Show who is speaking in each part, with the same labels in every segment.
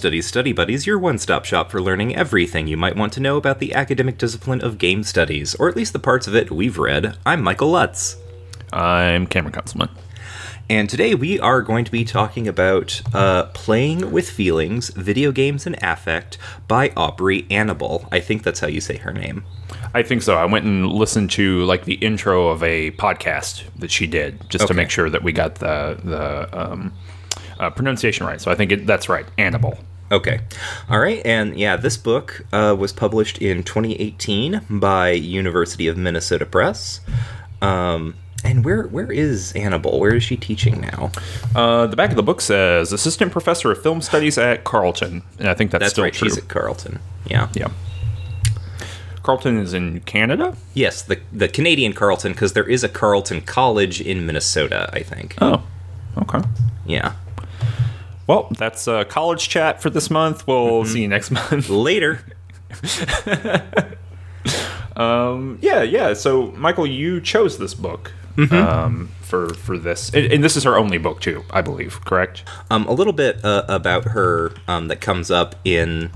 Speaker 1: Studies Study Buddies, your one stop shop for learning everything you might want to know about the academic discipline of game studies, or at least the parts of it we've read. I'm Michael Lutz.
Speaker 2: I'm Cameron Kunzelman.
Speaker 1: And today we are going to be talking about uh, Playing with Feelings, Video Games and Affect by Aubrey Anable. I think that's how you say her name.
Speaker 2: I think so. I went and listened to like the intro of a podcast that she did just to make sure that we got the the um, uh, pronunciation right. So I think it, that's right. Anable.
Speaker 1: Okay. All right. And yeah, this book uh, was published in 2018 by University of Minnesota Press. Um, and where where is Anable? Where is she teaching now?
Speaker 2: Uh, the back of the book says assistant professor of film studies at Carleton, and I think that's,
Speaker 1: That's
Speaker 2: still
Speaker 1: right.
Speaker 2: true.
Speaker 1: She's at Carleton. Yeah.
Speaker 2: yeah. Carleton is in Canada.
Speaker 1: Yes, the the Canadian Carleton because there is a Carleton College in Minnesota. I think.
Speaker 2: Oh, okay.
Speaker 1: Yeah.
Speaker 2: Well, that's uh, college chat for this month. We'll see you next month.
Speaker 1: Later.
Speaker 2: um, Yeah, yeah. So, Michael, you chose this book um, for for this, and, and this is her only book too, I believe. Correct?
Speaker 1: Um, a little bit uh, about her um, that comes up in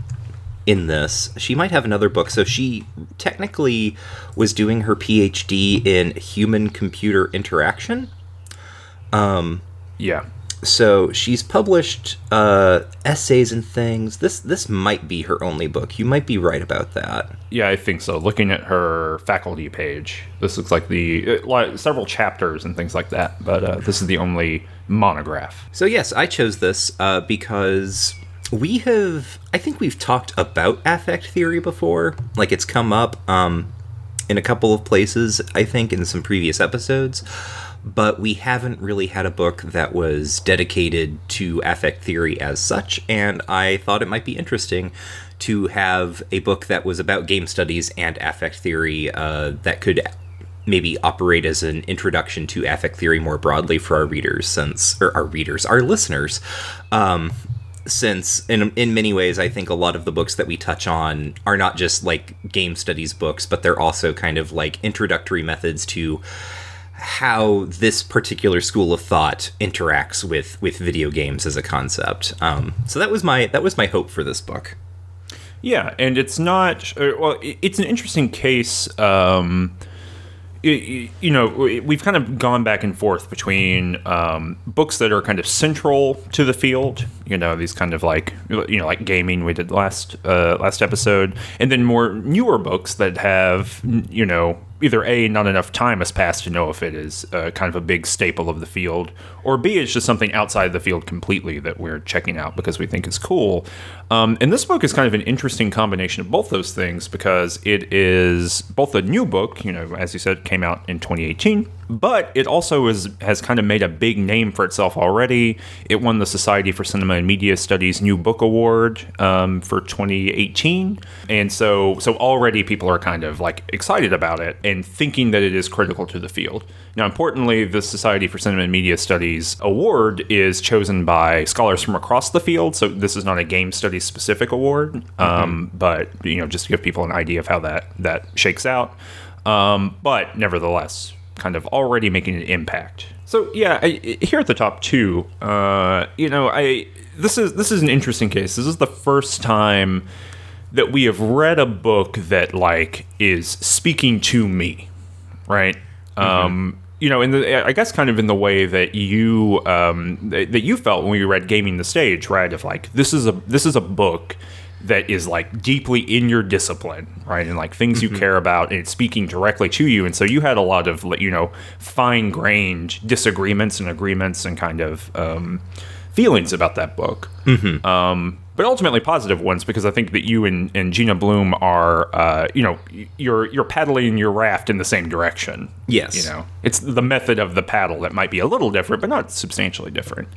Speaker 1: in this. She might have another book. So she technically was doing her PhD in human computer interaction.
Speaker 2: Um, Yeah.
Speaker 1: So she's published uh, essays and things. This this might be her only book. You might be right about that.
Speaker 2: Yeah, I think so. Looking at her faculty page, this looks like the uh, like, several chapters and things like that. But uh, this is the only monograph.
Speaker 1: So yes, I chose this uh, because we have. I think we've talked about affect theory before. Like it's come up um, in a couple of places. I think in some previous episodes, but we haven't really had a book that was dedicated to affect theory as such. And I thought it might be interesting to have a book that was about game studies and affect theory uh, that could maybe operate as an introduction to affect theory more broadly for our readers since or our readers our listeners um since in in many ways I think a lot of the books that we touch on are not just like game studies books but they're also kind of like introductory methods to how this particular school of thought interacts with with video games as a concept um so that was my that was my hope for this book
Speaker 2: Yeah, and it's not. uh, Well, it's an interesting case. Um, you know, we- we've kind of gone back and forth between um, books that are kind of central to the field. You know, these kind of like you know, like gaming we did last uh, last episode, and then more newer books that have you know either a not enough time has passed to know if it is uh, kind of a big staple of the field, or b it's just something outside the field completely that we're checking out because we think is cool. Um, and this book is kind of an interesting combination of both those things because it is both a new book, you know, as you said, came out in 2018, but it also is has kind of made a big name for itself already. It won the Society for Cinema and Media Studies New Book Award um, for 2018, and so so already people are kind of like excited about it and thinking that it is critical to the field. Now, importantly, the Society for Cinema and Media Studies award is chosen by scholars from across the field. So this is not a game studies specific award, um, but you know, just to give people an idea of how that that shakes out. Um, but nevertheless, kind of already making an impact. So yeah, I, here at the top two, uh, you know, I this is this is an interesting case. This is the first time that we have read a book that like is speaking to me, right? Um, you know, in the I guess kind of in the way that you um, that, you felt when you read Gaming the Stage, right? Of like this is a this is a book that is like deeply in your discipline, right? And like things you care about, and it's speaking directly to you. And so you had a lot of you know fine grained disagreements and agreements and kind of um, feelings about that book. Um, but ultimately positive ones because I think that you and, and Gina Bloom are, uh, you know, you're you're paddling your raft in the same direction.
Speaker 1: Yes.
Speaker 2: you know, it's the method of the paddle that might be a little different, but not substantially different.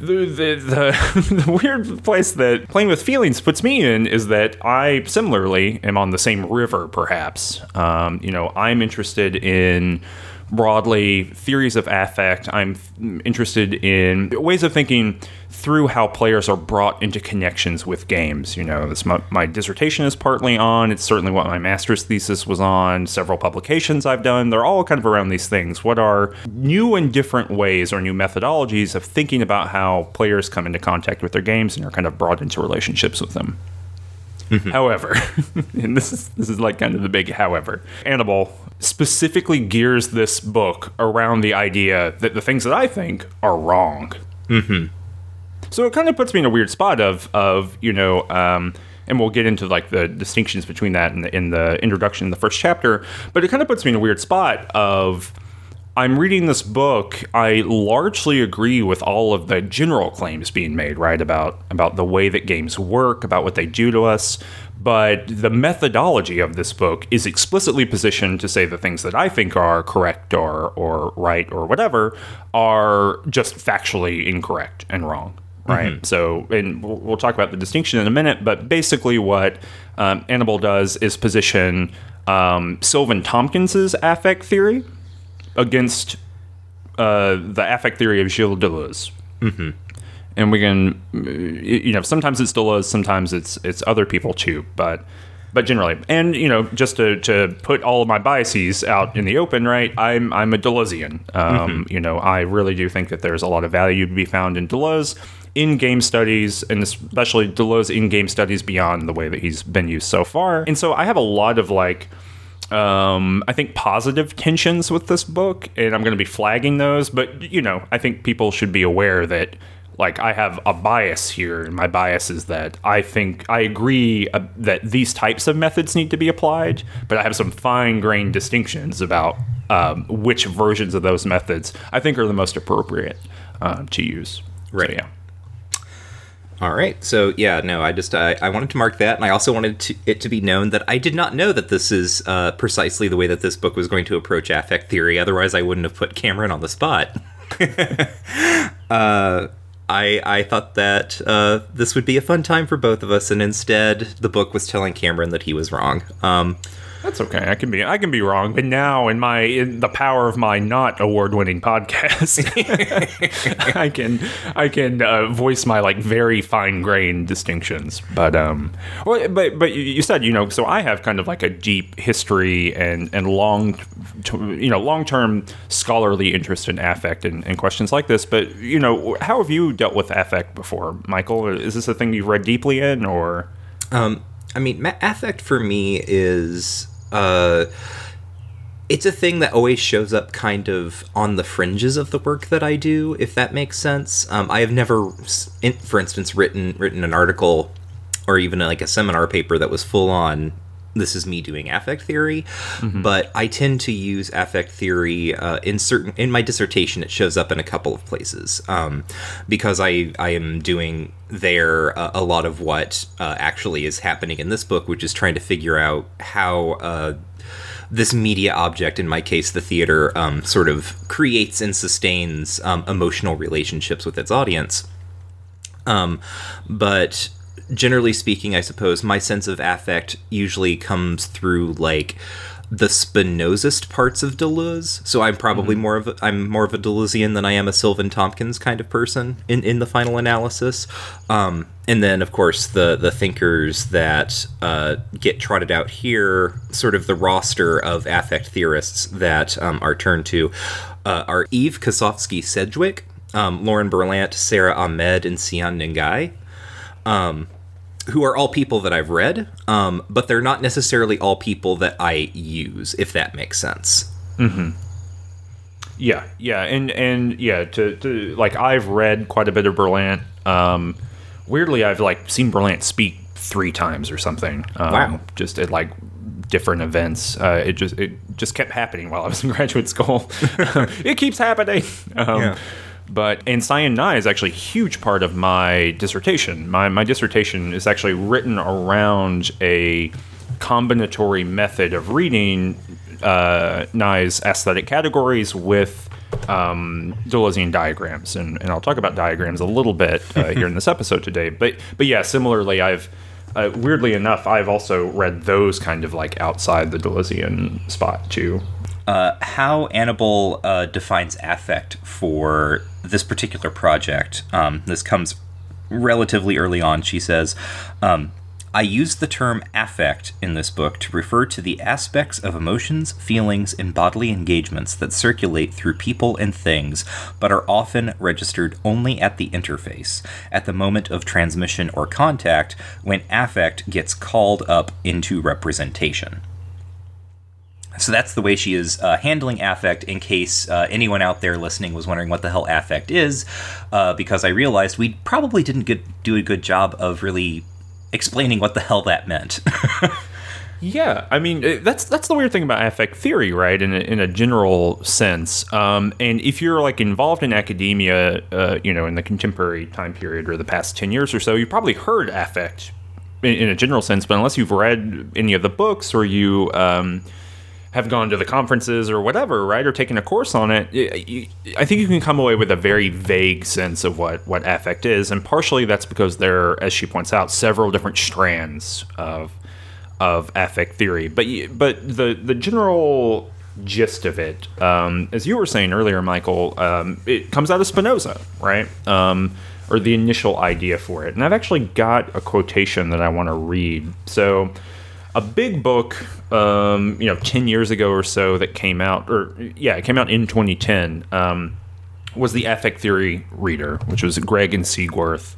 Speaker 2: The, the, the, the weird place that playing with feelings puts me in is that I similarly am on the same river, perhaps. Um, you know, I'm interested in broadly theories of affect. I'm interested in ways of thinking through how players are brought into connections with games. You know, this my, my dissertation is partly on. It's certainly what my master's thesis was on. Several publications I've done. They're all kind of around these things. What are new and different ways or new methodologies of thinking about how players come into contact with their games and are kind of brought into relationships with them? However, and this is this is like kind of the big however. Anable specifically gears this book around the idea that the things that I think are wrong. So it kind of puts me in a weird spot of of you know, um, and we'll get into like the distinctions between that in the, in the introduction in the first chapter. But it kind of puts me in a weird spot of I'm reading this book. I largely agree with all of the general claims being made, right about about the way that games work, about what they do to us. But the methodology of this book is explicitly positioned to say the things that I think are correct or or right or whatever are just factually incorrect and wrong right? So, and we'll, we'll talk about the distinction in a minute, but basically, what um, Anable does is position um, Silvan Tomkins's affect theory against uh, the affect theory of Gilles Deleuze. Mm-hmm. And we can, you know, sometimes it's Deleuze, sometimes it's it's other people too, but but generally, and you know, just to, to put all of my biases out in the open, right? I'm I'm a Deleuzian. Um, You know, I really do think that there's a lot of value to be found in Deleuze in game studies, and especially Deleuze in game studies beyond the way that he's been used so far. And so I have a lot of like um, I think positive tensions with this book, and I'm going to be flagging those. But you know, I think people should be aware that like I have a bias here, and my bias is that I think I agree uh, that these types of methods need to be applied, but I have some fine-grained distinctions about um, which versions of those methods I think are the most appropriate uh, to use.
Speaker 1: Right.
Speaker 2: So, yeah.
Speaker 1: All right. So yeah, no, I just I, I wanted to mark that, and I also wanted to, it to be known that I did not know that this is uh, precisely the way that this book was going to approach affect theory. Otherwise, I wouldn't have put Cameron on the spot. uh, I I thought that uh, this would be a fun time for both of us, and instead, the book was telling Cameron that he was wrong. Um,
Speaker 2: That's okay. I can be I can be wrong, but now in my in the power of my not award winning podcast, I can I can uh, voice my like very fine grained distinctions. But um, well, but but you- said you know, so I have kind of like a deep history and and long, t- you know, long term scholarly interest in affect and, and questions like this. But you know, how have you dealt with affect before, Michael? Is this a thing you've read deeply in, or
Speaker 1: Um, I mean, affect for me is uh, it's a thing that always shows up kind of on the fringes of the work that I do, if that makes sense. Um, I have never, for instance, written written an article or even like a seminar paper that was full on. This is me doing affect theory, but I tend to use affect theory uh, in certain in my dissertation. It shows up in a couple of places um, because I I am doing there uh, a lot of what uh, actually is happening in this book, which is trying to figure out how uh, this media object, in my case, the theater, um, sort of creates and sustains um, emotional relationships with its audience. Um, but generally speaking, I suppose my sense of affect usually comes through like the Spinozist parts of Deleuze. So I'm probably more of a, I'm more of a Deleuzian than I am a Silvan Tomkins kind of person in, in the final analysis. Um, and then of course the the thinkers that uh, get trotted out here, sort of the roster of affect theorists that um, are turned to, uh, are Eve Kosofsky Sedgwick, um, Lauren Berlant, Sarah Ahmed, and Sianne Ngai who are all people that I've read, um, but they're not necessarily all people that I use, if that makes sense.
Speaker 2: Yeah, yeah, and and yeah, to, to like I've read quite a bit of Berlant. Um, weirdly, I've like seen Berlant speak three times or something. Um,
Speaker 1: Wow.
Speaker 2: Just at like different events. Uh, it just it just kept happening while I was in graduate school. it keeps happening. Um,
Speaker 1: Yeah.
Speaker 2: But and Sianne Ngai is actually a huge part of my dissertation. My my dissertation is actually written around a combinatory method of reading uh, Ngai's aesthetic categories with um, Deleuzian diagrams, and, and I'll talk about diagrams a little bit uh, here in this episode today. But but yeah, similarly, I've uh, weirdly enough, I've also read those kind of like outside the Deleuzian spot too.
Speaker 1: Uh, how Anable uh, defines affect for this particular project. Um, this comes relatively early on. She says, um, I use the term affect in this book to refer to the aspects of emotions, feelings, and bodily engagements that circulate through people and things, but are often registered only at the interface, at the moment of transmission or contact, when affect gets called up into representation. So that's the way she is uh, handling affect. In case uh, anyone out there listening was wondering what the hell affect is, uh, because I realized we probably didn't get, do a good job of really explaining what the hell that meant.
Speaker 2: yeah, I mean eh, that's that's the weird thing about affect theory, right? In a, in a general sense, um, and if you're like involved in academia, uh, you know, in the contemporary time period or the past ten years or so, you probably heard affect in, in, a general sense, but unless you've read any of the books or you um, have gone to the conferences or whatever, right, or taken a course on it, I think you can come away with a very vague sense of what what affect is, and partially that's because there, are, as she points out, several different strands of of affect theory. But but the the general gist of it, um, as you were saying earlier, Michael, um, it comes out of Spinoza, right? Um, or the initial idea for it, and I've actually got a quotation that I want to read. So a big book, um, you know, 10 years ago or so that came out, or yeah, it came out in 2010, um, was the Affect Theory Reader, which was Gregg and Seigworth.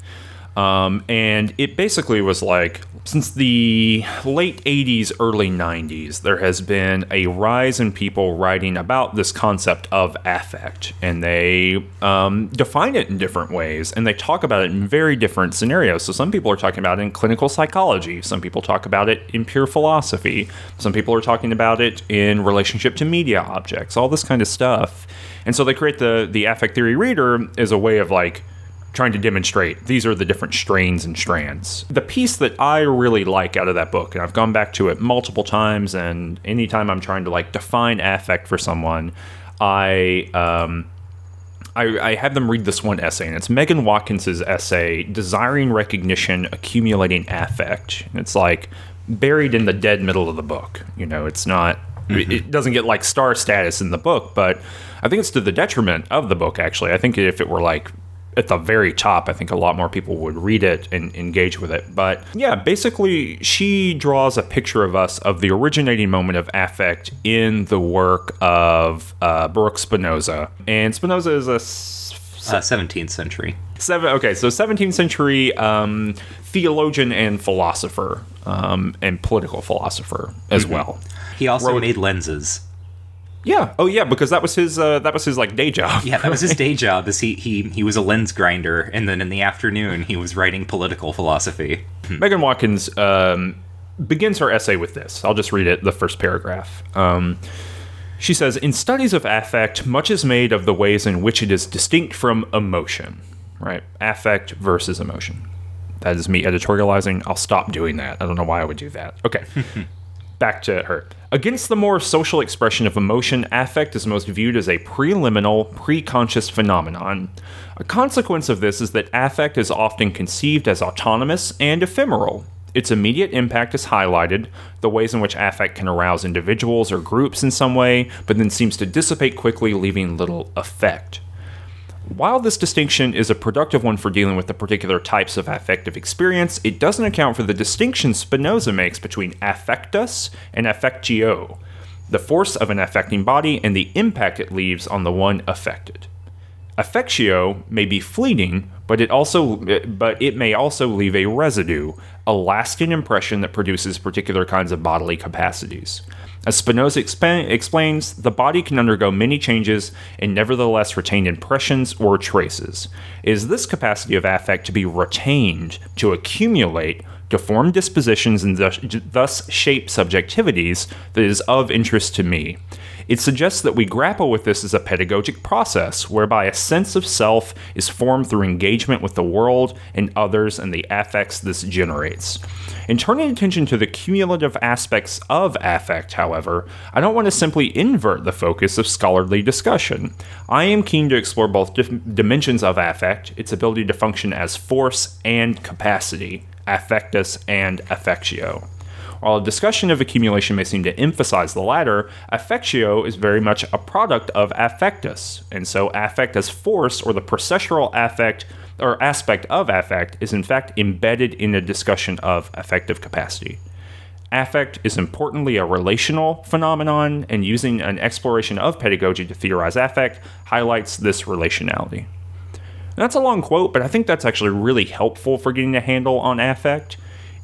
Speaker 2: Um, and it basically was like since the late 80s, early 90s, there has been a rise in people writing about this concept of affect, and they um, define it in different ways, and they talk about it in very different scenarios. So, some people are talking about it in clinical psychology, some people talk about it in pure philosophy, some people are talking about it in relationship to media objects, all this kind of stuff. And so, they create the, the affect theory reader as a way of like, trying to demonstrate these are the different strains and strands. The piece that I really like out of that book, and I've gone back to it multiple times, and anytime I'm trying to like define affect for someone, I um, I, I have them read this one essay, and it's Megan Watkins's essay, "Desiring Recognition, Accumulating Affect." And it's like buried in the dead middle of the book. You know, it's not. Mm-hmm. It doesn't get like star status in the book, but I think it's to the detriment of the book. Actually, I think if it were like at the very top, I think a lot more people would read it and engage with it. But yeah, basically, she draws a picture of us of the originating moment of affect in the work of uh, Baruch Spinoza. And Spinoza is a
Speaker 1: uh, 17th century.
Speaker 2: Seven, okay, so 17th century um, theologian and philosopher um, and political philosopher as mm-hmm. well.
Speaker 1: He also Wrote, made lenses.
Speaker 2: Yeah. Oh, yeah. Because that was his. Uh, that was his like day job.
Speaker 1: Yeah, that was his day job. Is he he he was a lens grinder, and then in the afternoon he was writing political philosophy.
Speaker 2: Megan Watkins um, begins her essay with this. I'll just read it. The first paragraph. Um, she says, "In studies of affect, much is made of the ways in which it is distinct from emotion. Right? Affect versus emotion. That is me editorializing. I'll stop doing that. I don't know why I would do that. Okay." back to her. Against the more social expression of emotion, affect is most viewed as a preliminal, preconscious phenomenon. A consequence of this is that affect is often conceived as autonomous and ephemeral. Its immediate impact is highlighted, the ways in which affect can arouse individuals or groups in some way, but then seems to dissipate quickly, leaving little effect. While this distinction is a productive one for dealing with the particular types of affective experience, it doesn't account for the distinction Spinoza makes between affectus and affectio, the force of an affecting body and the impact it leaves on the one affected. Affectio may be fleeting, but it also but it may also leave a residue, a lasting impression that produces particular kinds of bodily capacities. As Spinoza exp- explains, the body can undergo many changes and nevertheless retain impressions or traces. It is this capacity of affect to be retained, to accumulate, to form dispositions and thus, thus shape subjectivities that is of interest to me. It suggests that we grapple with this as a pedagogic process whereby a sense of self is formed through engagement with the world and others and the affects this generates. In turning attention to the cumulative aspects of affect, however, I don't want to simply invert the focus of scholarly discussion. I am keen to explore both dimensions of affect, its ability to function as force and capacity, affectus and affectio. While a discussion of accumulation may seem to emphasize the latter, affectio is very much a product of affectus, and so affect as force or the processual affect or aspect of affect is in fact embedded in a discussion of affective capacity. Affect is importantly a relational phenomenon, and using an exploration of pedagogy to theorize affect highlights this relationality. That's a long quote, but I think that's actually really helpful for getting a handle on affect.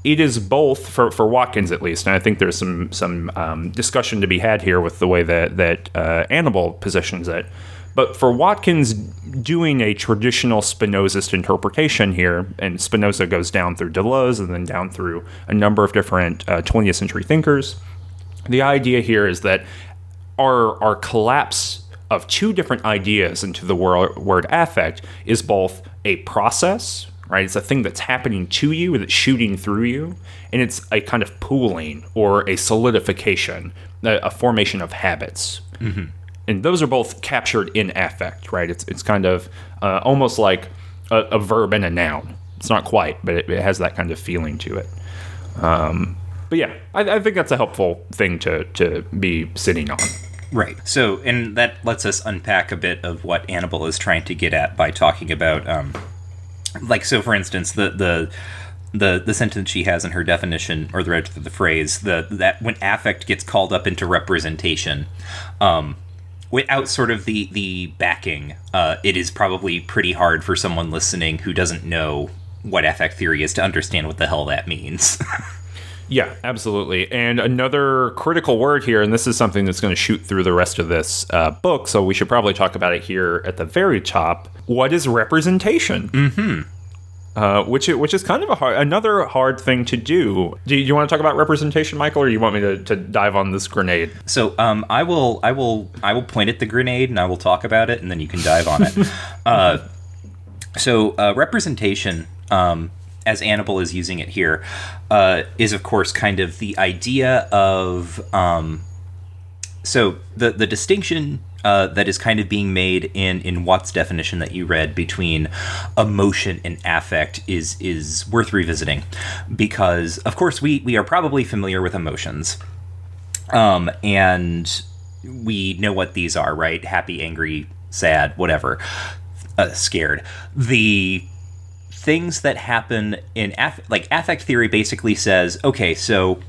Speaker 2: It is both for, for Watkins at least, and I think there's some some um, discussion to be had here with the way that that uh, positions it. But for Watkins doing a traditional Spinozist interpretation here, and Spinoza goes down through Deleuze and then down through a number of different uh, 20th century thinkers, the idea here is that our our collapse of two different ideas into the word, word affect is both a process, right? It's a thing that's happening to you, that's shooting through you, and it's a kind of pooling or a solidification, a, a formation of habits. Mm-hmm. And those are both captured in affect, right? It's, it's kind of uh, almost like a, a, verb and a noun. It's not quite, but it, it has that kind of feeling to it. Um, but yeah, I, I think that's a helpful thing to, to be sitting on.
Speaker 1: Right. So, and that lets us unpack a bit of what Anable is trying to get at by talking about, um, like, so for instance, the the the the sentence she has in her definition, or the the phrase, the that when affect gets called up into representation, um, without sort of the the backing, uh, it is probably pretty hard for someone listening who doesn't know what affect theory is to understand what the hell that means.
Speaker 2: Yeah, absolutely. And another critical word here, and this is something that's going to shoot through the rest of this uh, book, so we should probably talk about it here at the very top. What is representation?
Speaker 1: Mm-hmm.
Speaker 2: Uh, which which is kind of a hard, another hard thing to do. Do you, do you, want to talk about representation, Michael, or do you want me to, to dive on this grenade?
Speaker 1: So um, I will I will I will point at the grenade and I will talk about it, and then you can dive on it. uh, so uh, representation um, as Anable is using it here, uh, is of course kind of the idea of um, so the the distinction uh, that is kind of being made in in Watt's definition that you read between emotion and affect is is worth revisiting because of course we we are probably familiar with emotions, um, and we know what these are, right? Happy, angry, sad, whatever, uh, scared. The things that happen in aff- like affect theory basically says okay so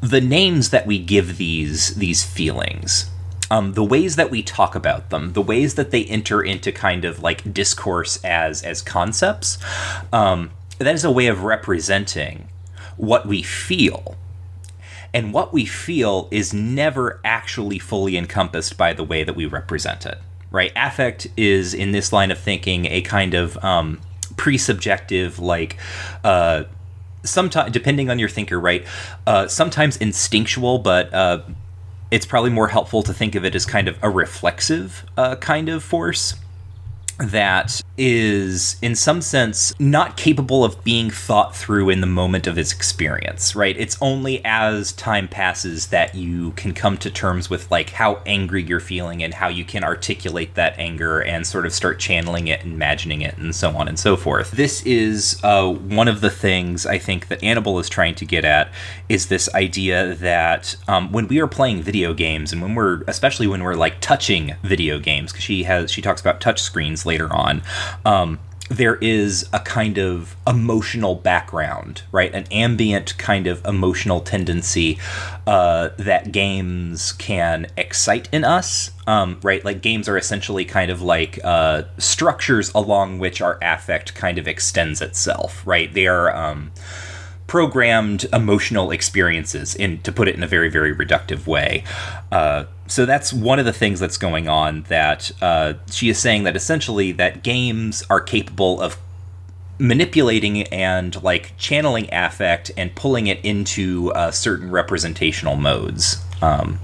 Speaker 1: the names that we give these these feelings um, the ways that we talk about them the ways that they enter into kind of like discourse as as concepts um, that is a way of representing what we feel. And what we feel is never actually fully encompassed by the way that we represent it right? Affect is in this line of thinking a kind of um, pre-subjective like uh sometimes depending on your thinker right? Uh sometimes instinctual but uh it's probably more helpful to think of it as kind of a reflexive uh, kind of force that is, in some sense, not capable of being thought through in the moment of its experience, right? It's only as time passes that you can come to terms with, like, how angry you're feeling and how you can articulate that anger and sort of start channeling it, and imagining it, and so on and so forth. This is uh, one of the things I think that Anable is trying to get at is this idea that um, when we are playing video games and when we're, especially when we're like touching video games, because she has, she talks about touch screens later on. Um, there is a kind of emotional background, right? An ambient kind of emotional tendency uh, that games can excite in us, um, right? Like games are essentially kind of like uh, structures along which our affect kind of extends itself, right? They are. Um, programmed emotional experiences in to put it in a very very reductive way. Uh, so that's one of the things that's going on that uh, she is saying that essentially that games are capable of manipulating and like channeling affect and pulling it into uh, certain representational modes. Um,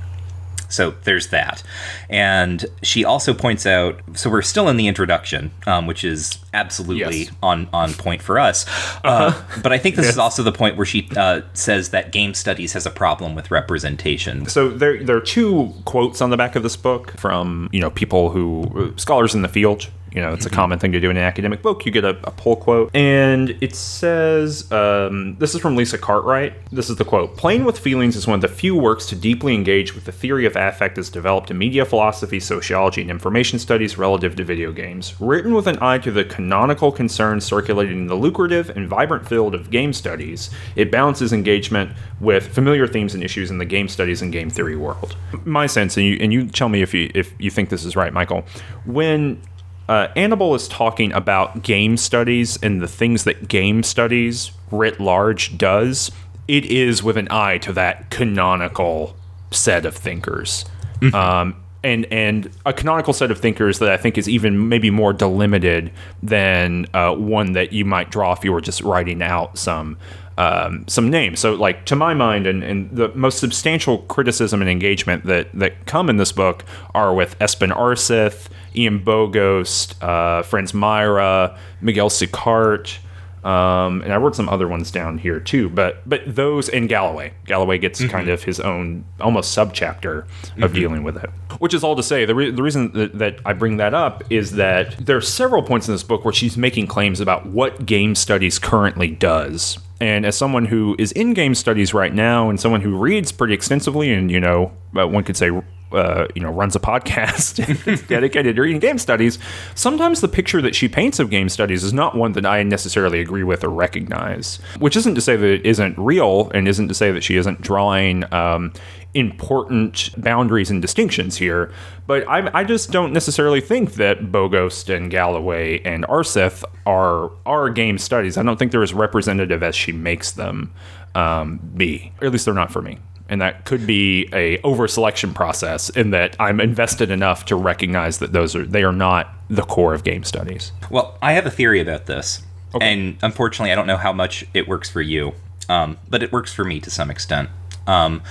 Speaker 1: so there's that. And she also points out so we're still in the introduction, um, which is absolutely yes. on, on point for us. Uh, uh-huh. but I think this yes. is also the point where she uh, says that game studies has a problem with representation.
Speaker 2: So there, there are two quotes on the back of this book from you know people who scholars in the field You know, it's a common thing to do in an academic book. You get a, a pull quote, and it says, um, "This is from Lisa Cartwright. This is the quote: Playing with feelings is one of the few works to deeply engage with the theory of affect as developed in media philosophy, sociology, and information studies relative to video games. Written with an eye to the canonical concerns circulating in the lucrative and vibrant field of game studies, it balances engagement with familiar themes and issues in the game studies and game theory world." My sense, and you and you tell me if you if you think this is right, Michael, when uh, Anable is talking about game studies and the things that game studies writ large does. It is with an eye to that canonical set of thinkers, um, and and a canonical set of thinkers that I think is even maybe more delimited than uh, one that you might draw if you were just writing out some um, some names. So, like to my mind, and, and the most substantial criticism and engagement that that come in this book are with Espen Aarseth, Ian Bogost, uh, Frans Mäyrä, Miguel Sicart. Um, and I wrote some other ones down here too, but but those in Galloway. Galloway gets kind of his own almost subchapter of dealing with it. Which is all to say, the, re- the reason that, that I bring that up is that there are several points in this book where she's making claims about what game studies currently does. And as someone who is in game studies right now, and someone who reads pretty extensively, and you know, uh, one could say uh, you know runs a podcast dedicated to reading game studies sometimes the picture that she paints of game studies is not one that i necessarily agree with or recognize which isn't to say that it isn't real and isn't to say that she isn't drawing um, important boundaries and distinctions here but I, I just don't necessarily think that bogost and galloway and aarseth are are game studies. I don't think they're as representative as she makes them um, be or at least they're not for me and that could be a over selection process in that I'm invested enough to recognize that those are they are not the core of game studies.
Speaker 1: Well, I have a theory about this, and unfortunately, I don't know how much it works for you, um, but it works for me to some extent. Um,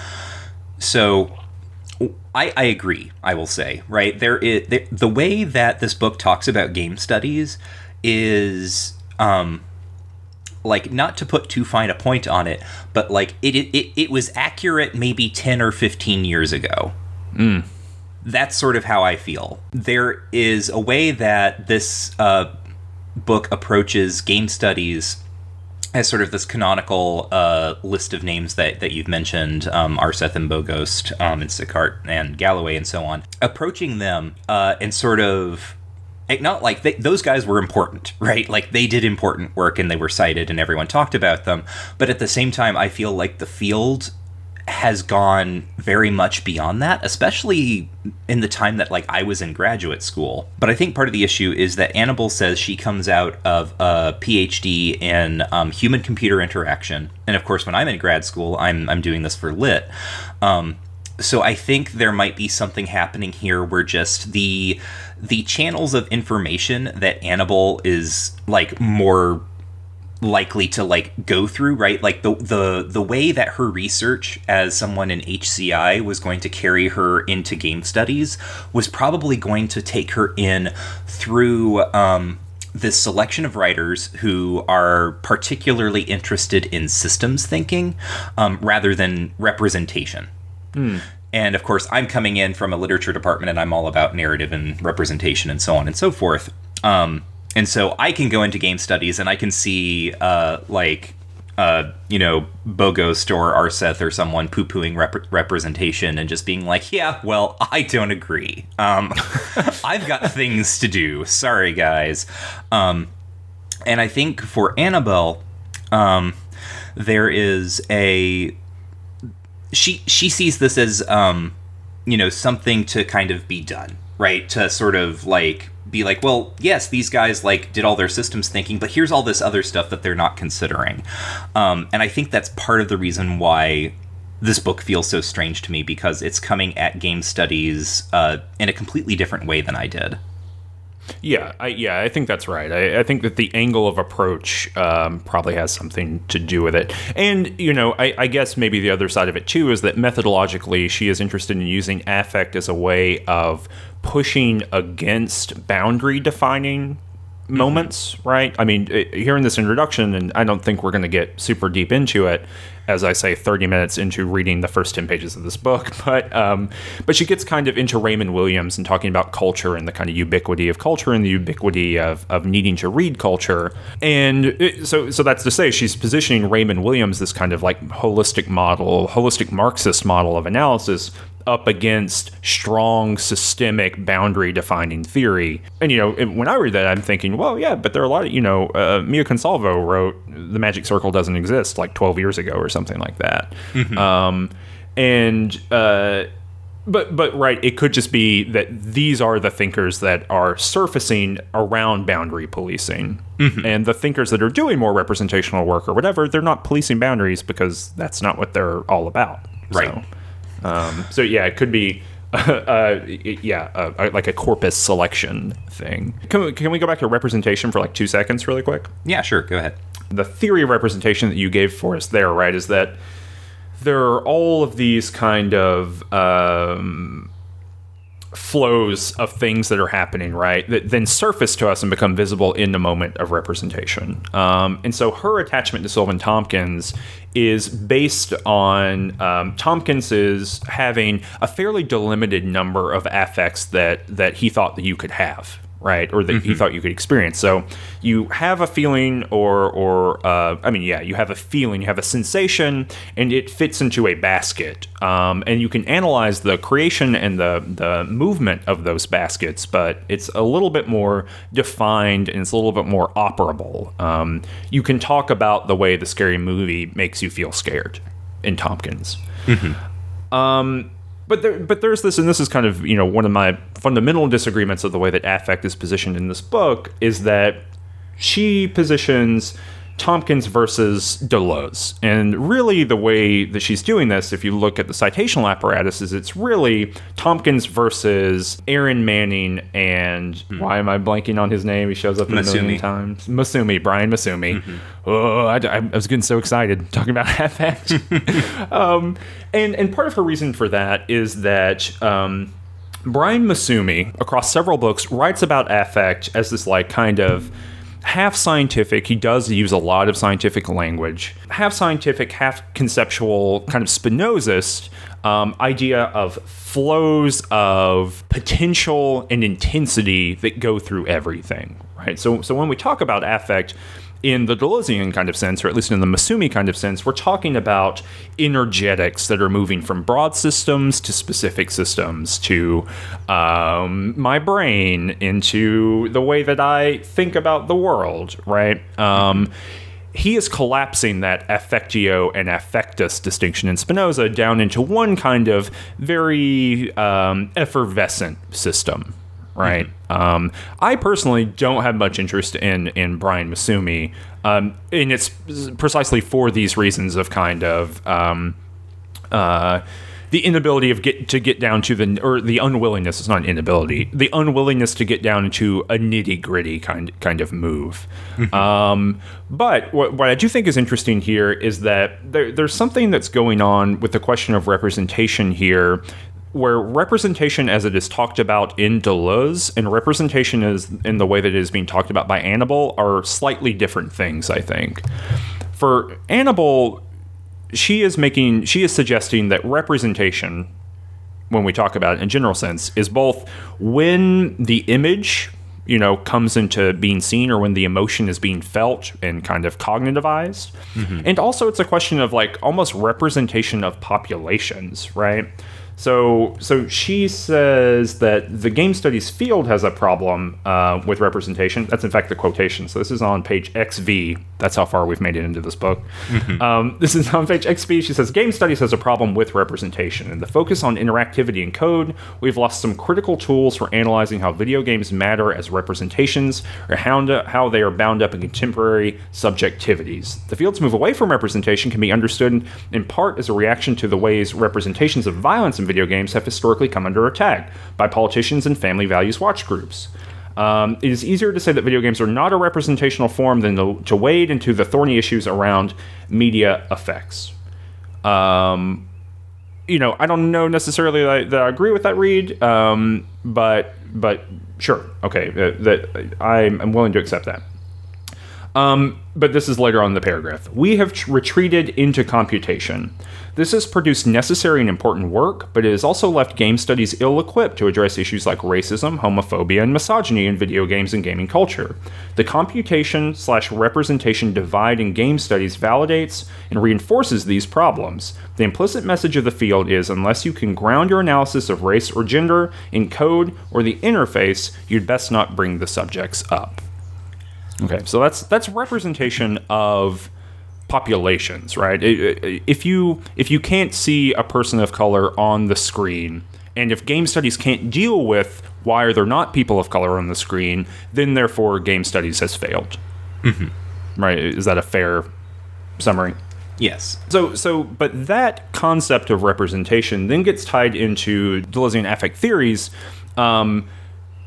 Speaker 1: so, I, I agree. I will say right there is the, the way that this book talks about game studies is. Um, like not to put too fine a point on it, but like it it, it was accurate maybe 10 or 15 years ago. That's sort of how I feel. There is a way that this uh, book approaches game studies as sort of this canonical uh, list of names that, that you've mentioned, um, Aarseth and Bogost, um, and Sicart and Galloway and so on, approaching them uh, and sort of not like they, those guys were important, right? Like they did important work and they were cited and everyone talked about them. But at the same time, I feel like the field has gone very much beyond that, especially in the time that like I was in graduate school. But I think part of the issue is that Anable says she comes out of a PhD in um, human computer interaction, and of course, when I'm in grad school, I'm I'm doing this for lit. Um, so I think there might be something happening here where just the the channels of information that Anable is like more likely to like go through right? Like the the the way that her research as someone in HCI was going to carry her into game studies was probably going to take her in through um this selection of writers who are particularly interested in systems thinking um, rather than representation and of course, I'm coming in from a literature department and I'm all about narrative and representation and so on and so forth. Um, and so I can go into game studies and I can see, uh, like, uh, you know, Bogost or Aarseth or someone poo pooing rep- representation and just being like, yeah, well, I don't agree. Um, I've got things to do. Sorry, guys. Um, and I think for Anable, um, there is a she she sees this as um you know something to kind of be done right? To sort of like be like well yes these guys like did all their systems thinking but here's all this other stuff that they're not considering. Um, and i think that's part of the reason why this book feels so strange to me because it's coming at game studies uh, in a completely different way than i did
Speaker 2: Yeah, I, yeah, I think that's right. I, I think that the angle of approach um, probably has something to do with it. And, you know, I, I guess maybe the other side of it too is that methodologically she is interested in using affect as a way of pushing against boundary defining moments, right? I mean, here in this introduction, and I don't think we're going to get super deep into it, as I say, 30 minutes into reading the first 10 pages of this book, but um, but she gets kind of into Raymond Williams and talking about culture and the kind of ubiquity of culture and the ubiquity of, of needing to read culture. And it, so so that's to say, she's positioning Raymond Williams, this kind of like holistic model, holistic Marxist model of analysis, up against strong systemic boundary defining theory. And, you know, when I read that, I'm thinking, well, yeah, but there are a lot of, you know, uh, Mia Consalvo wrote The Magic Circle Doesn't Exist like 12 years ago or something like that. Mm-hmm. Um, and, uh, but but right, it could just be that these are the thinkers that are surfacing around boundary policing, mm-hmm. and the thinkers that are doing more representational work or whatever, they're not policing boundaries because that's not what they're all about.
Speaker 1: Right.
Speaker 2: So. Um, so yeah, it could be. Uh, yeah, uh, like a corpus selection thing. Can we, can we go back to representation for like two seconds, really quick?
Speaker 1: Yeah, sure. Go ahead.
Speaker 2: The theory of representation that you gave for us there, right, is that there are all of these kind of um, flows of things that are happening, right, that then surface to us and become visible in the moment of representation. Um, and so her attachment to Silvan Tomkins is based on um, Tomkins is having a fairly delimited number of affects that that he thought that you could have right? Or that mm-hmm. he thought you could experience. So you have a feeling, or or uh, I mean, yeah, you have a feeling, you have a sensation, and it fits into a basket. Um, and you can analyze the creation and the the movement of those baskets, but it's a little bit more defined and it's a little bit more operable. Um, you can talk about the way the scary movie makes you feel scared in Tomkins. Mm-hmm. Um, but there, but there's this, and this is kind of you know one of my fundamental disagreements of the way that affect is positioned in this book is that she positions Tomkins versus Deleuze. And really, the way that she's doing this, if you look at the citational apparatus, is it's really Tomkins versus Erin Manning and hmm. why am I blanking on his name? He shows up a million times. Massumi, Brian Massumi. Mm-hmm. Oh, I, I, was getting so excited talking about affect. um, and and part of her reason for that is that. Um, Brian Massumi, across several books, writes about affect as this like kind of half scientific. He does use a lot of scientific language. Half scientific, half conceptual, kind of Spinozist um, idea of flows of potential and intensity that go through everything. Right. So, so when we talk about affect, in the Deleuzian kind of sense, or at least in the Massumi kind of sense, we're talking about energetics that are moving from broad systems to specific systems, to um, my brain, into the way that I think about the world, right? Um, he is collapsing that affectio and affectus distinction in Spinoza down into one kind of very um, effervescent system, right? Mm-hmm. Um, I personally don't have much interest in in Brian Massumi, um, and it's precisely for these reasons of kind of um, uh, the inability of get to get down to the or the unwillingness. It's not an inability. The unwillingness to get down into a nitty gritty kind kind of move. Mm-hmm. Um, but what, what I do think is interesting here is that there, there's something that's going on with the question of representation here where representation as it is talked about in Deleuze and representation is in the way that it is being talked about by Anable are slightly different things, I think. For Anable, she is making she is suggesting that representation when we talk about it in general sense is both when the image you know comes into being seen or when the emotion is being felt and kind of cognitivized mm-hmm. and also it's a question of like almost representation of populations right so, so she says that the game studies field has a problem uh, with representation. That's in fact the quotation. So this is on page XV. That's how far we've made it into this book. Mm-hmm. Um, this is on page XV. She says game studies has a problem with representation and the focus on interactivity and code. We've lost some critical tools for analyzing how video games matter as representations or how, to, how they are bound up in contemporary subjectivities. The field's move away from representation can be understood in part as a reaction to the ways representations of violence video games have historically come under attack by politicians and family values watch groups. Um, it is easier to say that video games are not a representational form than to, to wade into the thorny issues around media effects. Um, you know, I don't know necessarily that I, that I agree with that read, um, but but sure, okay, uh, that I'm, I'm willing to accept that. Um, but this is later on in the paragraph. We have tr- retreated into computation. This has produced necessary and important work, but it has also left game studies ill equipped to address issues like racism, homophobia, and misogyny in video games and gaming culture. The computation slash representation divide in game studies validates and reinforces these problems. The implicit message of the field is unless you can ground your analysis of race or gender in code or the interface, you'd best not bring the subjects up. Okay, so that's that's representation of populations, right? If you if you can't see a person of color on the screen, and if game studies can't deal with why are there not people of color on the screen, then therefore game studies has failed. Mm-hmm. Right? Is that a fair summary?
Speaker 1: Yes.
Speaker 2: So, so, but that concept of representation then gets tied into Deleuzean affect theories. Um,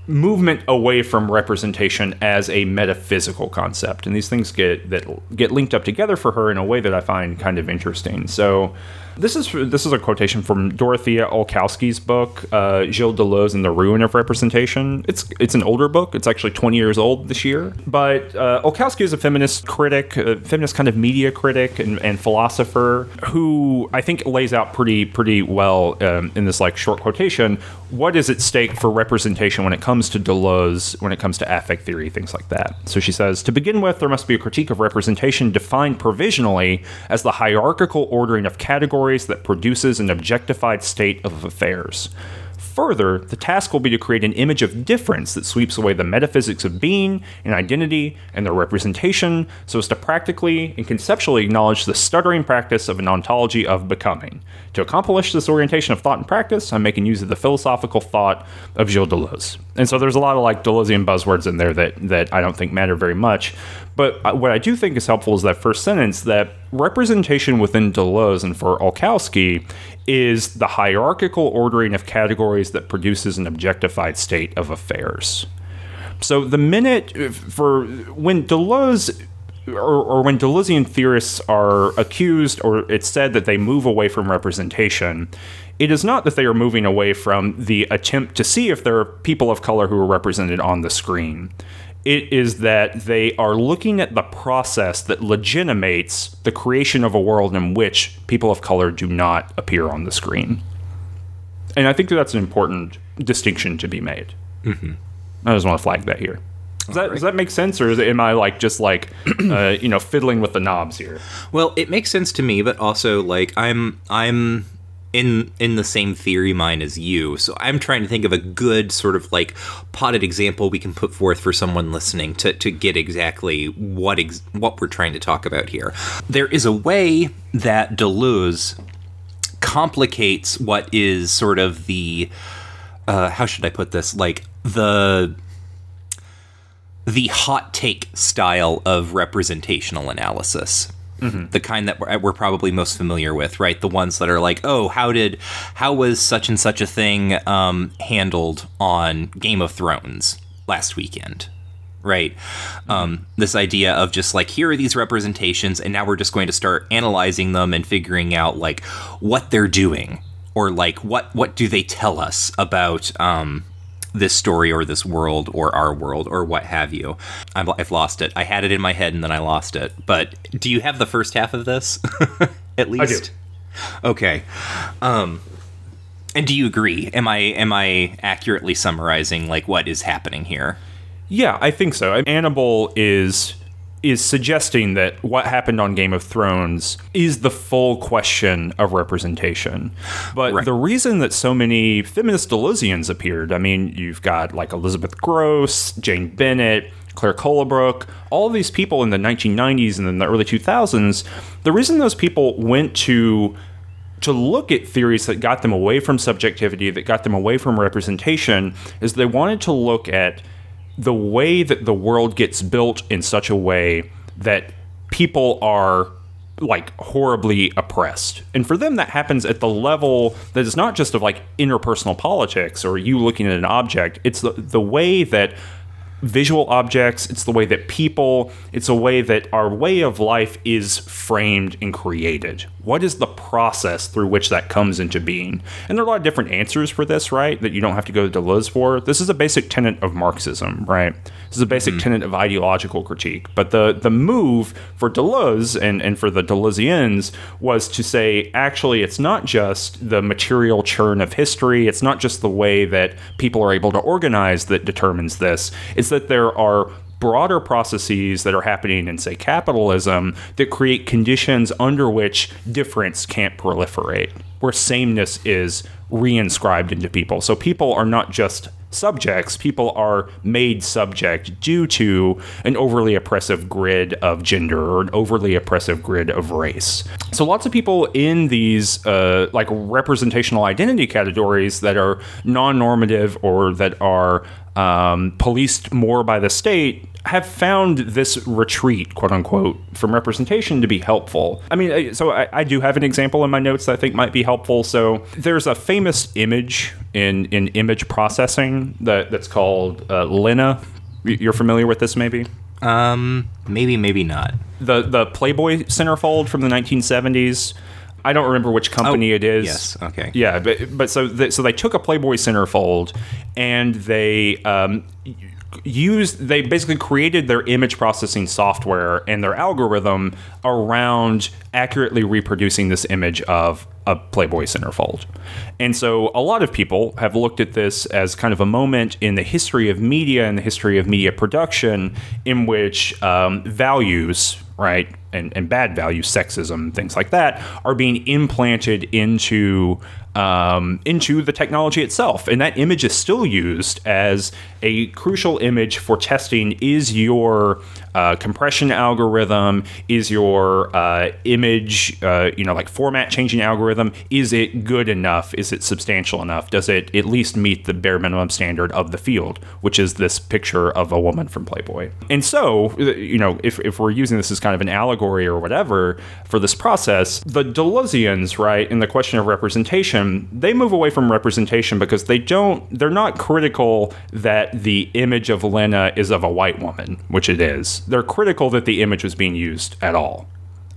Speaker 2: movement away from representation as a metaphysical concept. And these things get that get linked up together for her in a way that I find kind of interesting. So this is this is a quotation from Dorothea Olkowski's book, uh, Gilles Deleuze and the Ruin of Representation. It's it's an older book. It's actually 20 years old this year. But uh, Olkowski is a feminist critic, feminist kind of media critic and, and philosopher who I think lays out pretty pretty well um, in this like short quotation what is at stake for representation when it comes to Deleuze, when it comes to affect theory, things like that. So she says, to begin with, there must be a critique of representation defined provisionally as the hierarchical ordering of categories that produces an objectified state of affairs. Further, the task will be to create an image of difference that sweeps away the metaphysics of being and identity and their representation so as to practically and conceptually acknowledge the stuttering practice of an ontology of becoming. To accomplish this orientation of thought and practice, I'm making use of the philosophical thought of Gilles Deleuze. And so there's a lot of like Deleuzean buzzwords in there that, that I don't think matter very much. But uh, what I do think is helpful is that first sentence that representation within Deleuze and for Olkowski is the hierarchical ordering of categories that produces an objectified state of affairs. So the minute for when Deleuze or, or, when Deleuzean theorists are accused or it's said that they move away from representation, it is not that they are moving away from the attempt to see if there are people of color who are represented on the screen it is that they are looking at the process that legitimates the creation of a world in which people of color do not appear on the screen. And I think that that's an important distinction to be made. Mm-hmm. I just want to flag that here. Does that, right. does that make sense, or am I like just like uh, you know fiddling with the knobs here?
Speaker 1: Well, it makes sense to me, but also like I'm I'm in in the same theory mind as you. So I'm trying to think of a good sort of like potted example we can put forth for someone listening to to get exactly what ex- what we're trying to talk about here. There is a way that Deleuze complicates what is sort of the uh, how should I put this like the the hot take style of representational analysis Mm-hmm. The kind that we're, we're, probably most familiar with, right? The ones that are like, oh, how did, how was such and such a thing um, handled on Game of Thrones last weekend? Right. Mm-hmm. Um, this idea of just like, here are these representations, and now we're just going to start analyzing them and figuring out like what they're doing or like what what do they tell us about um, this story or this world or our world or what have you. i have lost it. I had it in my head and then I lost it. But do you have the first half of this? At least. Okay. Um, and do you agree? Am I am I accurately summarizing like what is happening here?
Speaker 2: Yeah, I think so. Anable is is suggesting that what happened on Game of Thrones is the full question of representation. But right. the reason that so many feminist Deleuzians appeared, I mean, you've got like Elizabeth Grosz, Jane Bennett, Claire Colebrook, all these people in the 1990s and in the early 2000s, the reason those people went to to look at theories that got them away from subjectivity, that got them away from representation, is they wanted to look at the way that the world gets built in such a way that people are like horribly oppressed. And for them, that happens at the level that is not just of like interpersonal politics or you looking at an object, it's the, the way that visual objects, it's the way that people, it's a way that our way of life is framed and created. What is the process through which that comes into being? And there are a lot of different answers for this, right? That you don't have to go to Deleuze for. This is a basic tenet of Marxism, right? This is a basic mm-hmm. tenet of ideological critique. But the the move for Deleuze and, and for the Deleuzians was to say, actually, it's not just the material churn of history, it's not just the way that people are able to organize that determines this. It's that there are broader processes that are happening in, say, capitalism that create conditions under which difference can't proliferate, where sameness is reinscribed into people. So people are not just subjects, people are made subject due to an overly oppressive grid of gender or an overly oppressive grid of race. So lots of people in these uh, like representational identity categories that are non-normative or that are um, policed more by the state have found this retreat, quote unquote, from representation to be helpful. I mean, so I, I, do have an example in my notes that I think might be helpful. So there's a famous image in, in image processing that, that's called uh, Lena. You're familiar with this, maybe?
Speaker 1: Um, maybe, maybe not.
Speaker 2: The the Playboy centerfold from the 1970s. I don't remember which company
Speaker 1: oh,
Speaker 2: it is.
Speaker 1: Yes. Okay.
Speaker 2: Yeah, but but so they, so they took a Playboy centerfold and they um, used they basically created their image processing software and their algorithm around accurately reproducing this image of a Playboy centerfold. And so a lot of people have looked at this as kind of a moment in the history of media and the history of media production in which um, values, right, and, and bad values, sexism, things like that, are being implanted into um, into the technology itself. And that image is still used as a crucial image for testing is your uh, compression algorithm, is your uh, image, uh, you know, like format changing algorithm, is it good enough? Is it substantial enough? Does it at least meet the bare minimum standard of the field, which is this picture of a woman from Playboy? And so, you know, if, if we're using this as kind of an allegory or whatever for this process, the Deleuzians, right, in the question of representation, they move away from representation because they don't they're not critical that the image of Lena is of a white woman, which it is. They're critical that the image was being used at all.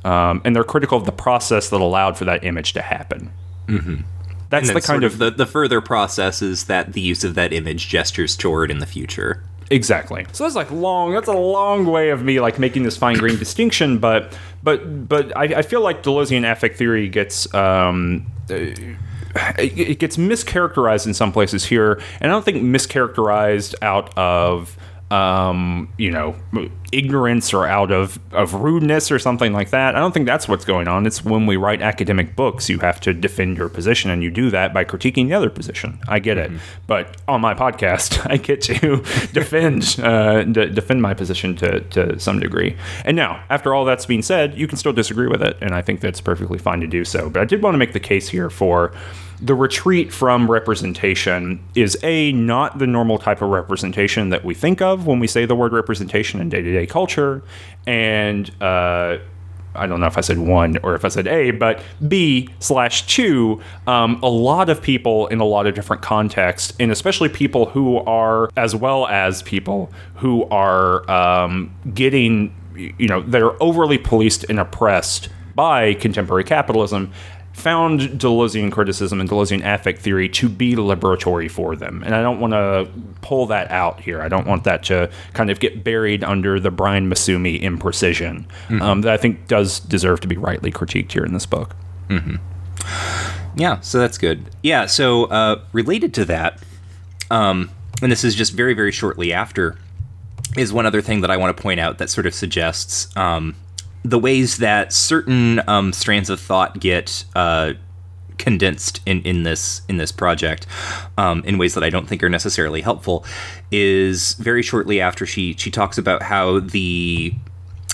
Speaker 2: Um, and they're critical of the process that allowed for that image to happen.
Speaker 1: Mm-hmm. That's the kind of, of the, the further process is that the use of that image gestures toward in the future.
Speaker 2: Exactly. So that's like long. That's a long way of me like making this fine grained distinction, but but but I, I, feel like Deleuzian affect theory gets um, it gets mischaracterized in some places here, and I don't think mischaracterized out of um, you know, ignorance or out of, of rudeness or something like that. I don't think that's what's going on. It's when we write academic books, you have to defend your position, and you do that by critiquing the other position. I get mm-hmm. it, but on my podcast, I get to defend uh, d- defend my position to to some degree. And now, after all that's being said, you can still disagree with it, and I think that's perfectly fine to do so. But I did want to make the case here for the retreat from representation is a not the normal type of representation that we think of when we say the word representation in day-to-day culture and uh, I don't know if I said one or if I said A, but B slash two, um, a lot of people in a lot of different contexts, and especially people who are, as well as people who are um, getting, you know, that are overly policed and oppressed by contemporary capitalism found Deleuzian criticism and Deleuzian affect theory to be liberatory for them. And I don't want to pull that out here. I don't want that to kind of get buried under the Brian Massumi imprecision mm-hmm. um, that I think does deserve to be rightly critiqued here in this book.
Speaker 1: Mm-hmm. Yeah, so that's good. Yeah, so uh, related to that, um, and this is just very, very shortly after, is one other thing that I want to point out that sort of suggests um, the ways that certain um, strands of thought get uh, condensed in, in this in this project um, in ways that I don't think are necessarily helpful is very shortly after she she talks about how the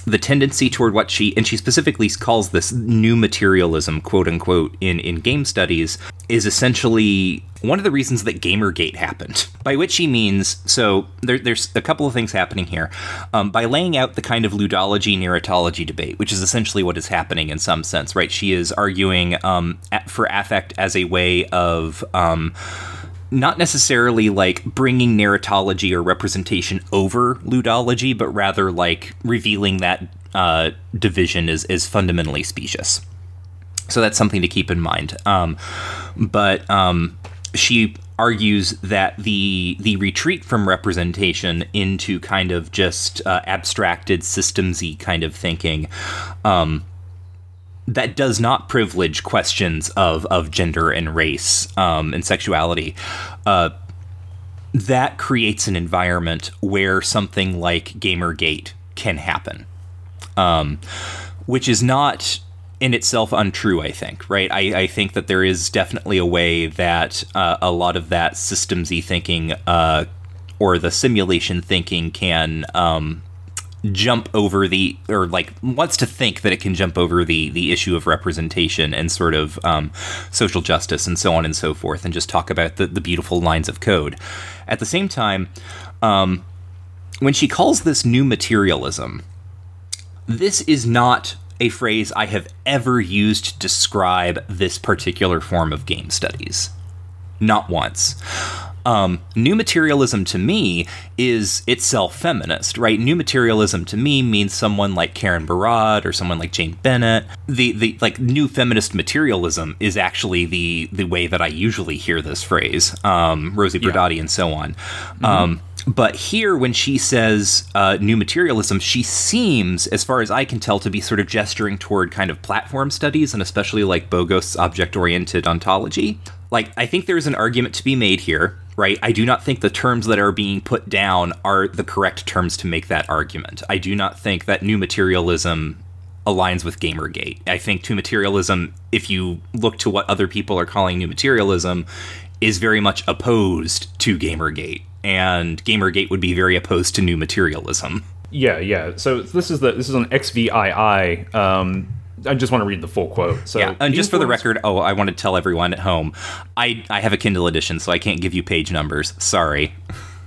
Speaker 1: the tendency toward what she and she specifically calls this new materialism quote unquote in in game studies is essentially one of the reasons that gamergate happened. By which she means so there, there's a couple of things happening here. Um, by laying out the kind of ludology narratology debate which is essentially what is happening in some sense right? She is arguing um, for affect as a way of um, not necessarily like bringing narratology or representation over ludology, but rather like revealing that uh, division is is fundamentally specious. So that's something to keep in mind. Um, but um, she argues that the the retreat from representation into kind of just uh, abstracted systemsy kind of thinking um, that does not privilege questions of of gender and race um, and sexuality. Uh, that creates an environment where something like Gamergate can happen, um, which is not in itself untrue, I think, right? I, I think that there is definitely a way that uh, a lot of that systemsy thinking uh, or the simulation thinking can um, jump over the or like wants to think that it can jump over the the issue of representation and sort of um, social justice and so on and so forth and just talk about the, the beautiful lines of code at the same time um, when she calls this new materialism this is not a phrase I have ever used to describe this particular form of game studies. Not once. Um, new materialism to me is itself feminist, right? New materialism to me means someone like Karen Barad or someone like Jane Bennett. The the like new feminist materialism is actually the the way that I usually hear this phrase. Um, Rosi Braidotti and so on. Mm-hmm. Um, but here, when she says uh, new materialism, she seems, as far as I can tell, to be sort of gesturing toward kind of platform studies and especially like Bogost's object oriented ontology. Like, I think there's an argument to be made here, right? I do not think the terms that are being put down are the correct terms to make that argument. I do not think that new materialism aligns with Gamergate. I think new materialism, if you look to what other people are calling new materialism, is very much opposed to Gamergate and Gamergate would be very opposed to new materialism.
Speaker 2: Yeah, yeah. So this is the this is an XVII. Um, I just want to read the full quote. So
Speaker 1: yeah, and just for the record, oh, I want to tell everyone at home, I I have a Kindle edition, so I can't give you page numbers. Sorry.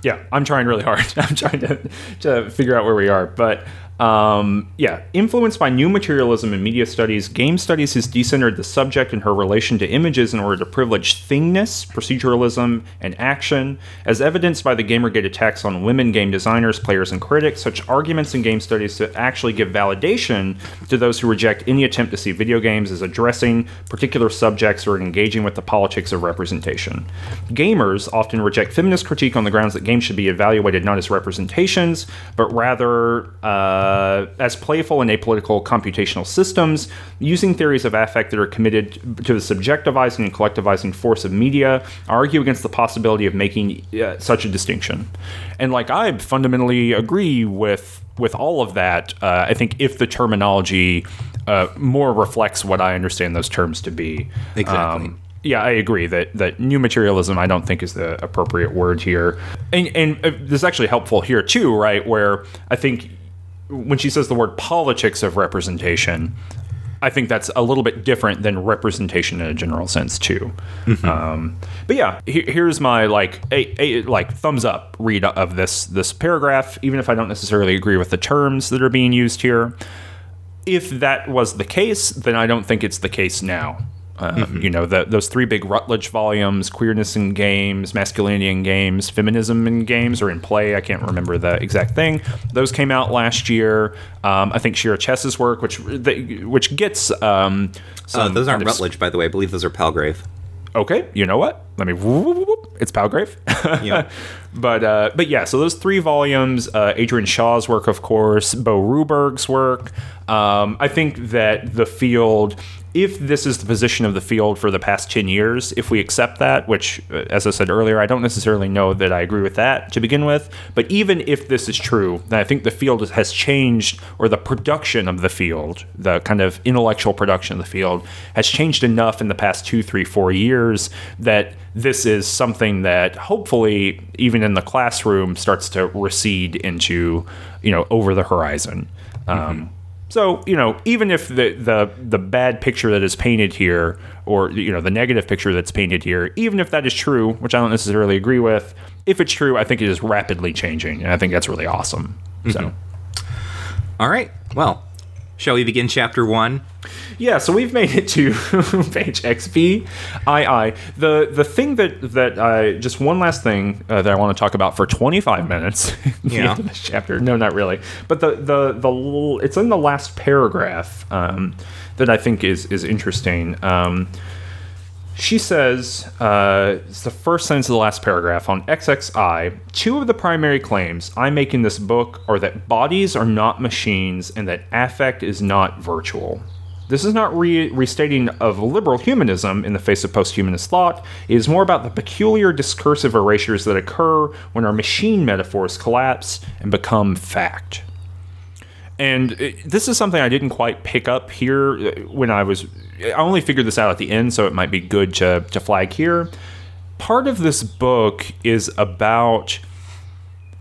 Speaker 2: Yeah, I'm trying really hard. I'm trying to to figure out where we are, but um, yeah, influenced by new materialism in media studies, game studies has decentered the subject and her relation to images in order to privilege thingness, proceduralism, and action. As evidenced by the Gamergate attacks on women game designers, players, and critics, such arguments in game studies to actually give validation to those who reject any attempt to see video games as addressing particular subjects or engaging with the politics of representation. Gamers often reject feminist critique on the grounds that games should be evaluated not as representations, but rather. Uh, uh, as playful and apolitical computational systems, using theories of affect that are committed to the subjectivizing and collectivizing force of media, argue against the possibility of making uh, such a distinction. And like I fundamentally agree with with all of that. Uh, I think if the terminology uh, more reflects what I understand those terms to be,
Speaker 1: exactly. Um,
Speaker 2: yeah, I agree that that new materialism I don't think is the appropriate word here, and and uh, this is actually helpful here too, right? Where I think when she says the word politics of representation, I think that's a little bit different than representation in a general sense too. Mm-hmm. Um, but yeah, he, here's my like a, a, like thumbs up read of this this paragraph, even if I don't necessarily agree with the terms that are being used here. If that was the case, then I don't think it's the case now. Um, mm-hmm. You know, the, those three big Routledge volumes, Queerness in Games, Masculinity in Games, Feminism in Games, or in Play. I can't remember the exact thing. Those came out last year. Um, I think Shira Chess's work, which which gets. Um,
Speaker 1: uh, those aren't Routledge, by the way. I believe those are Palgrave.
Speaker 2: Okay, you know what? Let me. Whoop, whoop, whoop. It's Palgrave. yeah. But uh, but yeah, so those three volumes, uh, Adrienne Shaw's work, of course, Bo Ruberg's work. Um, I think that the field if this is the position of the field for the past 10 years, if we accept that, which, uh, as I said earlier, I don't necessarily know that I agree with that to begin with, but even if this is true, I think the field has changed, or the production of the field, the kind of intellectual production of the field, has changed enough in the past two, three, four years that this is something that hopefully, even in the classroom, starts to recede into, you know, over the horizon. Um, mm-hmm. So you know, even if the the the bad picture that is painted here, or you know, the negative picture that's painted here, even if that is true, which I don't necessarily agree with, if it's true, I think it is rapidly changing, and I think that's really awesome. Mm-hmm. So,
Speaker 1: all right, well, Shall we begin chapter one?
Speaker 2: Yeah, so we've made it to page XVII. The the thing that that I just one last thing uh, that I want to talk about for 25 minutes.
Speaker 1: Yeah.
Speaker 2: this chapter. No, not really. But the the the l- it's in the last paragraph um, that I think is is interesting. Um, she says, uh, it's the first sentence of the last paragraph on XXI. Two of the primary claims I make in this book are that bodies are not machines and that affect is not virtual. This is not re- restating of liberal humanism in the face of posthumanist thought. It is more about the peculiar discursive erasures that occur when our machine metaphors collapse and become fact and it, this is something I didn't quite pick up here uh, when I was. I only figured this out at the end, so it might be good to to flag here. Part of this book is about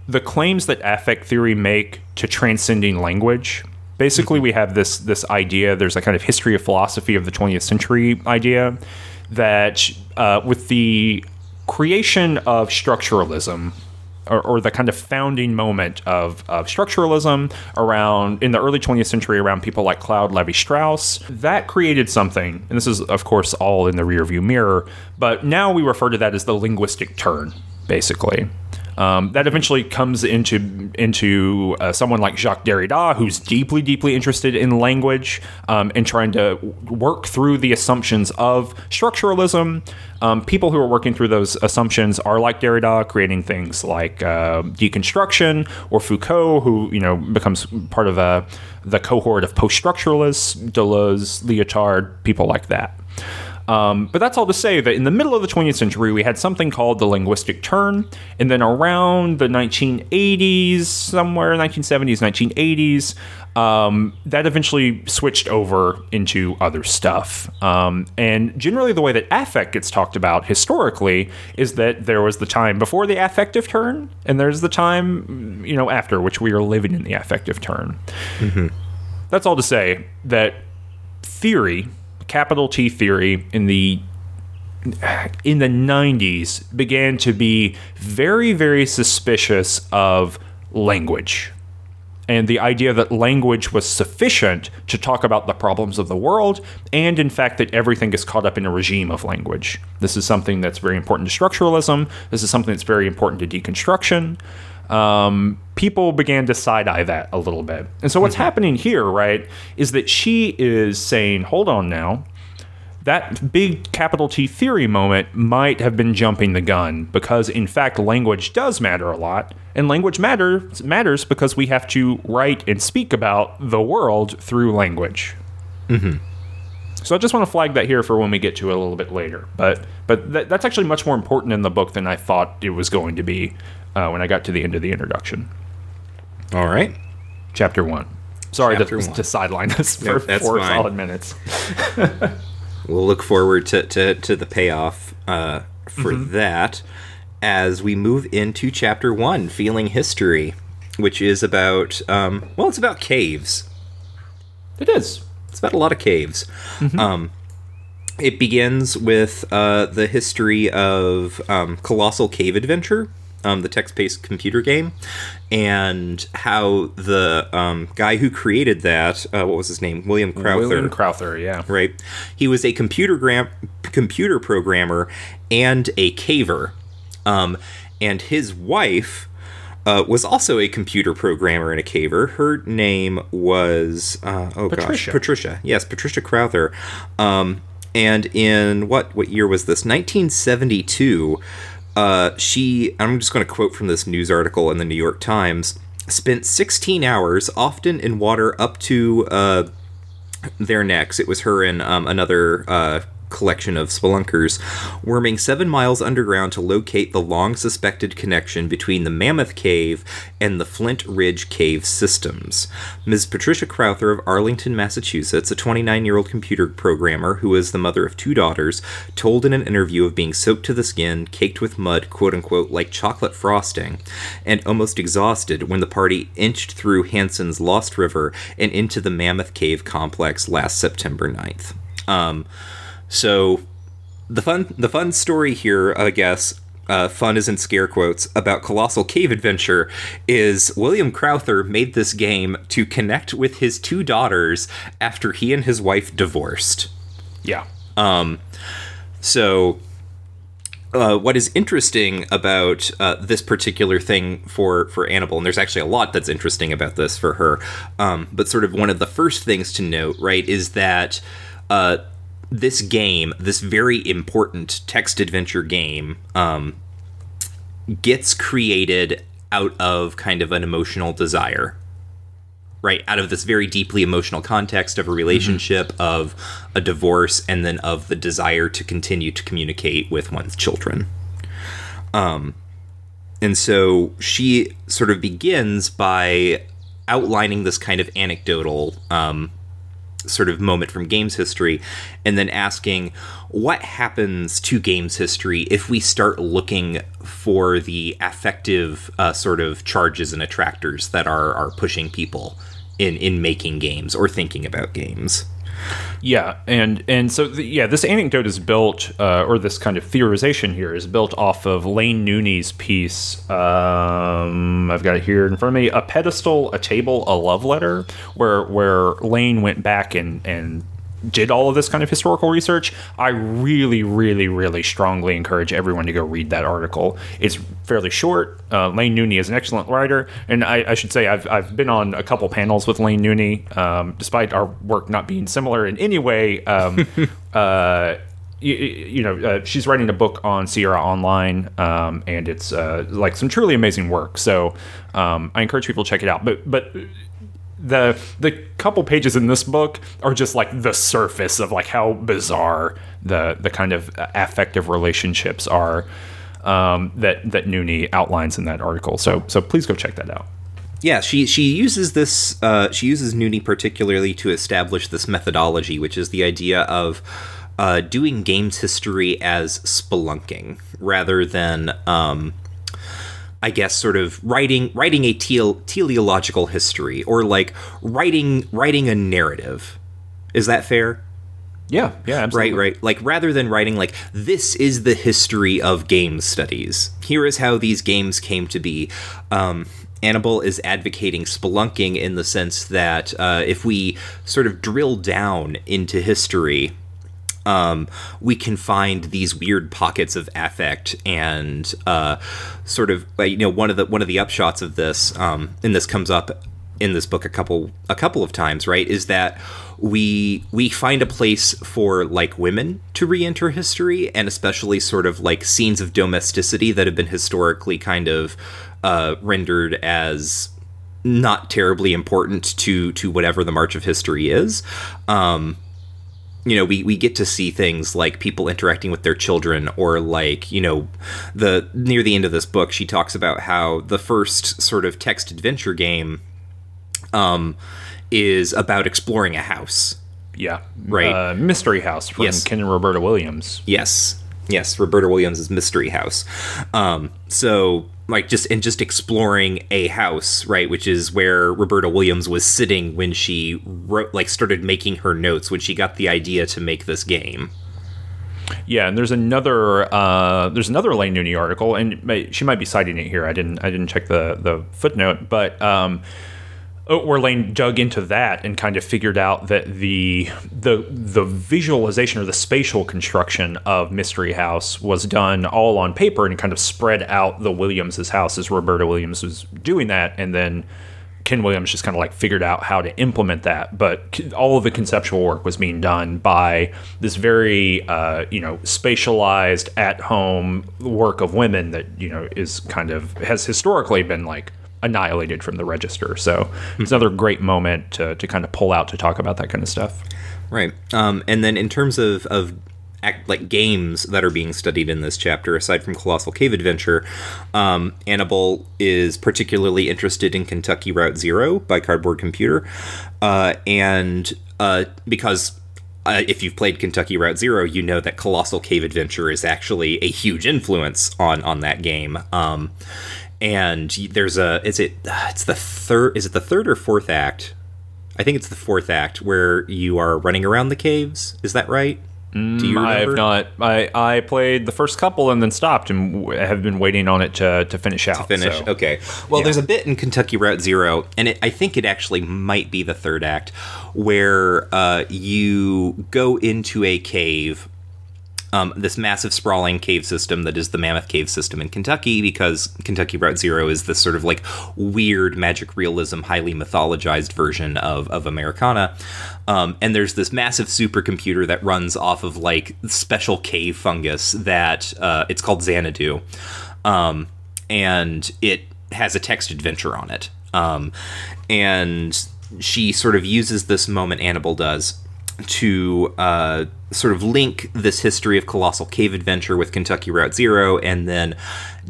Speaker 2: the claims that affect theory make to transcending language. Basically, we have this this idea. There's a kind of history of philosophy of the 20th century idea that uh, with the creation of structuralism or, or the kind of founding moment of, of structuralism around in the early 20th century around people like Claude Levi Strauss. That created something, and this is, of course, all in the rearview mirror, but now we refer to that as the linguistic turn, basically. Um, that eventually comes into into uh, someone like Jacques Derrida, who's deeply, deeply interested in language um, and trying to work through the assumptions of structuralism. Um, people who are working through those assumptions are like Derrida, creating things like uh, deconstruction, or Foucault, who you know becomes part of a, the cohort of post-structuralists, Deleuze, Lyotard, people like that. Um, but that's all to say that in the middle of the 20th century, we had something called the linguistic turn. And then around the 1980s, somewhere 1970s, 1980s, um, that eventually switched over into other stuff. Um, and generally, the way that affect gets talked about historically is that there was the time before the affective turn, and there's the time, you know, after, which we are living in the affective turn. That's all to say that theory capital T theory in the in the 90s began to be very very suspicious of language and the idea that language was sufficient to talk about the problems of the world, and in fact that everything is caught up in a regime of language. This is something that's very important to structuralism. This is something that's very important to deconstruction. Um, people began to side eye that a little bit. And so, what's happening here, right, is that she is saying, hold on now, that big capital T theory moment might have been jumping the gun because in fact language does matter a lot and language matters matters because we have to write and speak about the world through language. So I just want to flag that here for when we get to it a little bit later. But but th- that's actually much more important in the book than I thought it was going to be uh, when I got to the end of the introduction,
Speaker 1: All right.
Speaker 2: chapter one. Sorry
Speaker 1: Chapter
Speaker 2: to,
Speaker 1: one.
Speaker 2: to sideline us for
Speaker 1: that's
Speaker 2: four
Speaker 1: fine.
Speaker 2: solid minutes.
Speaker 1: We'll look forward to, to, to the payoff uh, for that as we move into chapter one, Feeling History, which is about, um, well, it's about caves.
Speaker 2: It is.
Speaker 1: It's about a lot of caves. Um, it begins with uh, the history of um, Colossal Cave Adventure, um, the text based computer game, and how the um, guy who created that, uh, what was his name? William Crowther.
Speaker 2: William Crowther, yeah.
Speaker 1: right? He was a computer gram- computer programmer and a caver, um, and his wife uh, was also a computer programmer and a caver. Her name was uh, oh
Speaker 2: Patricia.
Speaker 1: gosh, Patricia. Yes, Patricia Crowther. Um, and in what what year was this? 1972. Uh, she, I'm just going to quote from this news article in the New York Times. Spent 16 hours, often in water up to uh, their necks. It was her and um, another uh, collection of spelunkers worming seven miles underground to locate the long suspected connection between the Mammoth Cave and the Flint Ridge Cave systems. Ms. Patricia Crowther of Arlington, Massachusetts, a 29 year old computer programmer who is the mother of two daughters, told in an interview of being soaked to the skin, caked with mud, quote unquote, like chocolate frosting, and almost exhausted when the party inched through Hanson's Lost River and into the Mammoth Cave complex last September 9th. Um, so the fun the fun story here, I guess, uh, fun is in scare quotes about Colossal Cave Adventure is William Crowther made this game to connect with his two daughters after he and his wife divorced.
Speaker 2: Yeah. Um.
Speaker 1: So, uh, what is interesting about uh, this particular thing for for Anable, and there's actually a lot that's interesting about this for her, um, but sort of one of the first things to note, right, is that uh, this game, this very important text adventure game, um, gets created out of kind of an emotional desire right? Out of this very deeply emotional context of a relationship of a divorce and then of the desire to continue to communicate with one's children. Um and so she sort of begins by outlining this kind of anecdotal um sort of moment from games history and then asking what happens to games history if we start looking for the affective uh, sort of charges and attractors that are are pushing people in in making games or thinking about games
Speaker 2: Yeah, and and so the, yeah, this anecdote is built, uh, or this kind of theorization here is built off of Laine Nooney's piece. Um, I've got it here in front of me: a pedestal, a table, a love letter, where where Laine went back and and did all of this kind of historical research. I really, really, really strongly encourage everyone to go read that article. It's fairly short. Uh, Laine Nooney is an excellent writer, and I, I should say I've, I've been on a couple panels with Laine Nooney, um, despite our work not being similar in any way. Um, uh, you, you know, uh, she's writing a book on Sierra Online, um, and it's uh, like some truly amazing work. So um, I encourage people to check it out. But but the the couple pages in this book are just like the surface of like how bizarre the the kind of affective relationships are um, that that Nooney outlines in that article. So so please go check that out.
Speaker 1: yeah she she uses this uh, she uses Nooney particularly to establish this methodology which is the idea of uh, doing games history as spelunking rather than um, I guess sort of writing writing a tele- teleological history or like writing writing a narrative. Is that fair?
Speaker 2: Yeah, yeah, absolutely.
Speaker 1: Right, right. Like rather than writing like this is the history of game studies. Here is how these games came to be. Um, Anable is advocating spelunking in the sense that uh, if we sort of drill down into history, um, we can find these weird pockets of affect and uh, sort of you know one of the one of the upshots of this um, and this comes up in this book a couple a couple of times right is that we we find a place for like women to re-enter history and especially sort of like scenes of domesticity that have been historically kind of uh, rendered as not terribly important to to whatever the march of history is. Um, you know we, we get to see things like people interacting with their children or like you know the near the end of this book she talks about how the first sort of text adventure game um is about exploring a house
Speaker 2: Yeah,
Speaker 1: Right.
Speaker 2: Uh, Mystery House from
Speaker 1: Yes.
Speaker 2: Ken and Roberta Williams.
Speaker 1: yes yes roberta williams' mystery house um so like just and just exploring a house right which is where roberta williams was sitting when she wrote like started making her notes when she got the idea to make this game
Speaker 2: Yeah, and there's another uh, there's another Laine Nooney article, and she might be citing it here. I didn't I didn't check the the footnote, but um, oh, where Laine dug into that and kind of figured out that the the the visualization or the spatial construction of Mystery House was done all on paper and kind of spread out the Williams's house as Roberta Williams was doing that, and then. Ken Williams just kind of like figured out how to implement that, but all of the conceptual work was being done by this very, uh, you know, spatialized at home work of women that, you know, is kind of has historically been like annihilated from the register. So it's another great moment to, to kind of pull out to talk about that kind of stuff.
Speaker 1: Right. Um, and then in terms of, of act, like games that are being studied in this chapter, aside from Colossal Cave Adventure, um, Anable is particularly interested in Kentucky Route Zero by Cardboard Computer, uh, and uh, because. Uh, if you've played Kentucky Route Zero, you know that Colossal Cave Adventure is actually a huge influence on on that game. Um, and there's a is it it's the third is it the third or fourth act I think it's the fourth act where you are running around the caves. Is that right? Do you remember?
Speaker 2: I have not. I, I played the first couple and then stopped, and w- have been waiting on it to, to finish out.
Speaker 1: To finish.
Speaker 2: so-
Speaker 1: Okay. Well,
Speaker 2: Yeah.
Speaker 1: there's a bit in Kentucky Route Zero, and it, I think it actually might be the third act, where uh, you go into a cave. Um, this massive sprawling cave system that is the Mammoth Cave system in Kentucky, because Kentucky Route Zero is this sort of like weird magic realism, highly mythologized version of, of Americana. Um, and there's this massive supercomputer that runs off of like special cave fungus that uh, it's called Xanadu. Um, and it has a text adventure on it. Um, and she sort of uses this moment, Anable does, to uh, sort of link this history of Colossal Cave Adventure with Kentucky Route Zero, and then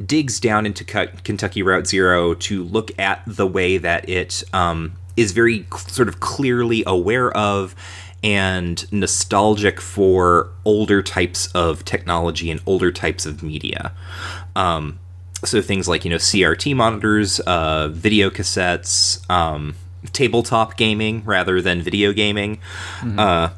Speaker 1: digs down into Kentucky Route Zero to look at the way that it um, is very c- sort of clearly aware of and nostalgic for older types of technology and older types of media. Um, so things like you know CRT monitors, uh, video cassettes, um, tabletop gaming rather than video gaming. Uh,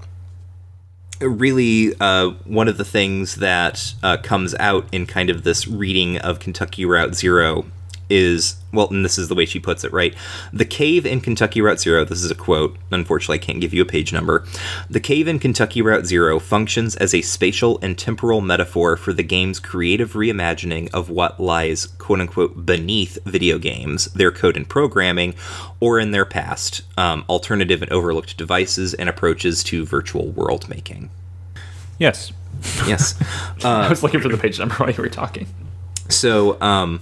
Speaker 1: really, uh, one of the things that uh, comes out in kind of this reading of Kentucky Route Zero is well, and this is the way she puts it, right? The cave in Kentucky Route Zero, this is a quote, unfortunately, I can't give you a page number. The cave in Kentucky Route Zero functions as a spatial and temporal metaphor for the game's creative reimagining of what lies, quote unquote, beneath video games, their code and programming, or in their past, um, alternative and overlooked devices and approaches to virtual world making.
Speaker 2: Yes.
Speaker 1: Yes.
Speaker 2: I was looking for the page number while you were talking.
Speaker 1: So, um,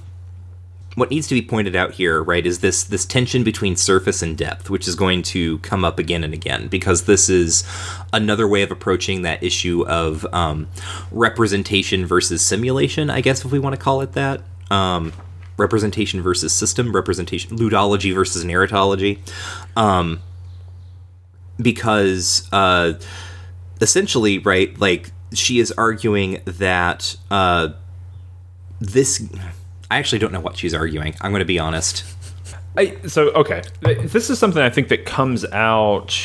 Speaker 1: what needs to be pointed out here, right, is this this tension between surface and depth, which is going to come up again and again because this is another way of approaching that issue of um, representation versus simulation. I guess if we want to call it that. Um, representation versus system, representation, ludology versus narratology, um, because uh, essentially, right, like she is arguing that uh, this I actually don't know what she's arguing. I'm going to be honest.
Speaker 2: I, so okay, this is something I think that comes out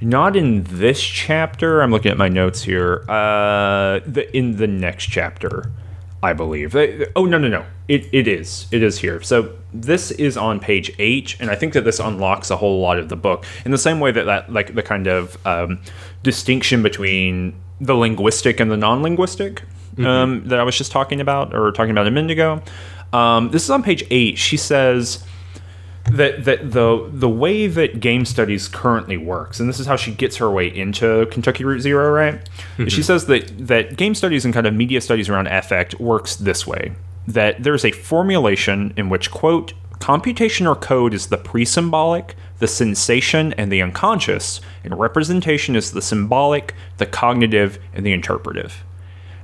Speaker 2: not in this chapter. I'm looking at my notes here. Uh, the in the next chapter, I believe. Oh no no no! It it is it is here. So this is on page eight, and I think that this unlocks a whole lot of the book in the same way that that like the kind of um, distinction between the linguistic and the non-linguistic um, that I was just talking about or talking about a minute ago. Um, this is on page eight. She says that that the the way that game studies currently works, and this is how she gets her way into Kentucky Route Zero, right? She says that that game studies and kind of media studies around affect works this way: that there's a formulation in which quote computation or code is the pre-symbolic, the sensation, and the unconscious, and representation is the symbolic, the cognitive, and the interpretive.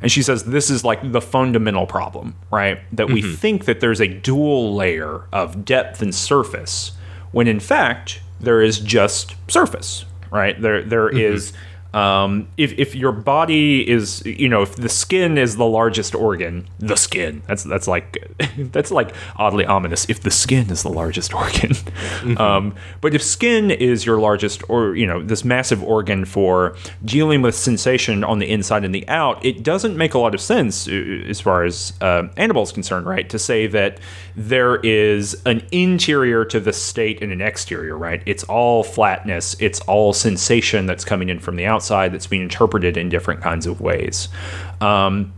Speaker 2: And she says this is like the fundamental problem, right? That we mm-hmm. think that there's a dual layer of depth and surface, when in fact there is just surface, right? There there mm-hmm. is um, if, if your body is you know if the skin is the largest organ the skin that's that's like that's like oddly ominous if the skin is the largest organ. Um, but if skin is your largest or you know this massive organ for dealing with sensation on the inside and the out it doesn't make a lot of sense uh, as far as uh, Anable is concerned right? To say that there is an interior to the state and an exterior right? It's all flatness. It's all sensation that's coming in from the outside that's being interpreted in different kinds of ways. Um,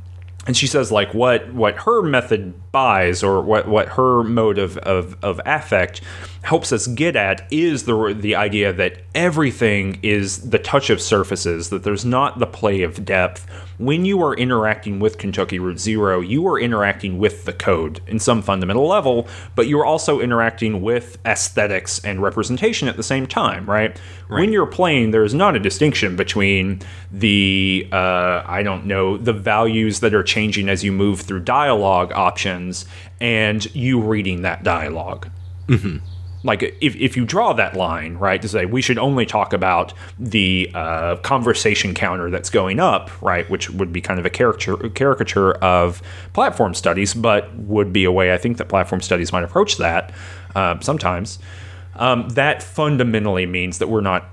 Speaker 2: and she says like what what her method buys or what what her mode of, of, of affect helps us get at is the the idea that everything is the touch of surfaces that there's not the play of depth when you are interacting with Kentucky Route Zero you are interacting with the code in some fundamental level but you're also interacting with aesthetics and representation at the same time right, when you're playing there's not a distinction between the uh, I don't know the values that are changing as you move through dialogue options and you reading that dialog Like if, if you draw that line, right, to say we should only talk about the uh, conversation counter that's going up, right, which would be kind of a caricature caricature of platform studies, but would be a way I think that platform studies might approach that uh, sometimes. Um, that fundamentally means that we're not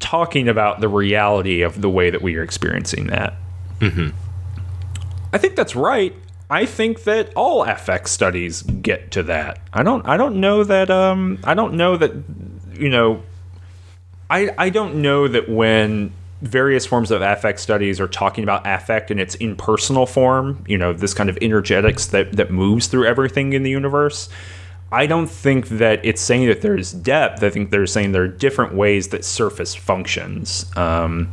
Speaker 2: talking about the reality of the way that we are experiencing that. Mm-hmm. I think that's right. I think that all affect studies get to that. I don't. I don't know that. Um. I don't know that. You know. I I don't know that when various forms of affect studies are talking about affect in its impersonal form. You know, this kind of energetics that that moves through everything in the universe. I don't think that it's saying that there's depth. I think they're saying there are different ways that surface functions. Um,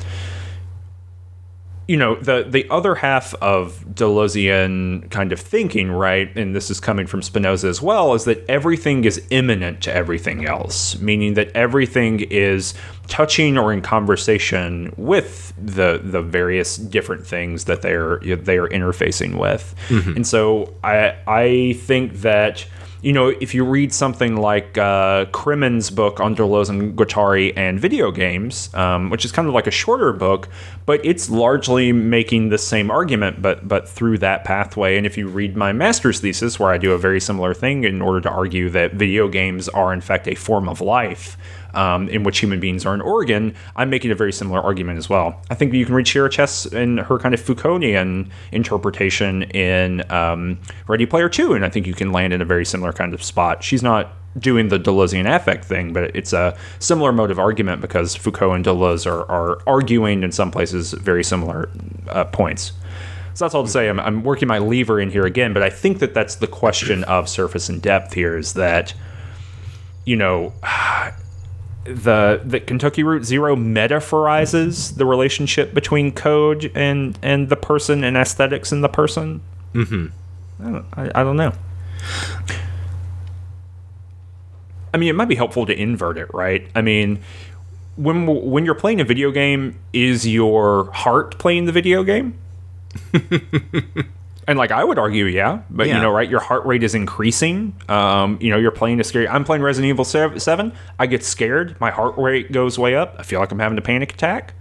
Speaker 2: you know, the the other half of Deleuzian kind of thinking, right, and this is coming from Spinoza as well, is that everything is immanent to everything else, meaning that everything is touching or in conversation with the the various different things that they're they are interfacing with. Mm-hmm. And so I I think that you know, if you read something like uh, Cremin's book on Deleuze and Guattari and video games, um, which is kind of like a shorter book, but it's largely making the same argument, but but through that pathway. And if you read my master's thesis, where I do a very similar thing in order to argue that video games are in fact a form of life, um, in which human beings are an organ, I'm making a very similar argument as well. I think you can read Shira Chess in her kind of Foucauldian interpretation in um, Ready Player Two, and I think you can land in a very similar kind of spot. She's not doing the Deleuzian affect thing, but it's a similar mode of argument because Foucault and Deleuze are, are arguing in some places very similar uh, points. So that's all to say. I'm, I'm working my lever in here again, but I think that that's the question of surface and depth here is that, you know, the the Kentucky Route Zero metaphorizes the relationship between code and and the person and aesthetics in the person.
Speaker 1: Mm-hmm.
Speaker 2: I don't, I, I don't know. I mean, it might be helpful to invert it, right? I mean, when when you're playing a video game, is your heart playing the video game? And like I would argue, yeah, but yeah. you know, right? Your heart rate is increasing. Um, you know, you're playing a scary. I'm playing Resident Evil Seven. I get scared. My heart rate goes way up. I feel like I'm having a panic attack.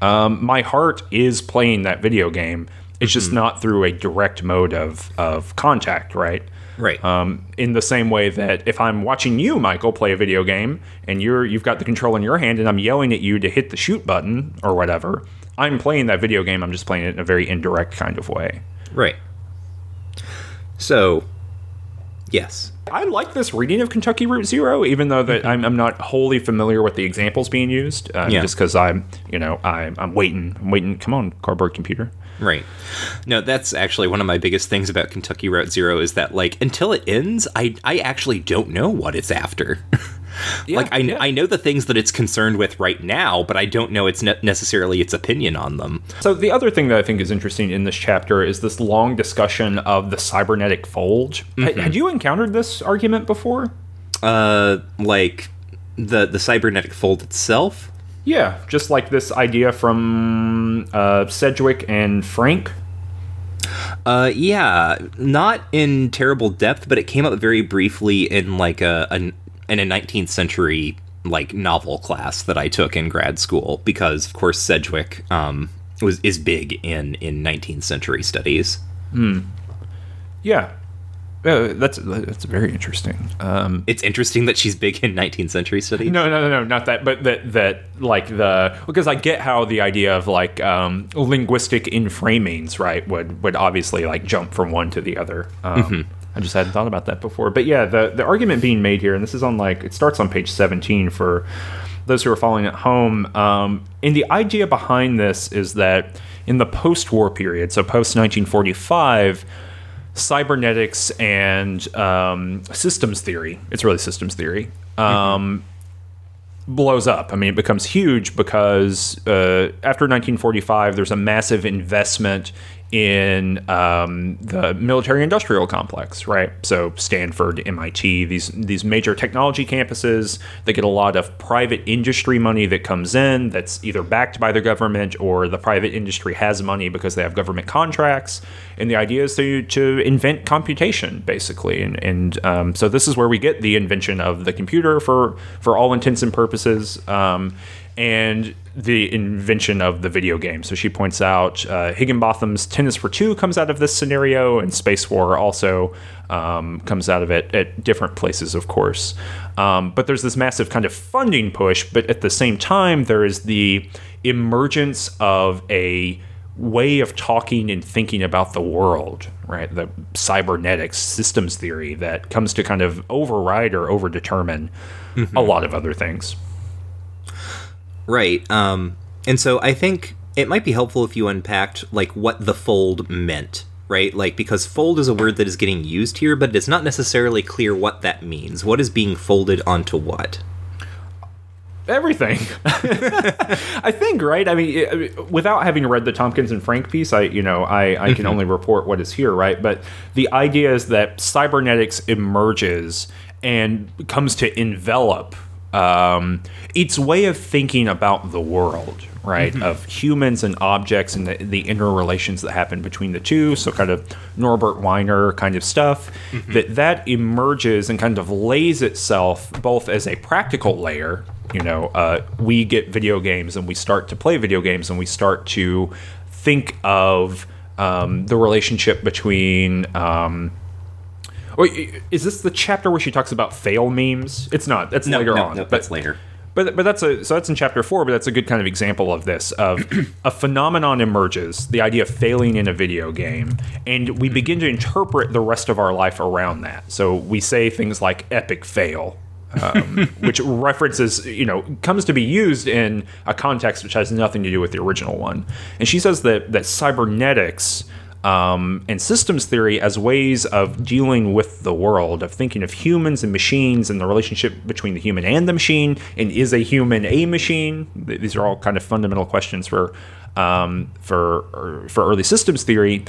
Speaker 2: Um, my heart is playing that video game. It's mm-hmm. just not through a direct mode of of contact, right?
Speaker 1: Right.
Speaker 2: Um, in the same way that if I'm watching you, Michael, play a video game, and you're you've got the control in your hand, and I'm yelling at you to hit the shoot button or whatever, I'm playing that video game. I'm just playing it in a very indirect kind of way.
Speaker 1: Right. So, yes.
Speaker 2: I like this reading of Kentucky Route Zero, even though that I'm, I'm, not wholly familiar with the examples being used. Uh, yeah. Just because I'm, you know, I'm, I'm waiting, I'm waiting. Come on, cardboard computer.
Speaker 1: Right. No, that's actually one of my biggest things about Kentucky Route Zero is that like until it ends, I I actually don't know what it's after. Yeah, like I, yeah. I know the things that it's concerned with right now, but I don't know it's ne- necessarily its opinion on them.
Speaker 2: So the other thing that I think is interesting in this chapter is this long discussion of the cybernetic fold. Mm-hmm. had you encountered this argument before?
Speaker 1: Uh, like the the cybernetic fold itself.
Speaker 2: Yeah, just like this idea from uh, Sedgwick and Frank.
Speaker 1: Uh, yeah, not in terrible depth, but it came up very briefly in like a, a in a 19th century like novel class that I took in grad school because of course Sedgwick um, was is big in in 19th century studies.
Speaker 2: Hmm. Yeah. Uh, that's that's very interesting. Um,
Speaker 1: it's interesting that she's big in 19th century studies.
Speaker 2: No, no, no, no, not that, but that that like the because I get how the idea of like um, linguistic inframings, right, would would obviously like jump from one to the other. Um, mm-hmm. I just hadn't thought about that before. But yeah, the the argument being made here, and this is on like it starts on page 17 for those who are following at home. Um, and the idea behind this is that in the post-war period, so post 1945, cybernetics and um, systems theory, it's really systems theory, um, blows up. I mean, it becomes huge because uh, after 1945, there's a massive investment in um, the military-industrial complex, right? So Stanford, MIT, these these major technology campuses, they get a lot of private industry money that comes in that's either backed by the government or the private industry has money because they have government contracts. And the idea is to to invent computation, basically. And and um, so this is where we get the invention of the computer for for all intents and purposes. Um, and the invention of the video game. So she points out uh, Higginbotham's Tennis for Two comes out of this scenario, and Space War also um, comes out of it at different places, of course. Um, but there's this massive kind of funding push, but at the same time, there is the emergence of a way of talking and thinking about the world, right? The cybernetics systems theory that comes to kind of override or overdetermine mm-hmm. a lot of other things.
Speaker 1: Right. Um, and so I think it might be helpful if you unpacked like what the fold meant right? Like, because fold is a word that is getting used here, but it's not necessarily clear what that means. What is being folded onto what?
Speaker 2: Everything. I think, right? I mean, without having read the Tomkins and Frank piece, I, you know, I, I can mm-hmm. only report what is here, right? But the idea is that cybernetics emerges and comes to envelop um, its way of thinking about the world, right? Mm-hmm. Of humans and objects and the, the interrelations that happen between the two. So kind of Norbert Wiener kind of stuff. Mm-hmm. That that emerges and kind of lays itself both as a practical layer. You know, uh, we get video games and we start to play video games and we start to think of um, the relationship between. Um, is this the chapter where she talks about fail memes? It's not. That's no, later
Speaker 1: no,
Speaker 2: on.
Speaker 1: No, that's later.
Speaker 2: But but that's a so that's in chapter four. But that's a good kind of example of this. Of a phenomenon emerges, the idea of failing in a video game, and we begin to interpret the rest of our life around that. So we say things like "epic fail," um, which references, you know, comes to be used in a context which has nothing to do with the original one. And she says that that cybernetics um, and systems theory as ways of dealing with the world, of thinking of humans and machines and the relationship between the human and the machine, and is a human a machine? These are all kind of fundamental questions for um, for for early systems theory.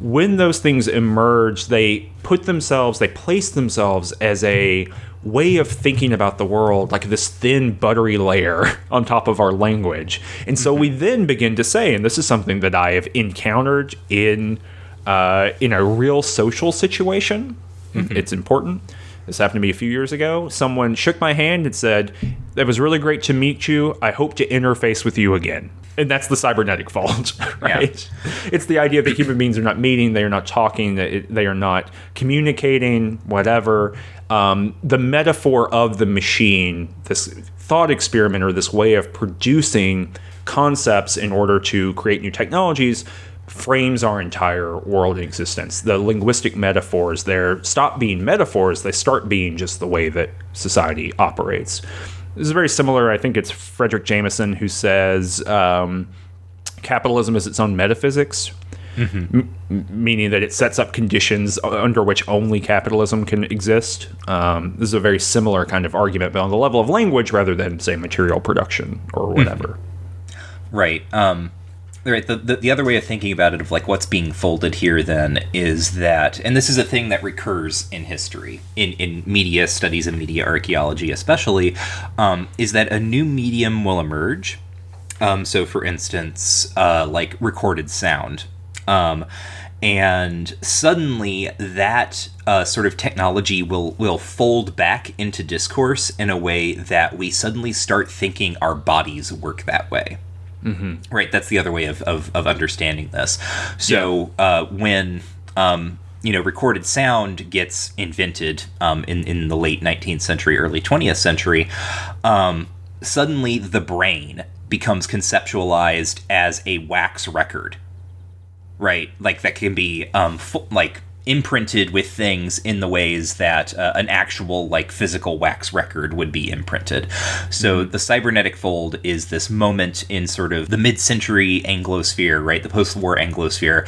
Speaker 2: When those things emerge, they put themselves, they place themselves as a way of thinking about the world, like this thin, buttery layer on top of our language. And so we mm-hmm. then begin to say, and this is something that I have encountered in uh, in a real social situation. Mm-hmm. It's important. This happened to me a few years ago. Someone shook my hand and said, "That was really great to meet you. I hope to interface with you again." and that's the cybernetic fold, right? Yeah. It's the idea that human beings are not meeting, they are not talking, they are not communicating, whatever. Um, the metaphor of the machine, this thought experiment or this way of producing concepts in order to create new technologies, frames our entire world existence. The linguistic metaphors there stop being metaphors, they start being just the way that society operates. This is very similar. I think it's Fredric Jameson who says um, capitalism is its own metaphysics, mm-hmm. m- meaning that it sets up conditions under which only capitalism can exist. Um, this is a very similar kind of argument, but on the level of language rather than, say, material production or whatever.
Speaker 1: Mm-hmm. Right. Um, right the, the, the other way of thinking about it of like what's being folded here then is that and this is a thing that recurs in history in, in media studies and media archaeology especially um, is that a new medium will emerge um, so for instance uh, like recorded sound um, and suddenly that uh, sort of technology will will fold back into discourse in a way that we suddenly start thinking our bodies work that way Mm-hmm. Right, that's the other way of, of, of understanding this. So yeah. uh, when um, you know recorded sound gets invented um, in in the late 19th century, early 20th century, um, suddenly the brain becomes conceptualized as a wax record. Right, like that can be um, like imprinted with things in the ways that uh, an actual like physical wax record would be imprinted. So mm-hmm. the cybernetic fold is this moment in sort of the mid-century Anglosphere, right, the post-war Anglosphere,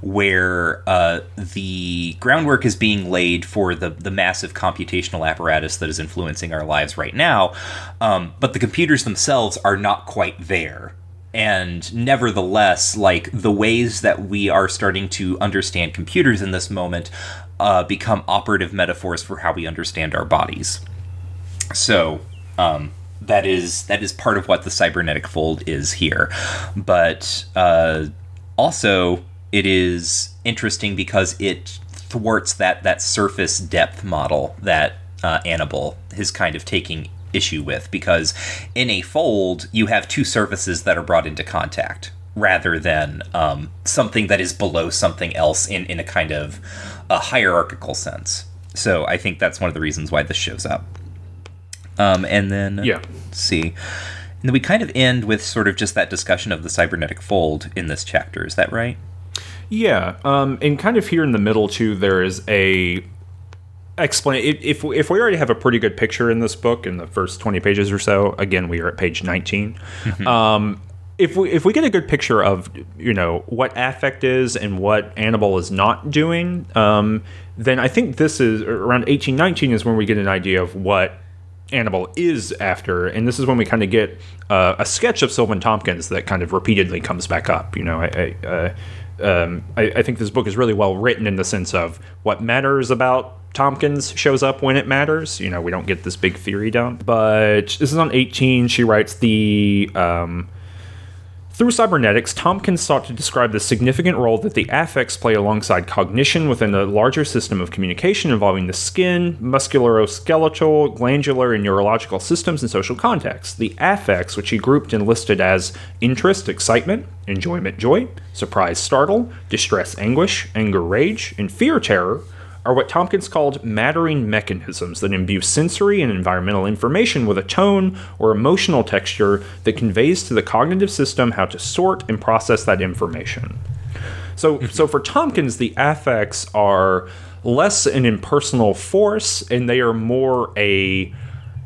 Speaker 1: where uh, the groundwork is being laid for the the massive computational apparatus that is influencing our lives right now, um, but the computers themselves are not quite there and nevertheless like the ways that we are starting to understand computers in this moment uh, become operative metaphors for how we understand our bodies. So um, that is that is part of what the cybernetic fold is here. But uh, also it is interesting because it thwarts that that surface depth model that uh, Anable is kind of taking issue with because in a fold you have two surfaces that are brought into contact rather than um, something that is below something else in, in a kind of a hierarchical sense. So I think that's one of the reasons why this shows up. Um, and then
Speaker 2: Yeah.
Speaker 1: see. And then we kind of end with sort of just that discussion of the cybernetic fold in this chapter. Is that right?
Speaker 2: Yeah, um, and kind of here in the middle too, there is a explain. If, if if we already have a pretty good picture in this book in the first twenty pages or so, again we are at page 19 Um, if we if we get a good picture of you know what affect is and what Anable is not doing, um, then I think this is around eighteen nineteen is when we get an idea of what Anable is after, and this is when we kind of get uh, a sketch of Silvan Tomkins that kind of repeatedly comes back up. You know, I I, uh, um, I, I think this book is really well written in the sense of what matters about Tomkins shows up when it matters. You know, we don't get this big theory down, but this is on 18. She writes the. Um, through cybernetics, Tomkins sought to describe the significant role that the affects play alongside cognition within a larger system of communication involving the skin, musculoskeletal, glandular, and neurological systems and social contexts. The affects, which he grouped and listed as interest, excitement, enjoyment, joy, surprise, startle, distress, anguish, anger, rage, and fear, terror, are what Tomkins called mattering mechanisms that imbue sensory and environmental information with a tone or emotional texture that conveys to the cognitive system how to sort and process that information. So, so for Tomkins, the affects are less an impersonal force, and they are more a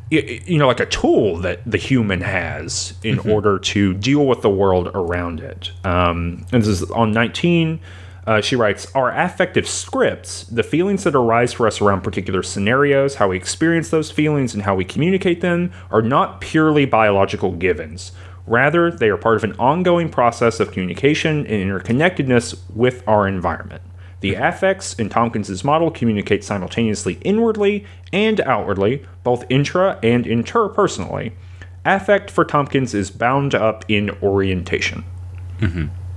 Speaker 2: you know like a tool that the human has in order to deal with the world around it. Um, and this is on 19. Uh, she writes, Our affective scripts, the feelings that arise for us around particular scenarios, how we experience those feelings, and how we communicate them, are not purely biological givens. Rather, they are part of an ongoing process of communication and interconnectedness with our environment. The affects in Tomkins's model communicate simultaneously inwardly and outwardly, both intra and interpersonally. Affect for Tomkins is bound up in orientation.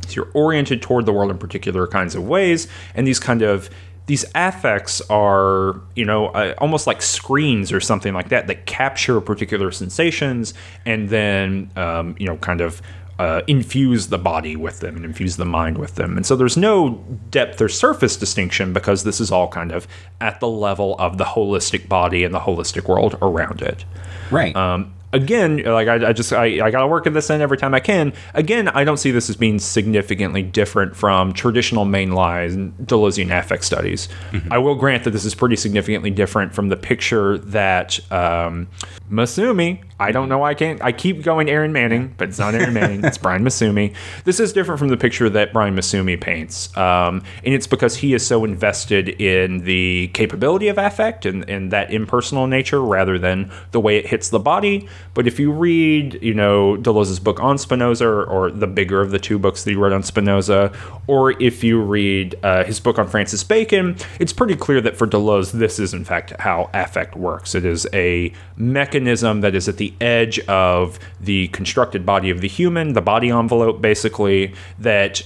Speaker 2: So you're oriented toward the world in particular kinds of ways, and these kind of these affects are, you know, uh, almost like screens or something like that that capture particular sensations and then, um, you know, kind of uh, infuse the body with them and infuse the mind with them. And so there's no depth or surface distinction because this is all kind of at the level of the holistic body and the holistic world around it.
Speaker 1: Right.
Speaker 2: Um, again, like I, I just I, I gotta work at this end every time I can. Again, I don't see this as being significantly different from traditional mainline Deleuzian affect studies. I will grant that this is pretty significantly different from the picture that um, Massumi. I don't know. why I can't. I keep going Erin Manning, but it's not Erin Manning. It's Brian Massumi. This is different from the picture that Brian Massumi paints, um, and it's because he is so invested in the capability of affect and, and that impersonal nature rather than the way it hits the body. But if you read, you know, Deleuze's book on Spinoza, or, the bigger of the two books that he wrote on Spinoza, or if you read uh, his book on Francis Bacon, it's pretty clear that for Deleuze, this is in fact how affect works. It is a mechanism that is at the edge of the constructed body of the human, the body envelope, basically, that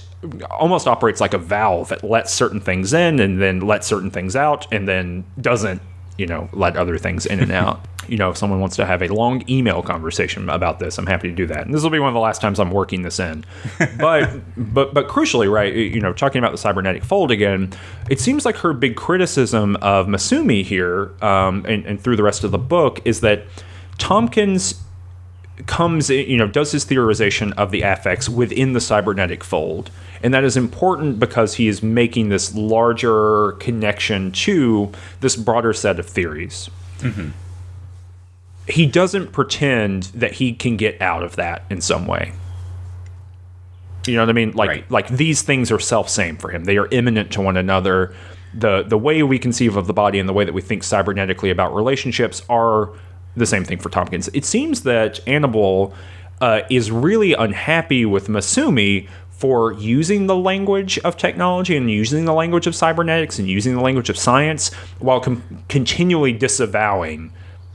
Speaker 2: almost operates like a valve that lets certain things in and then lets certain things out and then doesn't you know let other things in and out you know if someone wants to have a long email conversation about this i'm happy to do that. And this will be one of the last times i'm working this in. But but but crucially right you know talking about the cybernetic fold again it seems like her big criticism of massumi here um, and, and through the rest of the book is that tomkins comes in, you know does his theorization of the affects within the cybernetic fold. And that is important because he is making this larger connection to this broader set of theories he doesn't pretend that he can get out of that in some way you know what i mean like
Speaker 1: Right.
Speaker 2: like these things are self same for him they are imminent to one another the the way we conceive of the body and the way that we think cybernetically about relationships are the same thing for Tomkins. It seems that Anable uh, is really unhappy with Massumi for using the language of technology and using the language of cybernetics and using the language of science while com- continually disavowing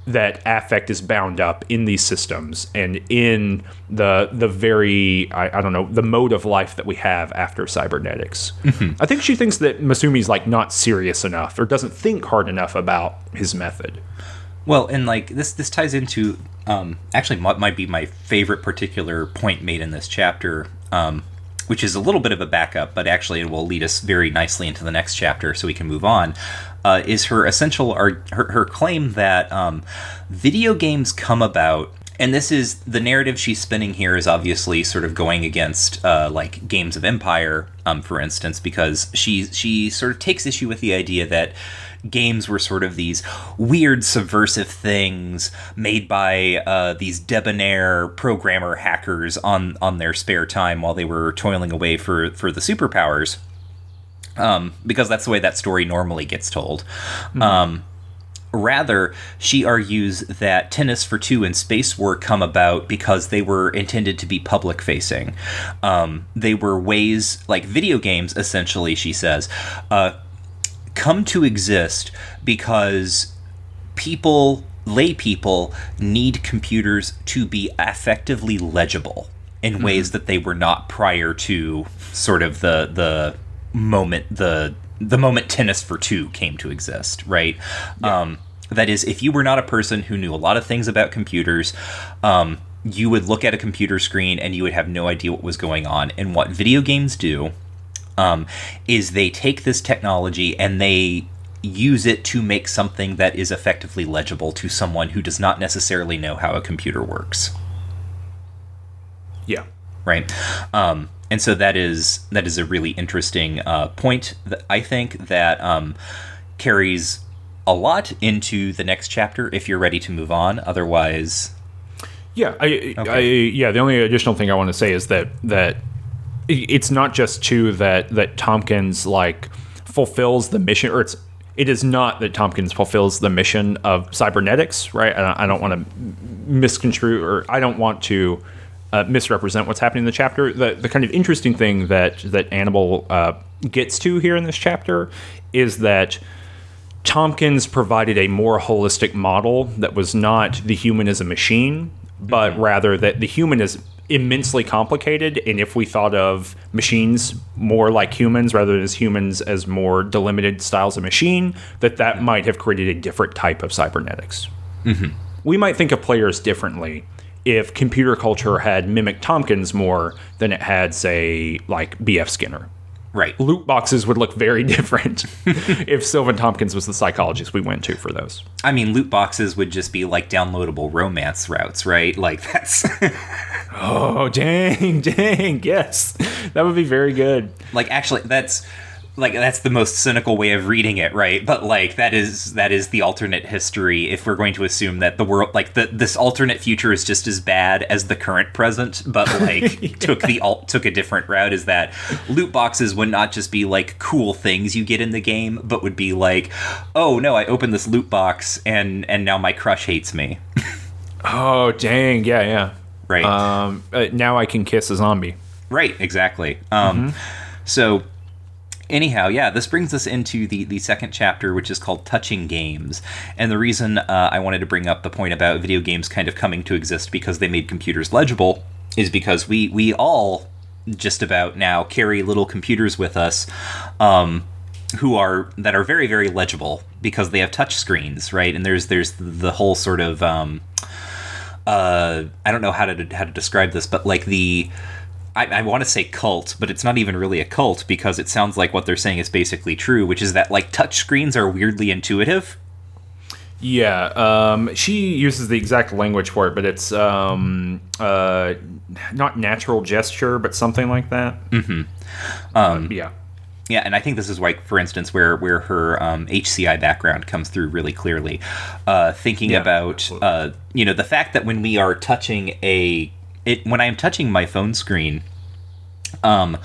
Speaker 2: that affect is bound up in these systems and in the the very I, I don't know the mode of life that we have after cybernetics. I think she thinks that Massumi's like not serious enough or doesn't think hard enough about his method.
Speaker 1: Well, and like this this ties into um, actually what might be my favorite particular point made in this chapter, um, which is a little bit of a backup, but actually it will lead us very nicely into the next chapter, so we can move on. Uh, is her essential her, her claim that um, video games come about and this is the narrative she's spinning here is obviously sort of going against uh, like games of empire um, for instance because she she sort of takes issue with the idea that games were sort of these weird subversive things made by uh, these debonair programmer hackers on on their spare time while they were toiling away for for the superpowers um, because that's the way that story normally gets told mm-hmm. um, Rather, she argues that Tennis for Two and Spacewar come about because they were intended to be public facing. Um, they were ways, like video games, essentially, she says, uh, come to exist because people, lay people, need computers to be effectively legible in mm-hmm. ways that they were not prior to sort of the the moment the the moment tennis for two came to exist right? Yeah. um, that is if you were not a person who knew a lot of things about computers um, you would look at a computer screen and you would have no idea what was going on. And what video games do um, is they take this technology and they use it to make something that is effectively legible to someone who does not necessarily know how a computer works.
Speaker 2: Yeah.
Speaker 1: Right? Um, and so that is that is a really interesting uh, point that I think that um, carries a lot into the next chapter if you're ready to move on. Otherwise,
Speaker 2: yeah, I, okay. I, yeah. The only additional thing I want to say is that that it's not just too that that Tomkins like fulfills the mission, or it's it is not that Tomkins fulfills the mission of cybernetics, right? I, I don't want to misconstrue, or I don't want to uh, misrepresent what's happening in the chapter. The the kind of interesting thing that that Anable uh, gets to here in this chapter is that Tomkins provided a more holistic model that was not the human as a machine, but mm-hmm. rather that the human is immensely complicated. And if we thought of machines more like humans rather than as humans as more delimited styles of machine, that that might have created a different type of cybernetics. Mm-hmm. We might think of players differently if computer culture had mimicked Tomkins more than it had, say, like B.F. Skinner.
Speaker 1: Right.
Speaker 2: Loot boxes would look very different if Silvan Tomkins was the psychologist we went to for those.
Speaker 1: I mean, loot boxes would just be like downloadable romance routes, right? Like that's.
Speaker 2: oh, dang, dang. Yes. That would be very good.
Speaker 1: Like, actually, that's like that's the most cynical way of reading it right? But like that is that is the alternate history if we're going to assume that the world like the this alternate future is just as bad as the current present but like yeah. took the alt took a different route is that loot boxes would not just be like cool things you get in the game but would be like oh no i opened this loot box and and now my crush hates me.
Speaker 2: Oh dang. Yeah yeah.
Speaker 1: Right.
Speaker 2: Um uh, now i can kiss a zombie.
Speaker 1: Right exactly. Um mm-hmm. so anyhow, yeah, this brings us into the the second chapter, which is called "Touching Games." And the reason uh, I wanted to bring up the point about video games kind of coming to exist because they made computers legible is because we we all just about now carry little computers with us. Um, who are that are very very legible because they have touch screens right and there's there's the whole sort of um, uh, I don't know how to how to describe this but like the I, I want to say cult, but it's not even really a cult because it sounds like what they're saying is basically true, which is that like touch screens are weirdly intuitive.
Speaker 2: Yeah, um, she uses the exact language for it, but it's um, uh, not natural gesture, but something like that.
Speaker 1: Mm-hmm. Um, yeah. Yeah, and I think this is like, for instance, where where her um, HCI background comes through really clearly. Uh, thinking yeah, about uh, you know the fact that when we are touching a it when I am touching my phone screen, um,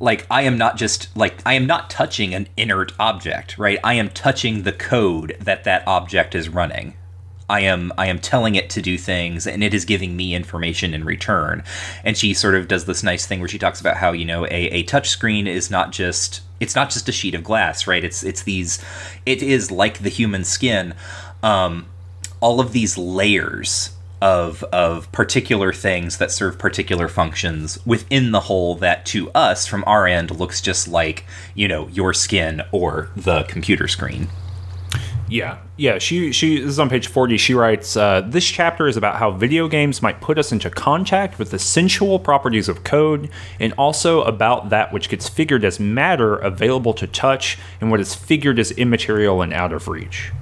Speaker 1: like I am not just like I am not touching an inert object, right? I am touching the code that that object is running. I am I am telling it to do things and it is giving me information in return. And she sort of does this nice thing where she talks about how, you know, a, a touch screen is not just it's not just a sheet of glass, right? It's it's these it is like the human skin. Um, all of these layers of of particular things that serve particular functions within the whole that to us from our end looks just like you know your skin or the computer screen
Speaker 2: Yeah, yeah. She she this is on page forty. She writes, uh, "This chapter is about how video games might put us into contact with the sensual properties of code, and also about that which gets figured as matter available to touch, and what is figured as immaterial and out of reach."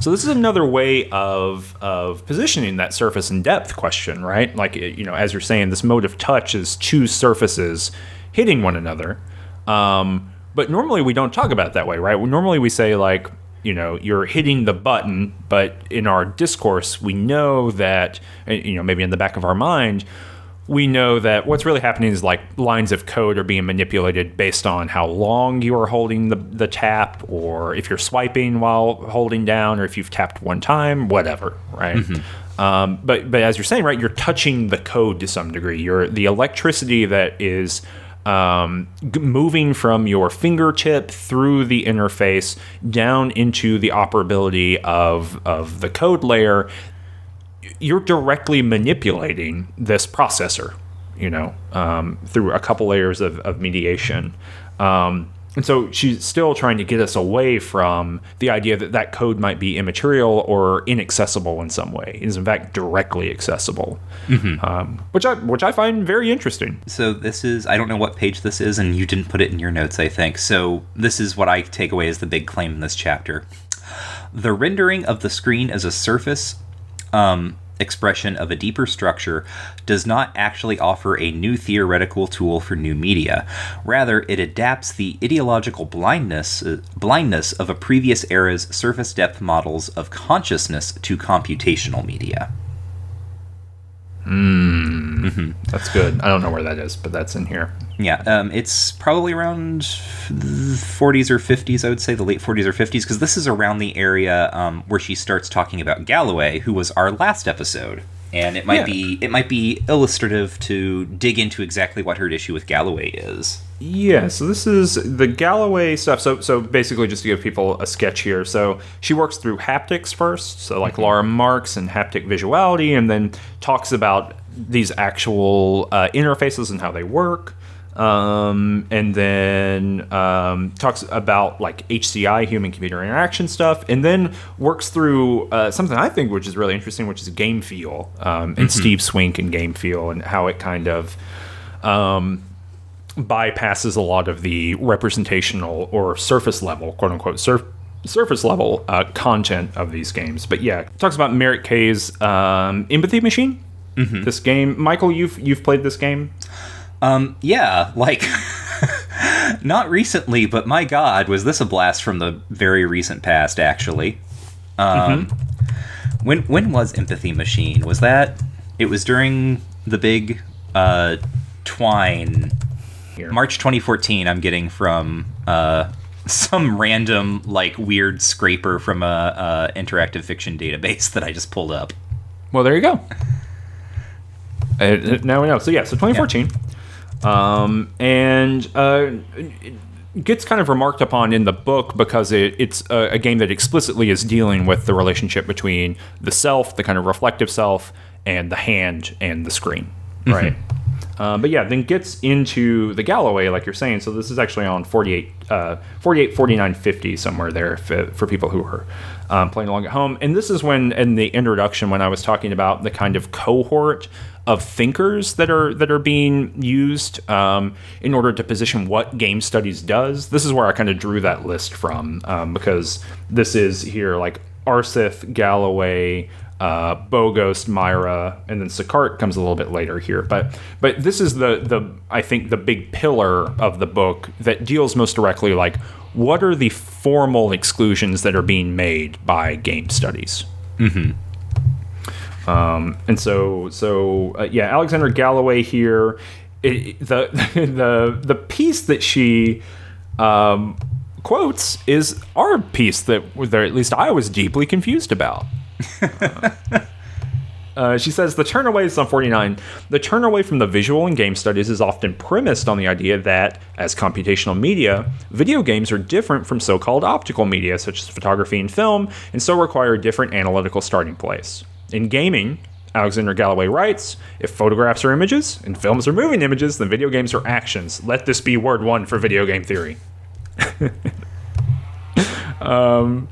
Speaker 2: So this is another way of of positioning that surface and depth question, right? Like you know, as you're saying, this mode of touch is two surfaces hitting one another. Um, but normally we don't talk about it that way, right? Normally we say like, you know, you're hitting the button, but in our discourse we know that, uh, you know, maybe in the back of our mind, we know that what's really happening is like lines of code are being manipulated based on how long you are holding the, the tap or if you're swiping while holding down or if you've tapped one time whatever right? Um, but but as you're saying right you're touching the code to some degree. You're the electricity that is um, g- moving from your fingertip through the interface down into the operability of of the code layer you're directly manipulating this processor, you know, um, through a couple layers of, of mediation. Um, and so she's still trying to get us away from the idea that that code might be immaterial or inaccessible in some way. It is in fact directly accessible, um, which I which I find very interesting.
Speaker 1: So this is I don't know what page this is, and you didn't put it in your notes, I think. So this is what I take away as the big claim in this chapter. The rendering of the screen as a surface um, expression of a deeper structure does not actually offer a new theoretical tool for new media. Rather, it adapts the ideological blindness uh, blindness of a previous era's surface depth models of consciousness to computational media.
Speaker 2: That's good. I don't know where that is, but that's in here.
Speaker 1: Yeah, um, it's probably around the 40s or 50s, I would say, the late 40s or 50s, because this is around the area um, where she starts talking about Galloway, who was our last episode. And it might
Speaker 2: Yeah.
Speaker 1: be it might be illustrative to dig into exactly what her issue with Galloway is.
Speaker 2: Yeah, so this is the Galloway stuff. So, so basically, just to give people a sketch here. So she works through haptics first, so like Laura Marks and haptic visuality, and then talks about these actual uh, interfaces and how they work. Um, and then um, talks about like HCI, human computer interaction stuff, and then works through uh, something I think which is really interesting, which is game feel um, and Steve Swink and game feel and how it kind of um, bypasses a lot of the representational or surface level, quote unquote, surf, surface level uh, content of these games. But yeah, talks about Merritt K's um, Empathy Machine. This game, Michael, you've you've played this game.
Speaker 1: Um, yeah, like not recently, but my God, was this a blast from the very recent past? Actually, um, when when was Empathy Machine? Was that? It was during the big uh, Twine
Speaker 2: Here.
Speaker 1: March 2014. I'm getting from uh, some random like weird scraper from a, a interactive fiction database that I just pulled up.
Speaker 2: Well, there you go. Uh, now we know. So yeah, so 2014, um, and uh, it gets kind of remarked upon in the book because it, it's a, a game that explicitly is dealing with the relationship between the self, the kind of reflective self, and the hand and the screen, right? Uh, but yeah, then gets into the Galloway, like you're saying. So this is actually on 48, uh, 48 49, 50, somewhere there for, for people who are um, playing along at home. And this is when, in the introduction, when I was talking about the kind of cohort of thinkers that are that are being used um, in order to position what game studies does. This is where I kind of drew that list from um, because this is here like Aarseth, Galloway, uh, Bogost, Mäyrä, and then Sicart comes a little bit later here. But but this is the the I think the big pillar of the book that deals most directly like what are the formal exclusions that are being made by game studies. Um, and so so uh, yeah, Alexander Galloway here. It, the the the piece that she um, quotes is our piece that, that at least I was deeply confused about. Uh, she says the turn away is on 49. The turn away from the visual in game studies is often premised on the idea that, as computational media, video games are different from so called optical media, such as photography and film, and so require a different analytical starting place. In gaming, Alexander Galloway writes If photographs are images and films are moving images, then video games are actions. Let this be word one for video game theory. um,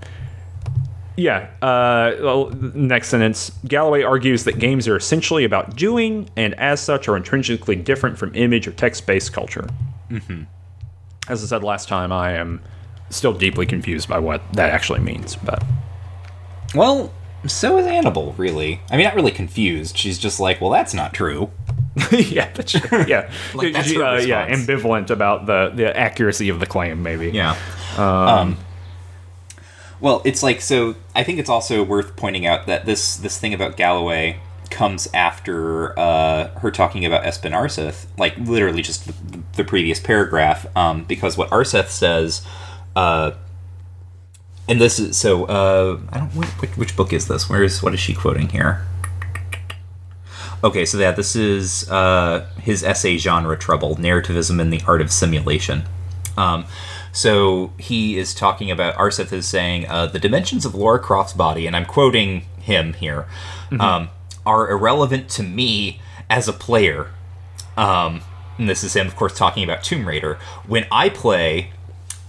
Speaker 2: Yeah. Uh, well, next sentence. Galloway argues that games are essentially about doing, and as such, are intrinsically different from image or text-based culture. Mm-hmm. As I said last time, I am still deeply confused by what that actually means. But
Speaker 1: Well, so is Anable, really. I mean, not really confused. She's just like, well, that's not true.
Speaker 2: yeah, that's true. yeah,
Speaker 1: Like, that's
Speaker 2: She- uh, yeah, ambivalent about the the accuracy of the claim, maybe.
Speaker 1: Yeah. Um, well, it's like so. I think it's also worth pointing out that this this thing about Galloway comes after uh, her talking about Espen Aarseth, like literally just the, the previous paragraph, um, because what Aarseth says, uh, and this is so. Uh, I don't which, which book is this? Where is what is she quoting here? Okay, so yeah, this is uh, his essay genre trouble, narrativism and the art of simulation. Um, so he is talking about Aarseth is saying uh, the dimensions of Lara Croft's body, and I'm quoting him here, um, are irrelevant to me as a player. Um, and this is him, of course, talking about Tomb Raider. When I play,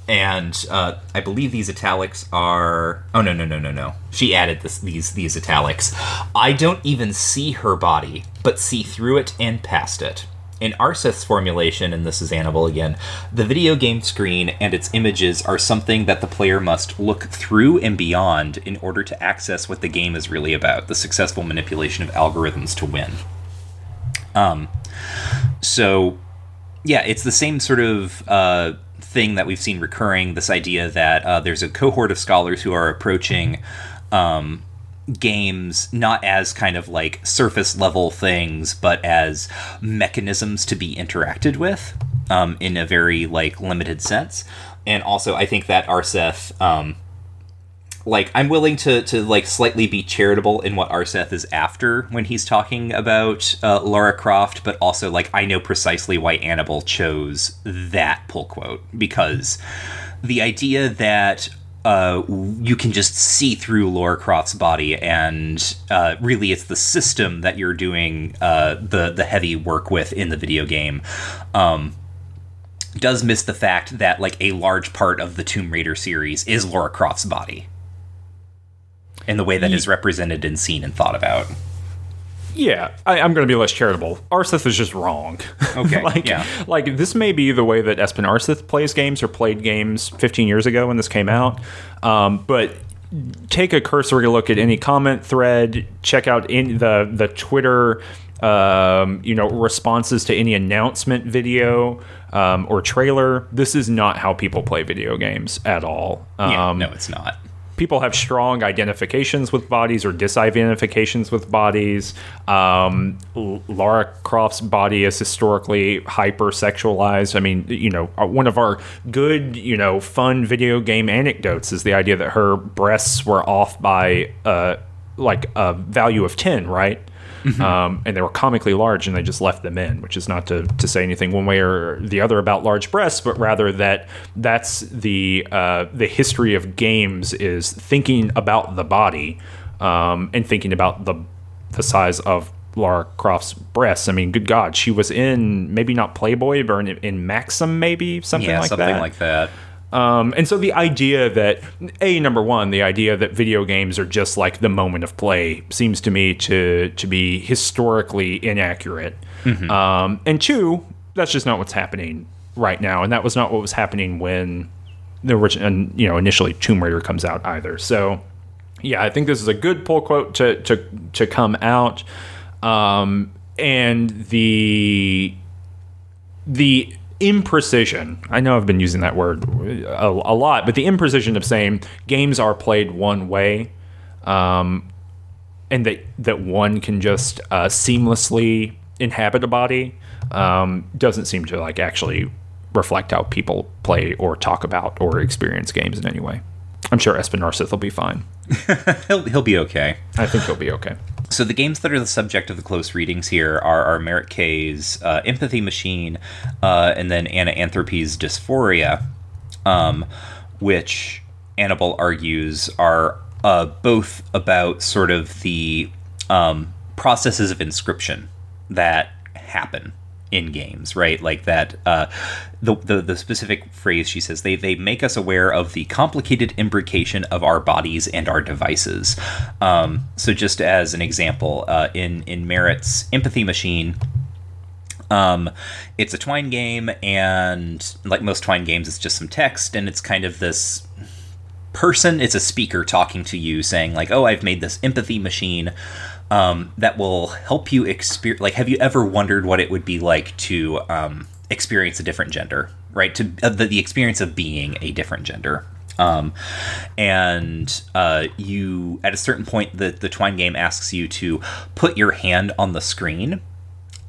Speaker 1: and uh, I believe these italics are. Oh no no no no no! She added this, these these italics. I don't even see her body, but see through it and past it. In Aarseth's formulation, and this is Anable again, the video game screen and its images are something that the player must look through and beyond in order to access what the game is really about the successful manipulation of algorithms to win. Um, so yeah, it's the same sort of uh, thing that we've seen recurring. This idea that uh, there's a cohort of scholars who are approaching um, games not as kind of like surface level things, but as mechanisms to be interacted with um, in a very like limited sense. And also, I think that Aarseth. Um, like I'm willing to to like slightly be charitable in what Aarseth is after when he's talking about uh, Lara Croft, but also like I know precisely why Anable chose that pull quote because the idea that uh, you can just see through Lara Croft's body, and uh, really it's the system that you're doing uh, the the heavy work with in the video game. Um, does miss the fact that like a large part of the Tomb Raider series is Lara Croft's body in the way that is represented and seen and thought about.
Speaker 2: Yeah, I, I'm going to be less charitable. Aarseth is just wrong.
Speaker 1: Okay,
Speaker 2: like,
Speaker 1: yeah.
Speaker 2: like this may be the way that Espen Aarseth plays games or played games 15 years ago when this came out. Um, but take a cursory look at any comment thread. Check out in the the Twitter, um, you know, responses to any announcement video um, or trailer. This is not how people play video games at all. Um,
Speaker 1: Yeah, no, it's not.
Speaker 2: People have strong identifications with bodies or disidentifications with bodies. Um, Lara Croft's body is historically hypersexualized. I mean, you know, uh, one of our good, you know, fun video game anecdotes is the idea that her breasts were off by uh, like a value of 10, right? Um, and they were comically large, and they just left them in, which is not to, to say anything one way or the other about large breasts, but rather that that's the uh, the history of games is thinking about the body um, and thinking about the the size of Lara Croft's breasts. I mean, good God, she was in maybe not Playboy, but in, in Maxim, maybe something
Speaker 1: Yeah,
Speaker 2: like
Speaker 1: something
Speaker 2: that.
Speaker 1: Something like that.
Speaker 2: Um, and so the idea that a number one, the idea that video games are just like the moment of play seems to me to to be historically inaccurate. Um, and two, that's just not what's happening right now, and that was not what was happening when the original, you know, initially Tomb Raider comes out either. So yeah, I think this is a good pull quote to to to come out, um, and the the imprecision. I know i've been using that word a, a lot but the imprecision of saying games are played one way um, and that that one can just uh, seamlessly inhabit a body um, doesn't seem to like actually reflect how people play or talk about or experience games in any way. I'm sure Espen will be fine.
Speaker 1: He'll, he'll be okay.
Speaker 2: i think he'll be okay
Speaker 1: So the games that are the subject of the close readings here are, are Merritt K's uh, Empathy Machine, uh, and then Anna Anthropy's Dysphoria, um, which Anable argues are uh, both about sort of the um, processes of inscription that happen in games, right? Like that. Uh, the, the the specific phrase she says they they make us aware of the complicated imbrication of our bodies and our devices. Um, so just as an example, uh, in in Merritt's Empathy Machine. Um, it's a Twine game, and like most Twine games, it's just some text, and it's kind of this person. It's a speaker talking to you, saying like, "Oh, I've made this empathy machine um, that will help you experience. Like, have you ever wondered what it would be like to um, experience a different gender? Right, to uh, the, the experience of being a different gender. Um, and uh, you, at a certain point, the the Twine game asks you to put your hand on the screen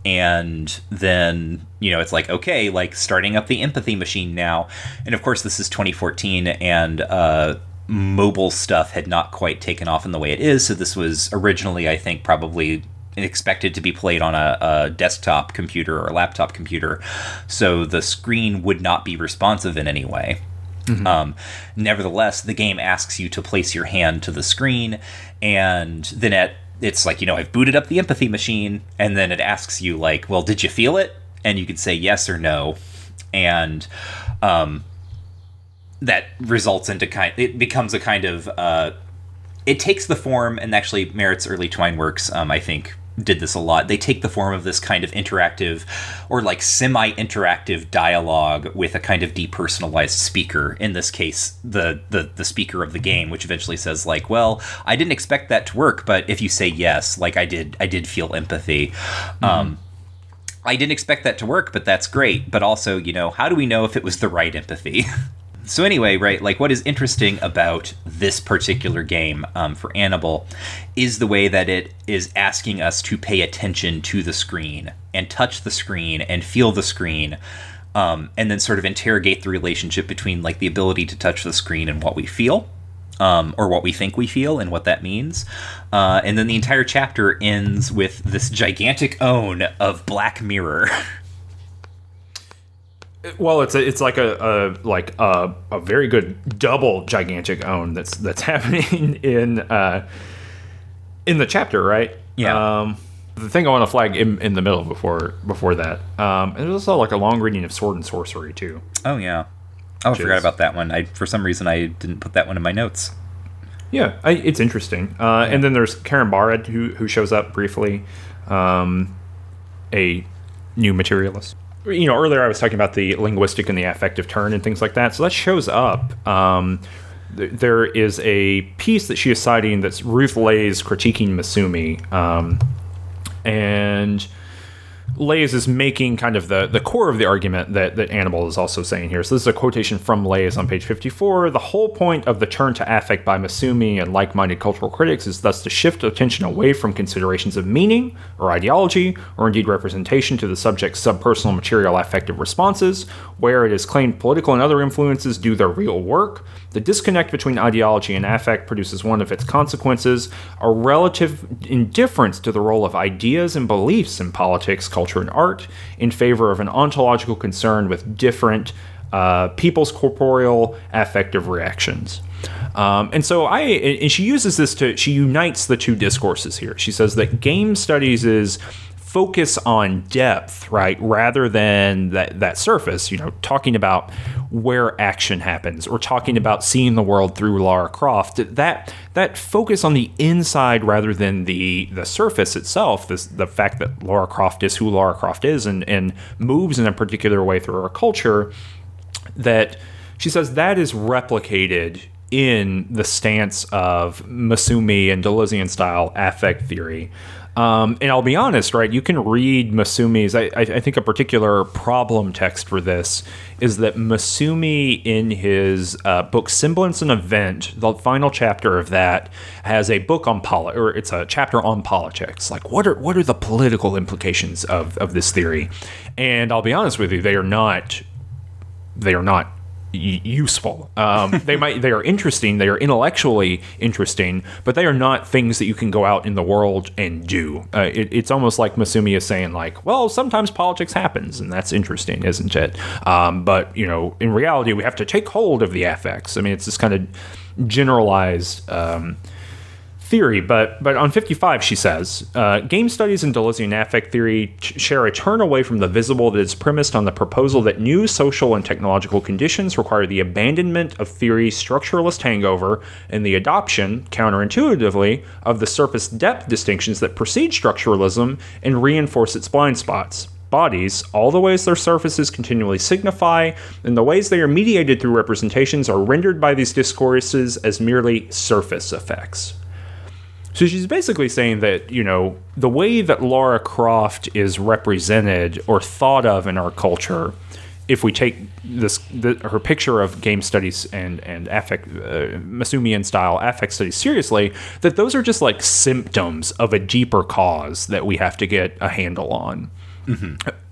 Speaker 1: and then you know it's like okay like starting up the empathy machine now and of course this is 2014 and uh, mobile stuff had not quite taken off in the way it is so this was originally i think probably expected to be played on a, a desktop computer or a laptop computer so the screen would not be responsive in any way Mm-hmm. Um, nevertheless, the game asks you to place your hand to the screen, and then at it's like you know I've booted up the empathy machine, and then it asks you like, well, did you feel it? And you can say yes or no, and um, that results into kind. It becomes a kind of. Uh, it takes the form, and actually, Merritt's early Twine works, um, I think, did this a lot. They take the form of this kind of interactive or like semi interactive dialogue with a kind of depersonalized speaker. In this case, the, the the speaker of the game, which eventually says like, "Well, I didn't expect that to work, but if you say yes, like I did, I did feel empathy." Mm-hmm. Um, I didn't expect that to work, but that's great. But also, you know, how do we know if it was the right empathy? so anyway, right, like what is interesting about this particular game um, for Anable is the way that it is asking us to pay attention to the screen and touch the screen and feel the screen. Um, and then sort of interrogate the relationship between like the ability to touch the screen and what we feel um, or what we think we feel and what that means. Uh, and then the entire chapter ends with this gigantic own of Black Mirror.
Speaker 2: Well, it's a, it's like a, a like a, a very good double gigantic own that's that's happening in uh, in the chapter, right?
Speaker 1: Yeah.
Speaker 2: Um, the thing I want to flag in, in the middle before before that, um, and there's also like a long reading of Sword and Sorcery too.
Speaker 1: Oh yeah. Oh, I forgot is, about that one. I for some reason I didn't put that one in my notes.
Speaker 2: Yeah, I, it's interesting. Uh. And then there's Karen Barad who who shows up briefly, um, a new materialist you know, earlier I was talking about the linguistic and the affective turn and things like that. So that shows up. Um, th- there is a piece that she is citing that's Ruth Leys critiquing Massumi. Um, and Leys is making kind of the, the core of the argument that, that Anable is also saying here. So this is a quotation from Leys on page 54. The whole point of the turn to affect by Massumi and like-minded cultural critics is thus to shift attention away from considerations of meaning or ideology or indeed representation to the subject's subpersonal material affective responses, where it is claimed political and other influences do their real work. The disconnect between ideology and affect produces one of its consequences, a relative indifference to the role of ideas and beliefs in politics, culture, and art in favor of an ontological concern with different uh, people's corporeal affective reactions. Um, and so I, and she uses this to, she unites the two discourses here. She says that game studies is focus on depth, right, rather than that, that surface, you know, talking about where action happens or talking about seeing the world through Lara Croft, that that focus on the inside rather than the the surface itself, this, the fact that Lara Croft is who Lara Croft is and, and moves in a particular way through our culture, that she says that is replicated in the stance of Massumi and Deleuzian style affect theory. Um, and I'll be honest, right? You can read Massumi's. I, I, think a particular problem text for this is that Massumi, in his uh, book Semblance and Event, the final chapter of that has a book on poli- or it's a chapter on politics. Like, what are what are the political implications of of this theory? And I'll be honest with you, they are not. They are not useful. Um, they might they are interesting. They are intellectually interesting, but they are not things that you can go out in the world and do. Uh, it, it's almost like Massumi is saying, like, well, sometimes politics happens, and that's interesting, isn't it? Um, but you know, in reality, we have to take hold of the affects. I mean, it's this kind of generalized. Um, theory, but but on 55 she says uh, game studies and Deleuzean affect theory ch- share a turn away from the visible that is premised on the proposal that new social and technological conditions require the abandonment of theory's structuralist hangover and the adoption, counterintuitively, of the surface depth distinctions that precede structuralism and reinforce its blind spots bodies, all the ways their surfaces continually signify, and the ways they are mediated through representations are rendered by these discourses as merely surface effects. So she's basically saying that, you know, the way that Lara Croft is represented or thought of in our culture, if we take this the, her picture of game studies and and affect uh, Massumian style affect studies seriously, that those are just like symptoms of a deeper cause that we have to get a handle on.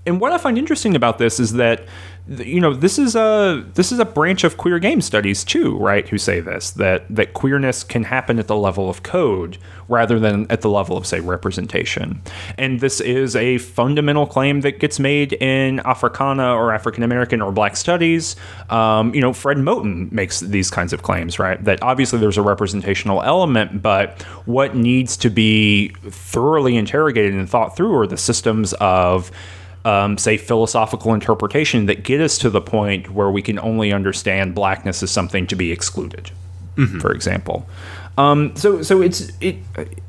Speaker 2: And what I find interesting about this is that th- you know this is a this is a branch of queer game studies too, right? Who say this that that queerness can happen at the level of code rather than at the level of say representation. And this is a fundamental claim that gets made in Africana or African American or Black studies. Um, you know, Fred Moten makes these kinds of claims, right? That obviously there's a representational element, but what needs to be thoroughly interrogated and thought through are the systems of um, say philosophical interpretation that get us to the point where we can only understand blackness as something to be excluded, for example. Um, so so it's it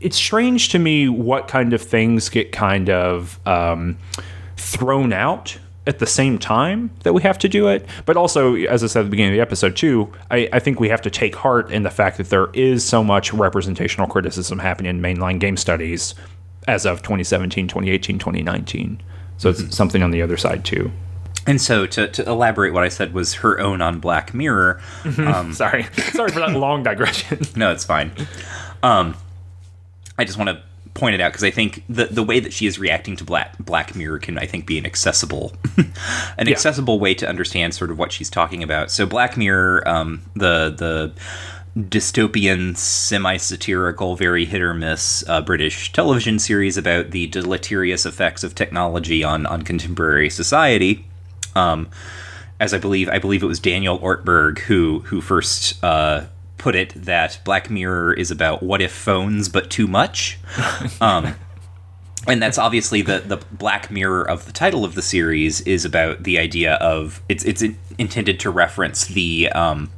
Speaker 2: it's strange to me what kind of things get kind of um, thrown out at the same time that we have to do it. But also, as I said at the beginning of the episode too, I, I think we have to take heart in the fact that there is so much representational criticism happening in mainline game studies as of 2017, 2018, 2019. So it's something on the other side too.
Speaker 1: And so, to, to elaborate, what I said was her own on Black Mirror. Um,
Speaker 2: Sorry, sorry for that long digression.
Speaker 1: no, it's fine. Um, I just want to point it out because I think the the way that she is reacting to Black Black Mirror can I think be an accessible an
Speaker 2: Yeah.
Speaker 1: accessible way to understand sort of what she's talking about. So Black Mirror, um, the the dystopian, semi-satirical, very hit or miss uh, British television series about the deleterious effects of technology on on contemporary society. Um, as I believe, I believe it was Daniel Ortberg who who first uh, put it that Black Mirror is about what if phones, but too much. Um, and that's obviously the the Black Mirror of the title of the series is about the idea of it's it's in- intended to reference the um,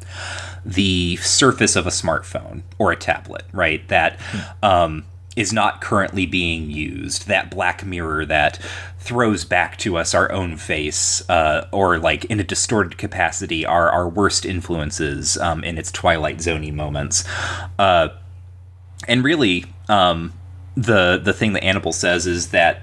Speaker 1: the surface of a smartphone or a tablet, right? That um, is not currently being used. That black mirror that throws back to us our own face, uh, or like in a distorted capacity, our our worst influences um, in its twilight zony moments. Uh, and really, um, the the thing that Anable says is that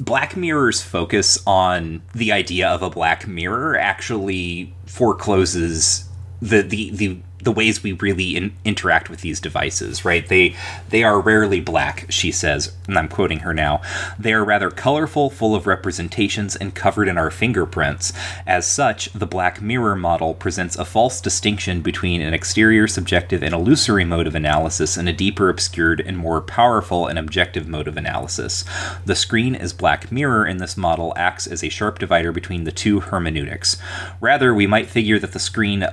Speaker 1: Black Mirror's focus on the idea of a black mirror actually forecloses the the the, the ways we really in, interact with these devices, right? They they are rarely black, she says, and I'm quoting her now. They are rather colorful, full of representations, and covered in our fingerprints. As such, the Black Mirror model presents a false distinction between an exterior, subjective, and illusory mode of analysis and a deeper, obscured, and more powerful and objective mode of analysis. The screen as Black Mirror in this model acts as a sharp divider between the two hermeneutics. Rather, we might figure that the screen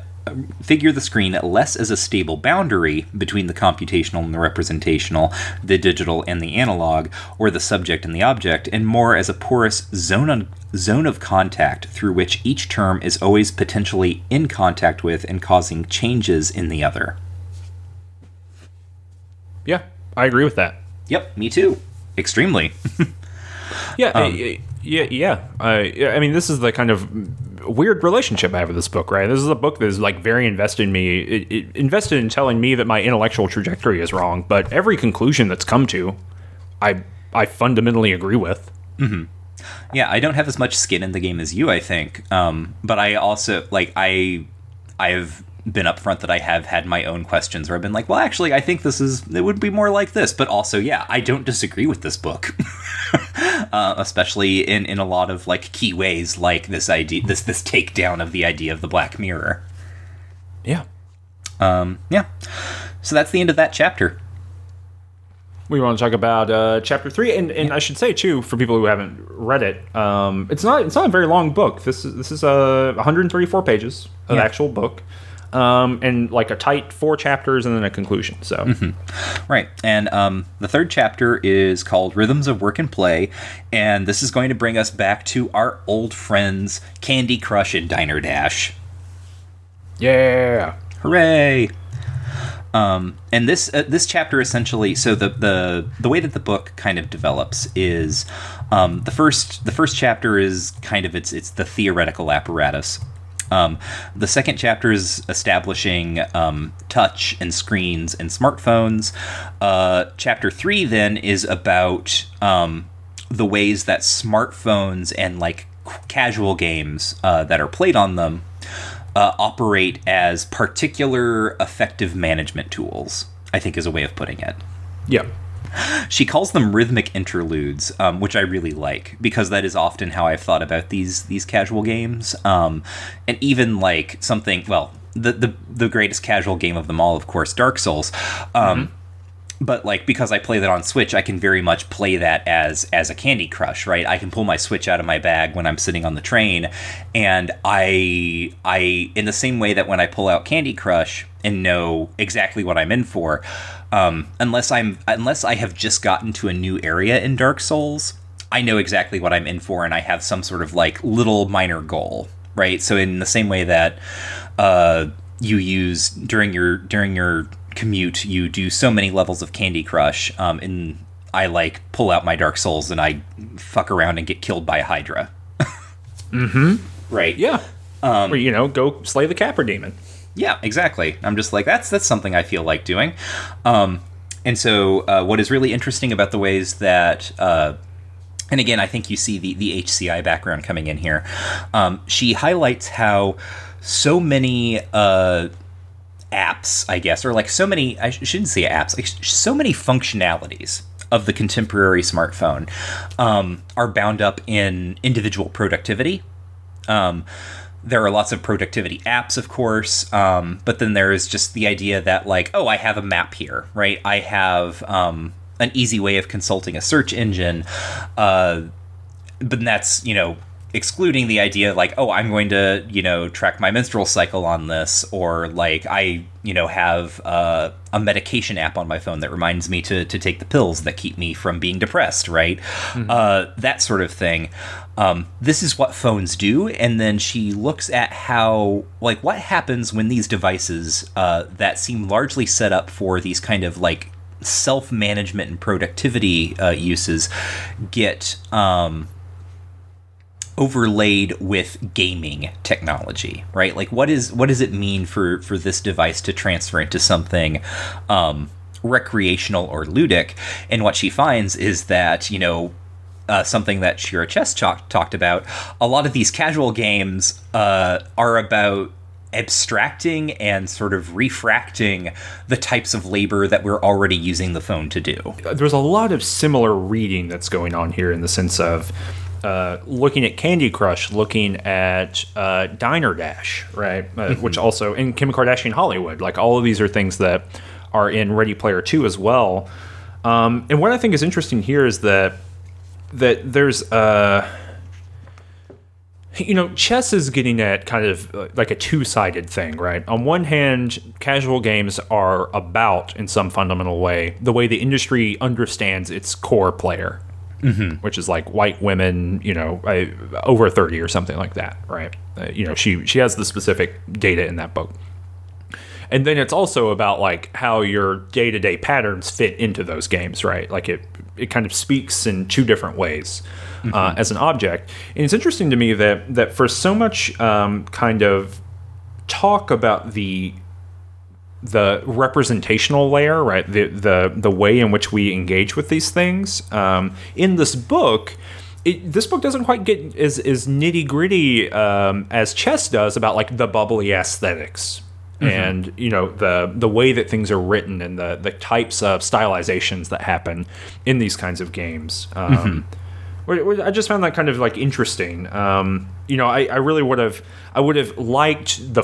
Speaker 1: figure the screen less as a stable boundary between the computational and the representational, the digital and the analog, or the subject and the object, and more as a porous zone on, zone of contact through which each term is always potentially in contact with and causing changes in the other.
Speaker 2: Yeah, I agree with that.
Speaker 1: Yep, me too. Extremely.
Speaker 2: Yeah, I- yeah, yeah. I, yeah, I mean, this is the kind of weird relationship I have with this book, right? This is a book that is like very invested in me, it, it invested in telling me that my intellectual trajectory is wrong. But every conclusion that's come to, I I fundamentally agree with.
Speaker 1: Yeah, I don't have as much skin in the game as you, I think. Um, but I also like I I've been upfront that I have had my own questions where I've been like, well, actually, I think this is it would be more like this. But also, yeah, I don't disagree with this book, uh, especially in in a lot of like key ways, like this idea, this this takedown of the idea of the Black Mirror.
Speaker 2: Yeah.
Speaker 1: Um, yeah, so that's the end of that chapter.
Speaker 2: We want to talk about uh, chapter three, and, and I should say too, for people who haven't read it, um, it's not it's not a very long book. This is this is uh, 134 pages of
Speaker 1: Yeah.
Speaker 2: actual book. Um, and like a tight four chapters and then a conclusion. So,
Speaker 1: Right. And um, the third chapter is called Rhythms of Work and Play. And this is going to bring us back to our old friends, Candy Crush and Diner Dash.
Speaker 2: yeah.
Speaker 1: Hooray! Um, and this uh, this chapter essentially, so the, the the way that the book kind of develops is um, the first the first chapter is kind of it's it's the theoretical apparatus. Um, the second chapter is establishing um, touch and screens and smartphones. Uh, chapter three then is about um, the ways that smartphones and like casual games uh, that are played on them uh, operate as particular effective management tools. I think is a way of putting it.
Speaker 2: Yeah.
Speaker 1: She calls them rhythmic interludes, um, which I really like because that is often how I've thought about these these casual games. Um, and even like something, well, the, the the greatest casual game of them all, of course, Dark Souls. Um, But like because I play that on Switch, I can very much play that as as a Candy Crush, right? I can pull my Switch out of my bag when I'm sitting on the train, and I I in the same way that when I pull out Candy Crush and know exactly what I'm in for, um, unless I'm unless I have just gotten to a new area in Dark Souls, I know exactly what I'm in for, and I have some sort of like little minor goal, right? So in the same way that uh, you use during your during your commute, you do so many levels of Candy Crush, um, and I like pull out my Dark Souls and I fuck around and get killed by a Hydra. mm-hmm. Right.
Speaker 2: Yeah. Um, or, you know, go slay the Capra demon.
Speaker 1: Yeah, exactly. I'm just like that's that's something I feel like doing. Um, and so, uh, what is really interesting about the ways that, uh, and again, I think you see the the HCI background coming in here. Um, she highlights how so many uh, apps, I guess, or like so many. I sh- shouldn't say apps. Like so many functionalities of the contemporary smartphone um, are bound up in individual productivity. Um, there are lots of productivity apps, of course, um, but then there is just the idea that, like, oh, I have a map here, right? I have um, an easy way of consulting a search engine, uh, but that's, you know, excluding the idea like, oh, I'm going to, you know, track my menstrual cycle on this, or like I, you know, have uh, a medication app on my phone that reminds me to, to take the pills that keep me from being depressed, right? Uh, that sort of thing. Um, this is what phones do, and then she looks at how, like, what happens when these devices uh, that seem largely set up for these kind of like self management and productivity uh, uses get um, overlaid with gaming technology, right? Like, what is what does it mean for for this device to transfer into something? Um, recreational or ludic and what she finds is that you know uh, something that Shira Chess talk- talked about. A lot of these casual games uh, are about abstracting and sort of refracting the types of labor that we're already using the phone to do.
Speaker 2: There's a lot of similar reading that's going on here in the sense of uh, looking at Candy Crush, looking at uh, Diner Dash, right? Uh, Which also in Kim Kardashian Hollywood, like all of these are things that are in Ready Player Two as well. Um, and what I think is interesting here is that that there's uh you know chess is getting at kind of uh, like a two-sided thing right? On one hand casual games are about in some fundamental way the way the industry understands its core player which is like white women you know over 30 or something like that right? Uh, you know she she has the specific data in that book. And then it's also about like how your day-to-day patterns fit into those games right? Like it it kind of speaks in two different ways uh, as an object. And it's interesting to me that that for so much um, kind of talk about the the representational layer right the the the way in which we engage with these things um, in this book it, this book doesn't quite get as, as nitty gritty um, as chess does about like the bubbly aesthetics and you know the the way that things are written and the the types of stylizations that happen in these kinds of games. Um, wh- I just found that kind of like interesting. Um, you know, I, I really would have I would have liked the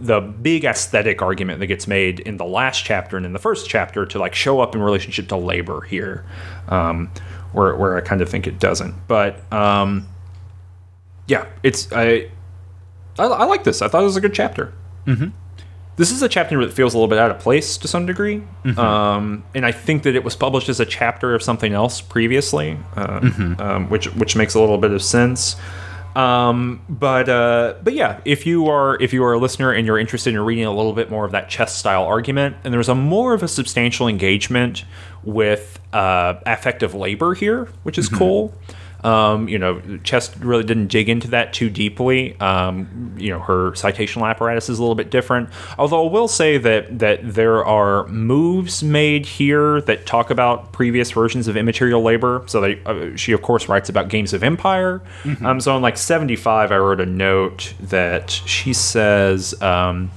Speaker 2: the big aesthetic argument that gets made in the last chapter and in the first chapter to like show up in relationship to labor here, um, where where I kind of think it doesn't. But um, yeah, it's I, I I like this. I thought it was a good chapter. This is a chapter that feels a little bit out of place to some degree, um, and I think that it was published as a chapter of something else previously, uh, um, which which makes a little bit of sense. Um, but uh, but yeah, if you are if you are a listener and you're interested in reading a little bit more of that chess style argument, and there's a more of a substantial engagement with uh, affective labor here, which is cool. Um, you know, Chess really didn't dig into that too deeply. Um, you know, her citational apparatus is a little bit different. Although I will say that that there are moves made here that talk about previous versions of immaterial labor. So they, uh, she of course writes about Games of Empire. Um, so in like seventy five, I wrote a note that she says. Um,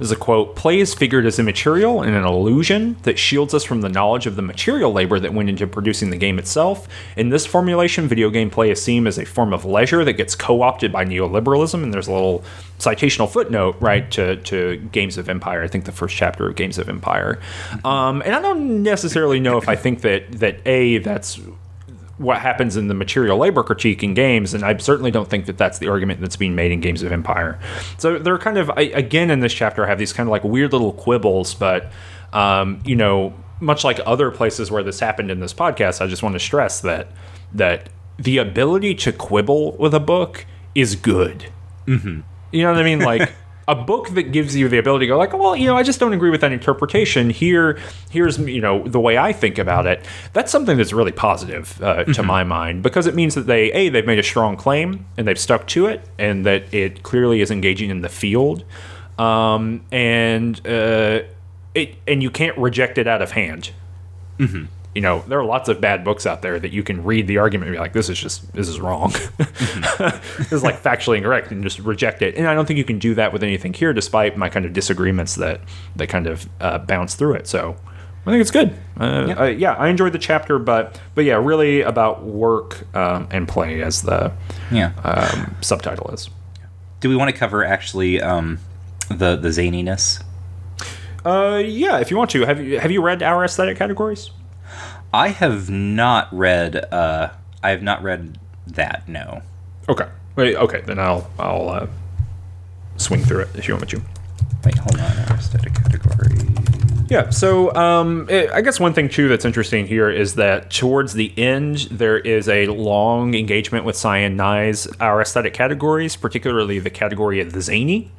Speaker 2: is a quote Play is figured as immaterial and an illusion that shields us from the knowledge of the material labor that went into producing the game itself. In this formulation, video game play is seen as a form of leisure that gets co opted by neoliberalism. And there's a little citational footnote, right, to, to Games of Empire. I think the first chapter of Games of Empire. Um, and I don't necessarily know if I think that, that A, that's what happens in the material labor critique in games, and I certainly don't think that that's the argument that's being made in Games of Empire. So they're kind of I, again in this chapter I have these kind of like weird little quibbles, but um, you know, much like other places where this happened in this podcast, I just want to stress that that the ability to quibble with a book is good. Mm-hmm. You know what I mean? Like. A book that gives you the ability to go like, well, you know, I just don't agree with that interpretation. Here, here's you know the way I think about it. That's something that's really positive uh, to my mind because it means that they a they've made a strong claim and they've stuck to it, and that it clearly is engaging in the field, um, and uh, it and you can't reject it out of hand. You know, there are lots of bad books out there that you can read the argument and be like, "This is just this is wrong." this is like factually incorrect, and just reject it. And I don't think you can do that with anything here, despite my kind of disagreements that that kind of uh, bounce through it. So I think it's good. Uh, yeah. yeah, I enjoyed the chapter, but but yeah, really about work um, and play as the
Speaker 1: Yeah.
Speaker 2: um, subtitle is.
Speaker 1: Do we want to cover actually um, the the zaniness?
Speaker 2: Uh, yeah, if you want to, have you have you read our aesthetic categories?
Speaker 1: I have not read. Uh, I have not read that. No.
Speaker 2: Okay, wait, okay, then I'll I'll uh, swing through it if you want me to.
Speaker 1: Wait, hold on. Aesthetic category.
Speaker 2: Yeah. So um, eh, I guess one thing too that's interesting here is that towards the end there is a long engagement with Sianne Ngai's our aesthetic categories, particularly the category of the zany.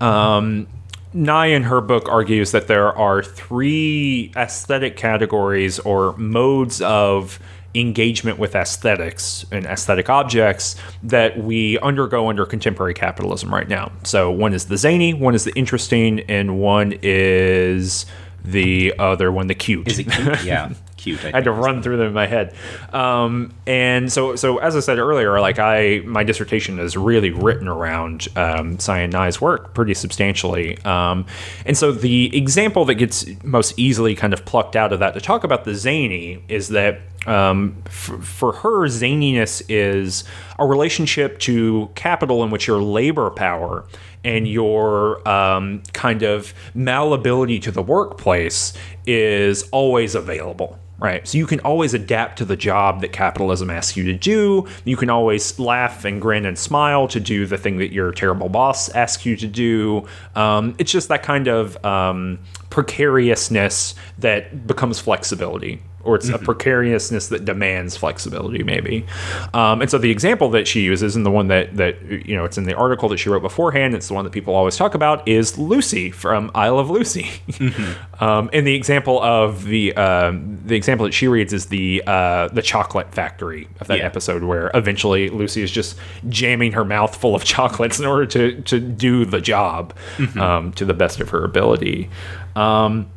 Speaker 2: Um, Ngai in her book argues that there are three aesthetic categories or modes of engagement with aesthetics and aesthetic objects that we undergo under contemporary capitalism right now. So one is the zany, one is the interesting, and one is the other one, the cute.
Speaker 1: Is it cute? yeah, cute.
Speaker 2: I had to run through them in my head. Um, and so, so as I said earlier, like I, my dissertation is really written around um, Sianne Ngai's work pretty substantially. Um, and so the example that gets most easily kind of plucked out of that to talk about the zany is that um, f- for her, zaniness is a relationship to capital in which your labor power and your um, kind of malleability to the workplace is always available. Right. So you can always adapt to the job that capitalism asks you to do. You can always laugh and grin and smile to do the thing that your terrible boss asks you to do. Um, it's just that kind of um, precariousness that becomes flexibility or it's a precariousness that demands flexibility maybe. Um, and so the example that she uses and the one that that you know it's in the article that she wrote beforehand it's the one that people always talk about is lucy from i love lucy. Um, and the example of the um, the example that she reads is the uh, the chocolate factory of that
Speaker 1: Yeah.
Speaker 2: episode where eventually lucy is just jamming her mouth full of chocolates in order to to do the job um, to the best of her ability. Um,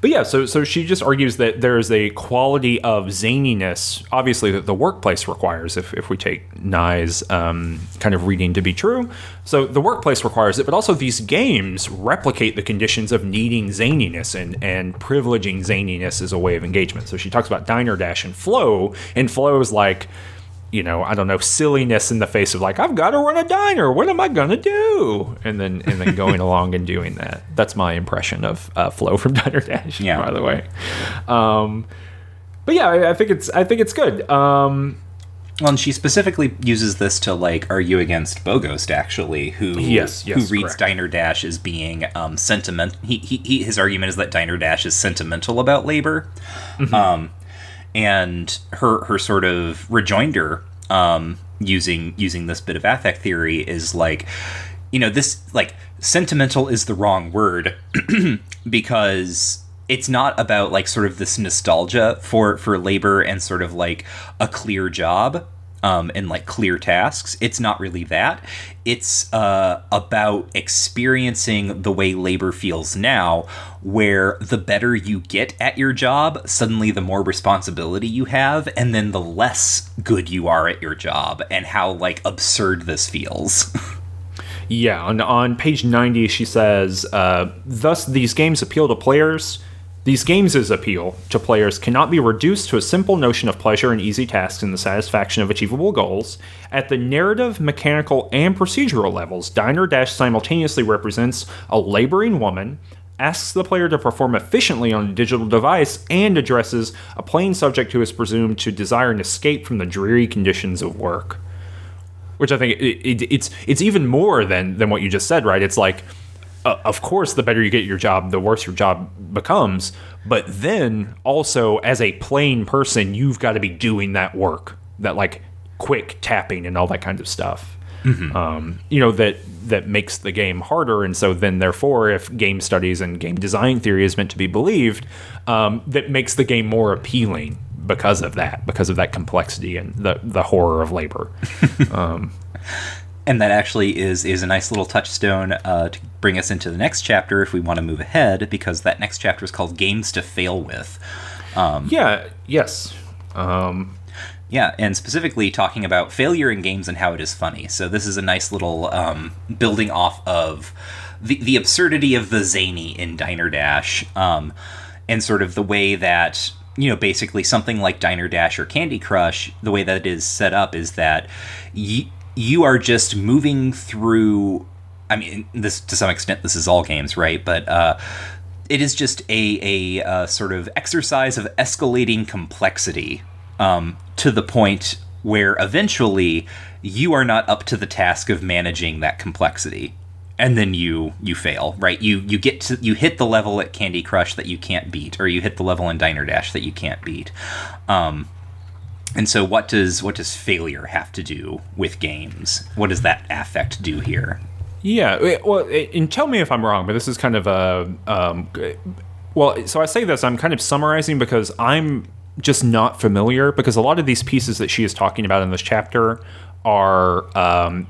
Speaker 2: but yeah, so so she just argues that there is a quality of zaniness, obviously that the workplace requires. If if we take Ngai's um, kind of reading to be true, so the workplace requires it, but also these games replicate the conditions of needing zaniness and and privileging zaniness as a way of engagement. So she talks about Diner Dash and Flo, and Flo is like you know, I don't know, silliness in the face of like, I've got to run a diner. What am I gonna do? And then and then going along and doing that. That's my impression of uh, Flo from Diner Dash.
Speaker 1: Yeah.
Speaker 2: By the way, um, but yeah, I, I think it's I think it's good. Um,
Speaker 1: Well, and she specifically uses this to like argue against Bogost, actually, who
Speaker 2: Yes, yes,
Speaker 1: who reads
Speaker 2: correct.
Speaker 1: Diner Dash as being um, sentiment. He, he, he his argument is that Diner Dash is sentimental about labor, um, and her her sort of rejoinder um, using using this bit of affect theory is like, you know, this like sentimental is the wrong word because it's not about like sort of this nostalgia for for labor and sort of like a clear job um, and like clear tasks. It's not really that. It's uh, about experiencing the way labor feels now, where the better you get at your job, suddenly the more responsibility you have, and then the less good you are at your job, and how like absurd this feels.
Speaker 2: Yeah, on, on page 90, she says, uh, Thus, these games appeal to players. These games' appeal to players cannot be reduced to a simple notion of pleasure and easy tasks and the satisfaction of achievable goals. At the narrative, mechanical, and procedural levels, Diner Dash simultaneously represents a laboring woman, asks the player to perform efficiently on a digital device, and addresses a plain subject who is presumed to desire an escape from the dreary conditions of work which I think it, it, it's it's even more than than what you just said, right? It's like, uh, of course, the better you get your job, the worse your job becomes. But then also, as a plain person, you've got to be doing that work, that like quick tapping and all that kind of stuff. Um, you know that that makes the game harder, and so then therefore, if game studies and game design theory is meant to be believed, um, that makes the game more appealing because of that, because of that complexity and the the horror of labor.
Speaker 1: and that actually is is a nice little touchstone uh, to bring us into the next chapter if we want to move ahead, because that next chapter is called "Games to Fail with."
Speaker 2: Yeah. Yes. Um,
Speaker 1: Yeah, and specifically talking about failure in games and how it is funny. So this is a nice little um, building off of the the absurdity of the zany in Diner Dash, um, and sort of the way that you know basically something like Diner Dash or Candy Crush, the way that it is set up is that y- you are just moving through. I mean, this to some extent, this is all games, right? But uh, it is just a a uh, sort of exercise of escalating complexity um, to the point where eventually you are not up to the task of managing that complexity and then you you fail right you you get to you hit the level at candy crush that you can't beat or you hit the level in diner dash that you can't beat um, and so what does what does failure have to do with games what does that affect do here
Speaker 2: yeah. eh, Well, eh, and tell me if I'm wrong, but this is kind of a. Um, well, so I say this. I'm kind of summarizing because I'm just not familiar because a lot of these pieces that she is talking about in this chapter are um,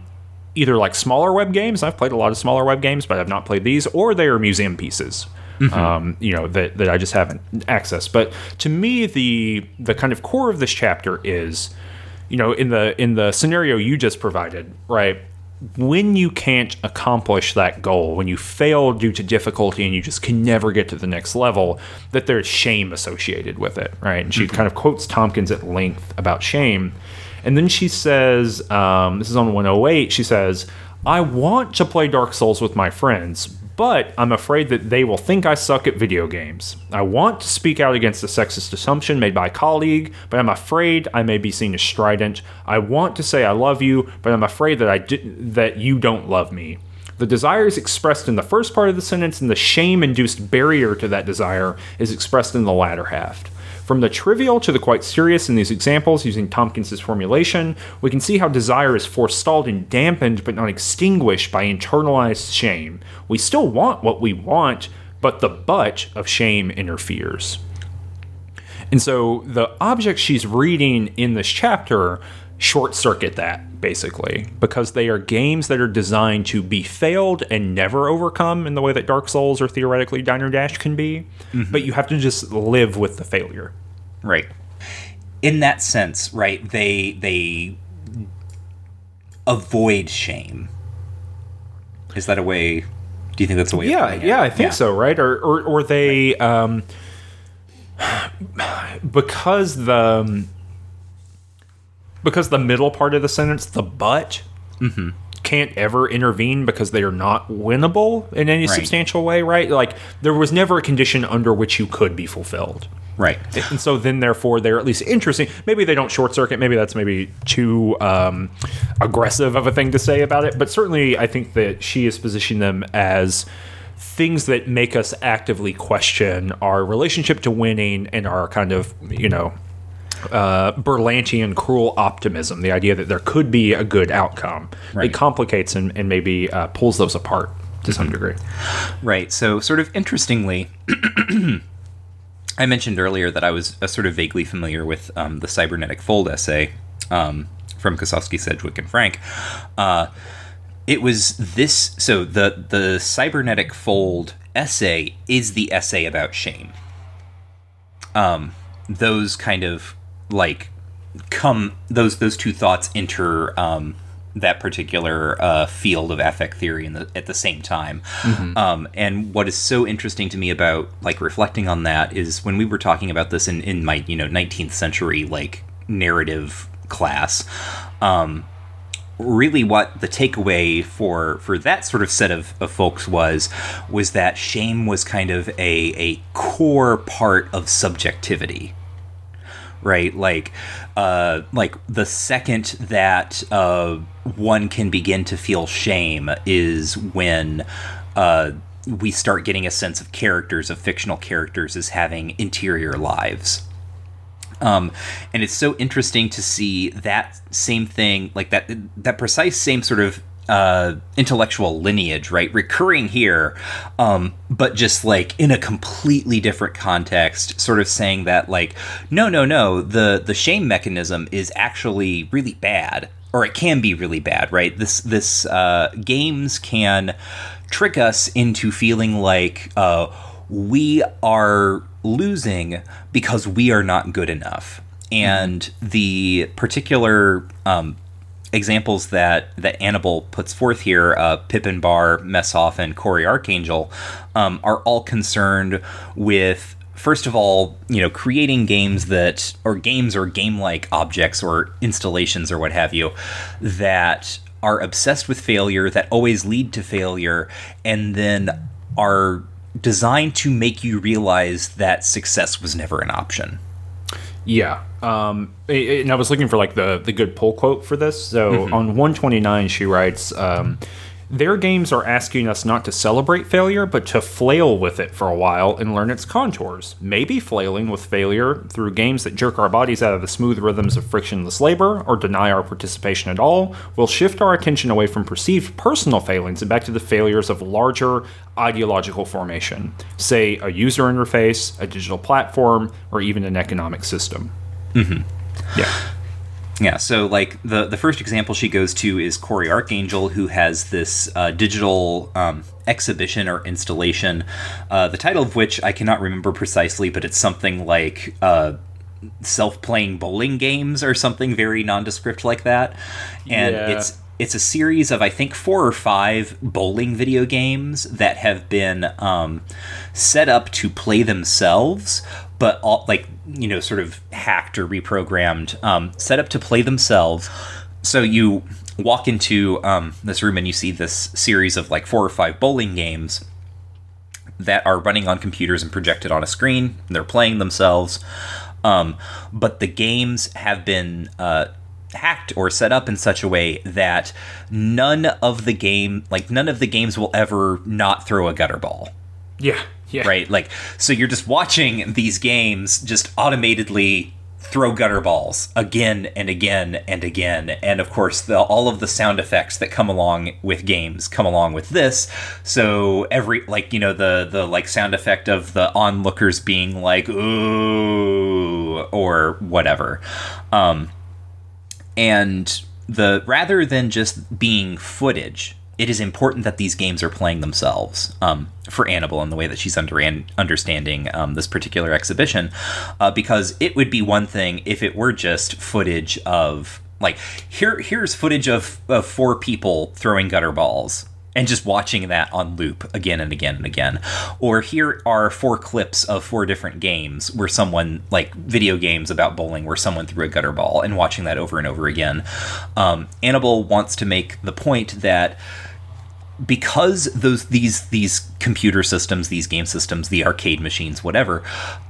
Speaker 2: either like smaller web games. I've played a lot of smaller web games, but I've not played these, or they are museum pieces. Um, you know that, that I just haven't accessed. But to me, the the kind of core of this chapter is, you know, in the in the scenario you just provided, right? When you can't accomplish that goal, when you fail due to difficulty and you just can never get to the next level, that there's shame associated with it, right? And she kind of quotes Tomkins at length about shame. And then she says, um, this is on 108, she says, I want to play Dark Souls with my friends, but I'm afraid that they will think I suck at video games. I want to speak out against the sexist assumption made by a colleague, but I'm afraid I may be seen as strident. I want to say I love you, but I'm afraid that I di- that you don't love me. The desire is expressed in the first part of the sentence, and the shame induced barrier to that desire is expressed in the latter half. From the trivial to the quite serious in these examples, using Tomkins' formulation, we can see how desire is forestalled and dampened but not extinguished by internalized shame. We still want what we want, but the but of shame interferes. And so the object she's reading in this chapter short circuit that basically because they are games that are designed to be failed and never overcome in the way that Dark Souls or theoretically Diner Dash can be, but you have to just live with the failure.
Speaker 1: Right. In that sense, right, they they avoid shame. Is that a way do you think that's a way
Speaker 2: Yeah, yeah, I think so, right? Or or, or they um because the um, because the middle part of the sentence, the but, can't ever intervene because they are not winnable in any
Speaker 1: Right.
Speaker 2: substantial way, right? Like there was never a condition under which you could be fulfilled.
Speaker 1: Right.
Speaker 2: And so then, therefore, they're at least interesting. Maybe they don't short circuit. Maybe that's maybe too um, aggressive of a thing to say about it. But certainly, I think that she has positioned them as things that make us actively question our relationship to winning and our kind of, you know, uh, Berlantian cruel optimism. The idea that there could be a good outcome.
Speaker 1: Right.
Speaker 2: It complicates and, and maybe uh, pulls those apart to some degree.
Speaker 1: Right. So, sort of interestingly, I mentioned earlier that I was uh, sort of vaguely familiar with um, the cybernetic fold essay um, from Kosofsky, Sedgwick, and Frank. Uh, it was this. So the the cybernetic fold essay is the essay about shame. Um, those kind of like come those those two thoughts enter um, that particular uh, field of affect theory in the, at the same time. Um, and what is so interesting to me about like reflecting on that is when we were talking about this in, in my you know 19th century like narrative class. Um, really what the takeaway for for that sort of set of, of folks was was that shame was kind of a a core part of subjectivity right? Like uh like the second that uh one can begin to feel shame is when uh we start getting a sense of characters of fictional characters as having interior lives. Um, and it's so interesting to see that same thing, like that that precise same sort of uh, intellectual lineage, right, recurring here, um, but just like in a completely different context, sort of saying that like, no, no, no, the the shame mechanism is actually really bad, or it can be really bad, right? This this uh, games can trick us into feeling like uh, we are losing because we are not good enough. And the particular um, examples that that Anable puts forth here, uh, Pippin Barr, Messhof, and Cory Arcangel, um, are all concerned with first of all, you know, creating games that or games or game-like objects or installations or what have you that are obsessed with failure, that always lead to failure, and then are designed to make you realize that success was never an option.
Speaker 2: Yeah. Um, and I was looking for like the the good pull quote for this. So on 129, she writes, um, "Their games are asking us not to celebrate failure, but to flail with it for a while and learn its contours. Maybe flailing with failure through games that jerk our bodies out of the smooth rhythms of frictionless labor or deny our participation at all will shift our attention away from perceived personal failings and back to the failures of larger ideological formation, say a user interface, a digital platform, or even an economic system." Mm-hmm. Yeah.
Speaker 1: Yeah, so like the the first example she goes to is Cory Arcangel, who has this uh, digital um, exhibition or installation, uh, the title of which I cannot remember precisely, but it's something like uh, self-playing bowling games or something very nondescript like that, and
Speaker 2: Yeah.
Speaker 1: it's it's a series of I think four or five bowling video games that have been um, set up to play themselves, but all like you know sort of hacked or reprogrammed, um, set up to play themselves. So you walk into um, this room and you see this series of like four or five bowling games that are running on computers and projected on a screen. They're playing themselves, um, but the games have been uh, hacked or set up in such a way that none of the game, like none of the games, will ever not throw a gutter ball.
Speaker 2: Yeah. Yeah.
Speaker 1: Right? Like, so you're just watching these games just automatedly throw gutter balls again and again and again and of course the, all of the sound effects that come along with games come along with this so every like you know the the like sound effect of the onlookers being like ooh or whatever um and the rather than just being footage it is important that these games are playing themselves um, for Anable in the way that she's under understanding um, this particular exhibition, uh, because it would be one thing if it were just footage of like here here's footage of, of four people throwing gutter balls, and just watching that on loop again and again and again. Or here are four clips of four different games where someone, like video games about bowling, where someone threw a gutter ball, and watching that over and over again. Um, Anable wants to make the point that because those these these computer systems these game systems the arcade machines whatever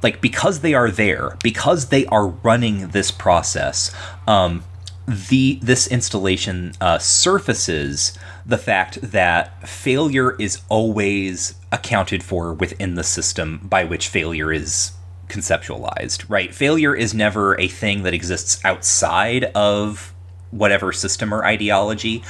Speaker 1: like because they are there because they are running this process um, the this installation uh, surfaces the fact that failure is always accounted for within the system by which failure is conceptualized right? Failure is never a thing that exists outside of whatever system or ideology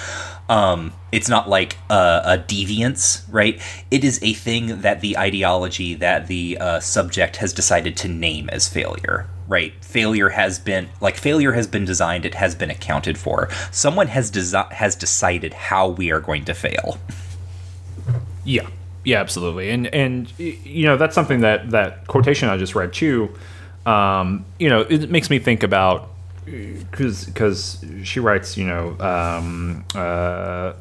Speaker 1: um, it's not like a, a, deviance, right? It is a thing that the ideology that the uh, subject has decided to name as failure, right? Failure has been like failure has been designed. It has been accounted for. Someone has desi- has decided how we are going to fail.
Speaker 2: Yeah, yeah, absolutely. And and you know that's something that that quotation I just read too. Um, you know, it makes me think about because because she writes, you know, um, uh,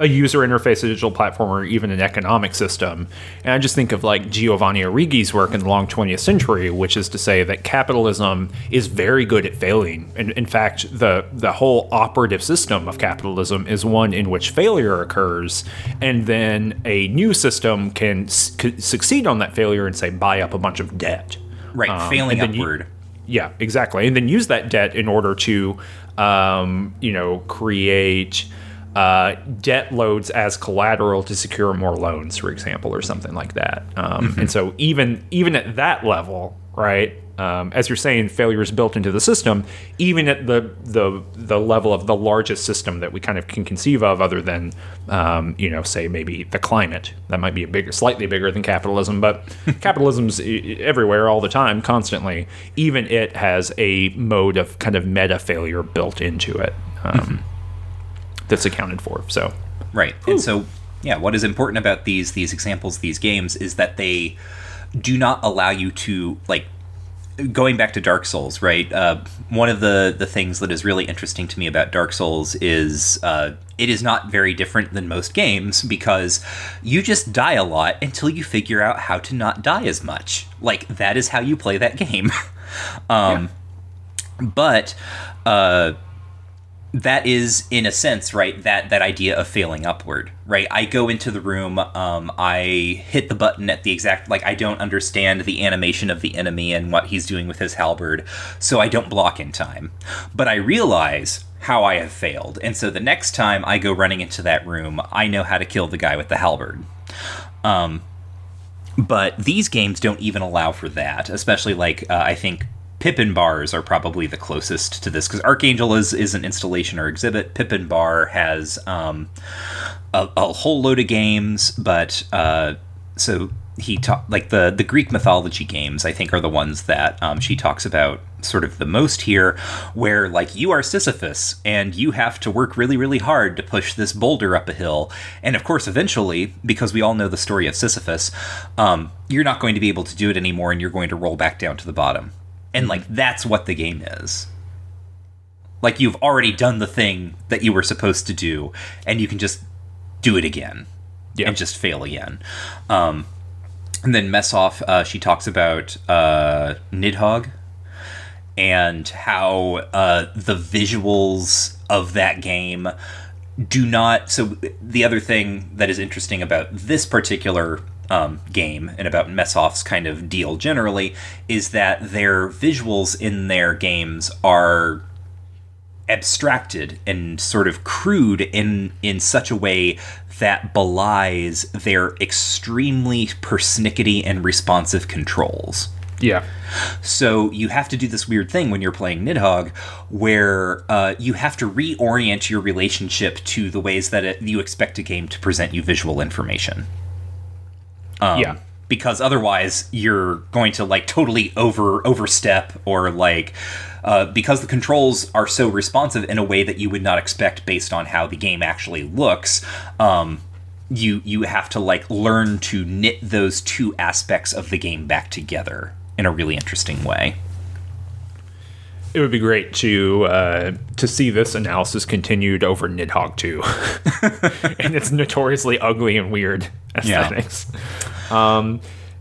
Speaker 2: a user interface, a digital platform, or even an economic system. And I just think of like Giovanni Arrighi's work in the long 20th century, which is to say that capitalism is very good at failing. And in fact, the the whole operative system of capitalism is one in which failure occurs, and then a new system can succeed on that failure and say buy up a bunch of debt.
Speaker 1: Right, um, failing upward. You,
Speaker 2: yeah, exactly. And then use that debt in order to, um, you know, create uh, debt loads as collateral to secure more loans, for example, or something like that. Um, mm-hmm. And so even even at that level, right? Um, as you're saying, failure is built into the system, even at the, the the level of the largest system that we kind of can conceive of, other than um, you know, say maybe the climate. That might be a bigger, slightly bigger than capitalism, but capitalism's everywhere, all the time, constantly. Even it has a mode of kind of meta failure built into it um, mm-hmm. that's accounted for. So
Speaker 1: right, Ooh. and so yeah, what is important about these these examples, these games, is that they do not allow you to like going back to Dark Souls, right? Uh, one of the the things that is really interesting to me about Dark Souls is uh, it is not very different than most games because you just die a lot until you figure out how to not die as much. Like that is how you play that game. um, yeah. But uh, that is in a sense right that that idea of failing upward right? I go into the room um, i hit the button at the exact like i don't understand the animation of the enemy and what he's doing with his halberd so i don't block in time. But i realize how i have failed and so the next time i go running into that room i know how to kill the guy with the halberd. Um, but these games don't even allow for that especially like uh, i think Pippin Barr's are probably the closest to this because Arcangel is is an installation or exhibit. Pippin Barr has um, a, a, whole load of games, but uh, so he talk like the the Greek mythology games. I think are the ones that um, she talks about sort of the most here, where like you are Sisyphus and you have to work really really hard to push this boulder up a hill, and of course eventually because we all know the story of Sisyphus, um, you're not going to be able to do it anymore, and you're going to roll back down to the bottom and like that's what the game is like you've already done the thing that you were supposed to do and you can just do it again yeah. and just fail again um, and then Messhof uh, she talks about uh, nidhogg and how uh, the visuals of that game do not so the other thing that is interesting about this particular um, game and about Messhof's kind of deal generally is that their visuals in their games are abstracted and sort of crude in in such a way that belies their extremely persnickety and responsive controls.
Speaker 2: Yeah.
Speaker 1: So you have to do this weird thing when you're playing Nidhogg, where uh, you have to reorient your relationship to the ways that it, you expect a game to present you visual information. Um, yeah. Because otherwise, you're going to like totally over overstep or like uh, because the controls are so responsive in a way that you would not expect based on how the game actually looks. Um, you you have to like learn to knit those two aspects of the game back together in a really interesting way.
Speaker 2: It would be great to uh, to see this analysis continued over Nidhogg 2 and its notoriously ugly and weird aesthetics. Yeah. Um,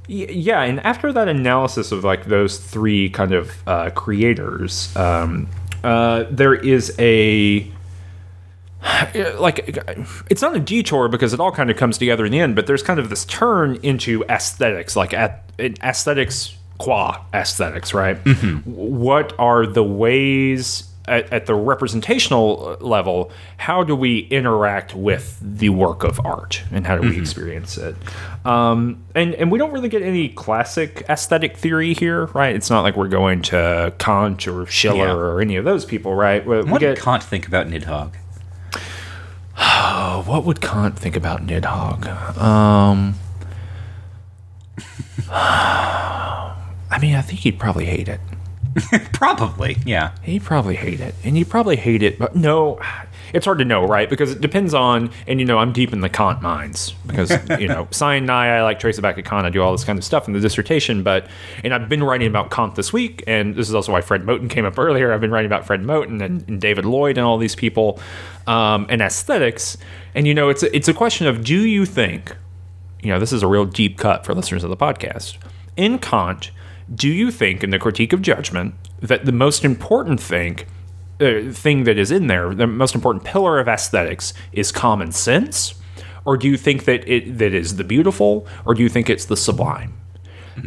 Speaker 2: y- yeah, and after that analysis of like those three kind of uh, creators, um, uh, there is a like it's not a detour because it all kind of comes together in the end but there's kind of this turn into aesthetics like at aesthetics qua aesthetics right mm-hmm. what are the ways at, at, the representational level how do we interact with the work of art and how do we mm-hmm. experience it um, and and we don't really get any classic aesthetic theory here right it's not like we're going to kant or schiller yeah. or any of those people right
Speaker 3: we, what we get, did kant think about nidhogg
Speaker 2: Oh, what would Kant think about Nidhogg? Um, I mean, I think he'd probably hate it.
Speaker 3: probably, yeah.
Speaker 2: He'd probably hate it, and he'd probably hate it, but no, it's hard to know, right? Because it depends on, and you know, I'm deep in the Kant minds because you know, Science I like trace it back to Kant. I do all this kind of stuff in the dissertation, but and I've been writing about Kant this week, and this is also why Fred Moten came up earlier. I've been writing about Fred Moten and, and David Lloyd and all these people, um, and aesthetics, and you know, it's a, it's a question of do you think, you know, this is a real deep cut for listeners of the podcast. In Kant, do you think in the critique of judgment that the most important thing uh, thing that is in there, the most important pillar of aesthetics is common sense, or do you think that it that is the beautiful, or do you think it's the sublime?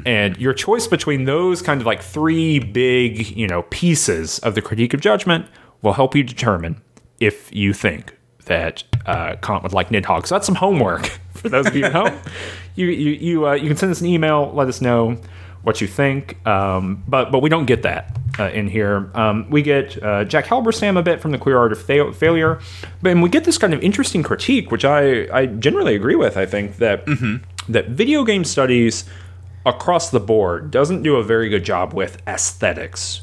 Speaker 2: And your choice between those kind of like three big, you know, pieces of the critique of judgment will help you determine if you think that uh, Kant would like Nidhogg. So that's some homework for those of you at home. You you you, uh, you can send us an email. Let us know what you think. Um, but but we don't get that uh, in here. Um, we get uh, Jack Halberstam a bit from the Queer Art of Fa- Failure, but and we get this kind of interesting critique, which I I generally agree with. I think that mm-hmm. that video game studies across the board doesn't do a very good job with aesthetics.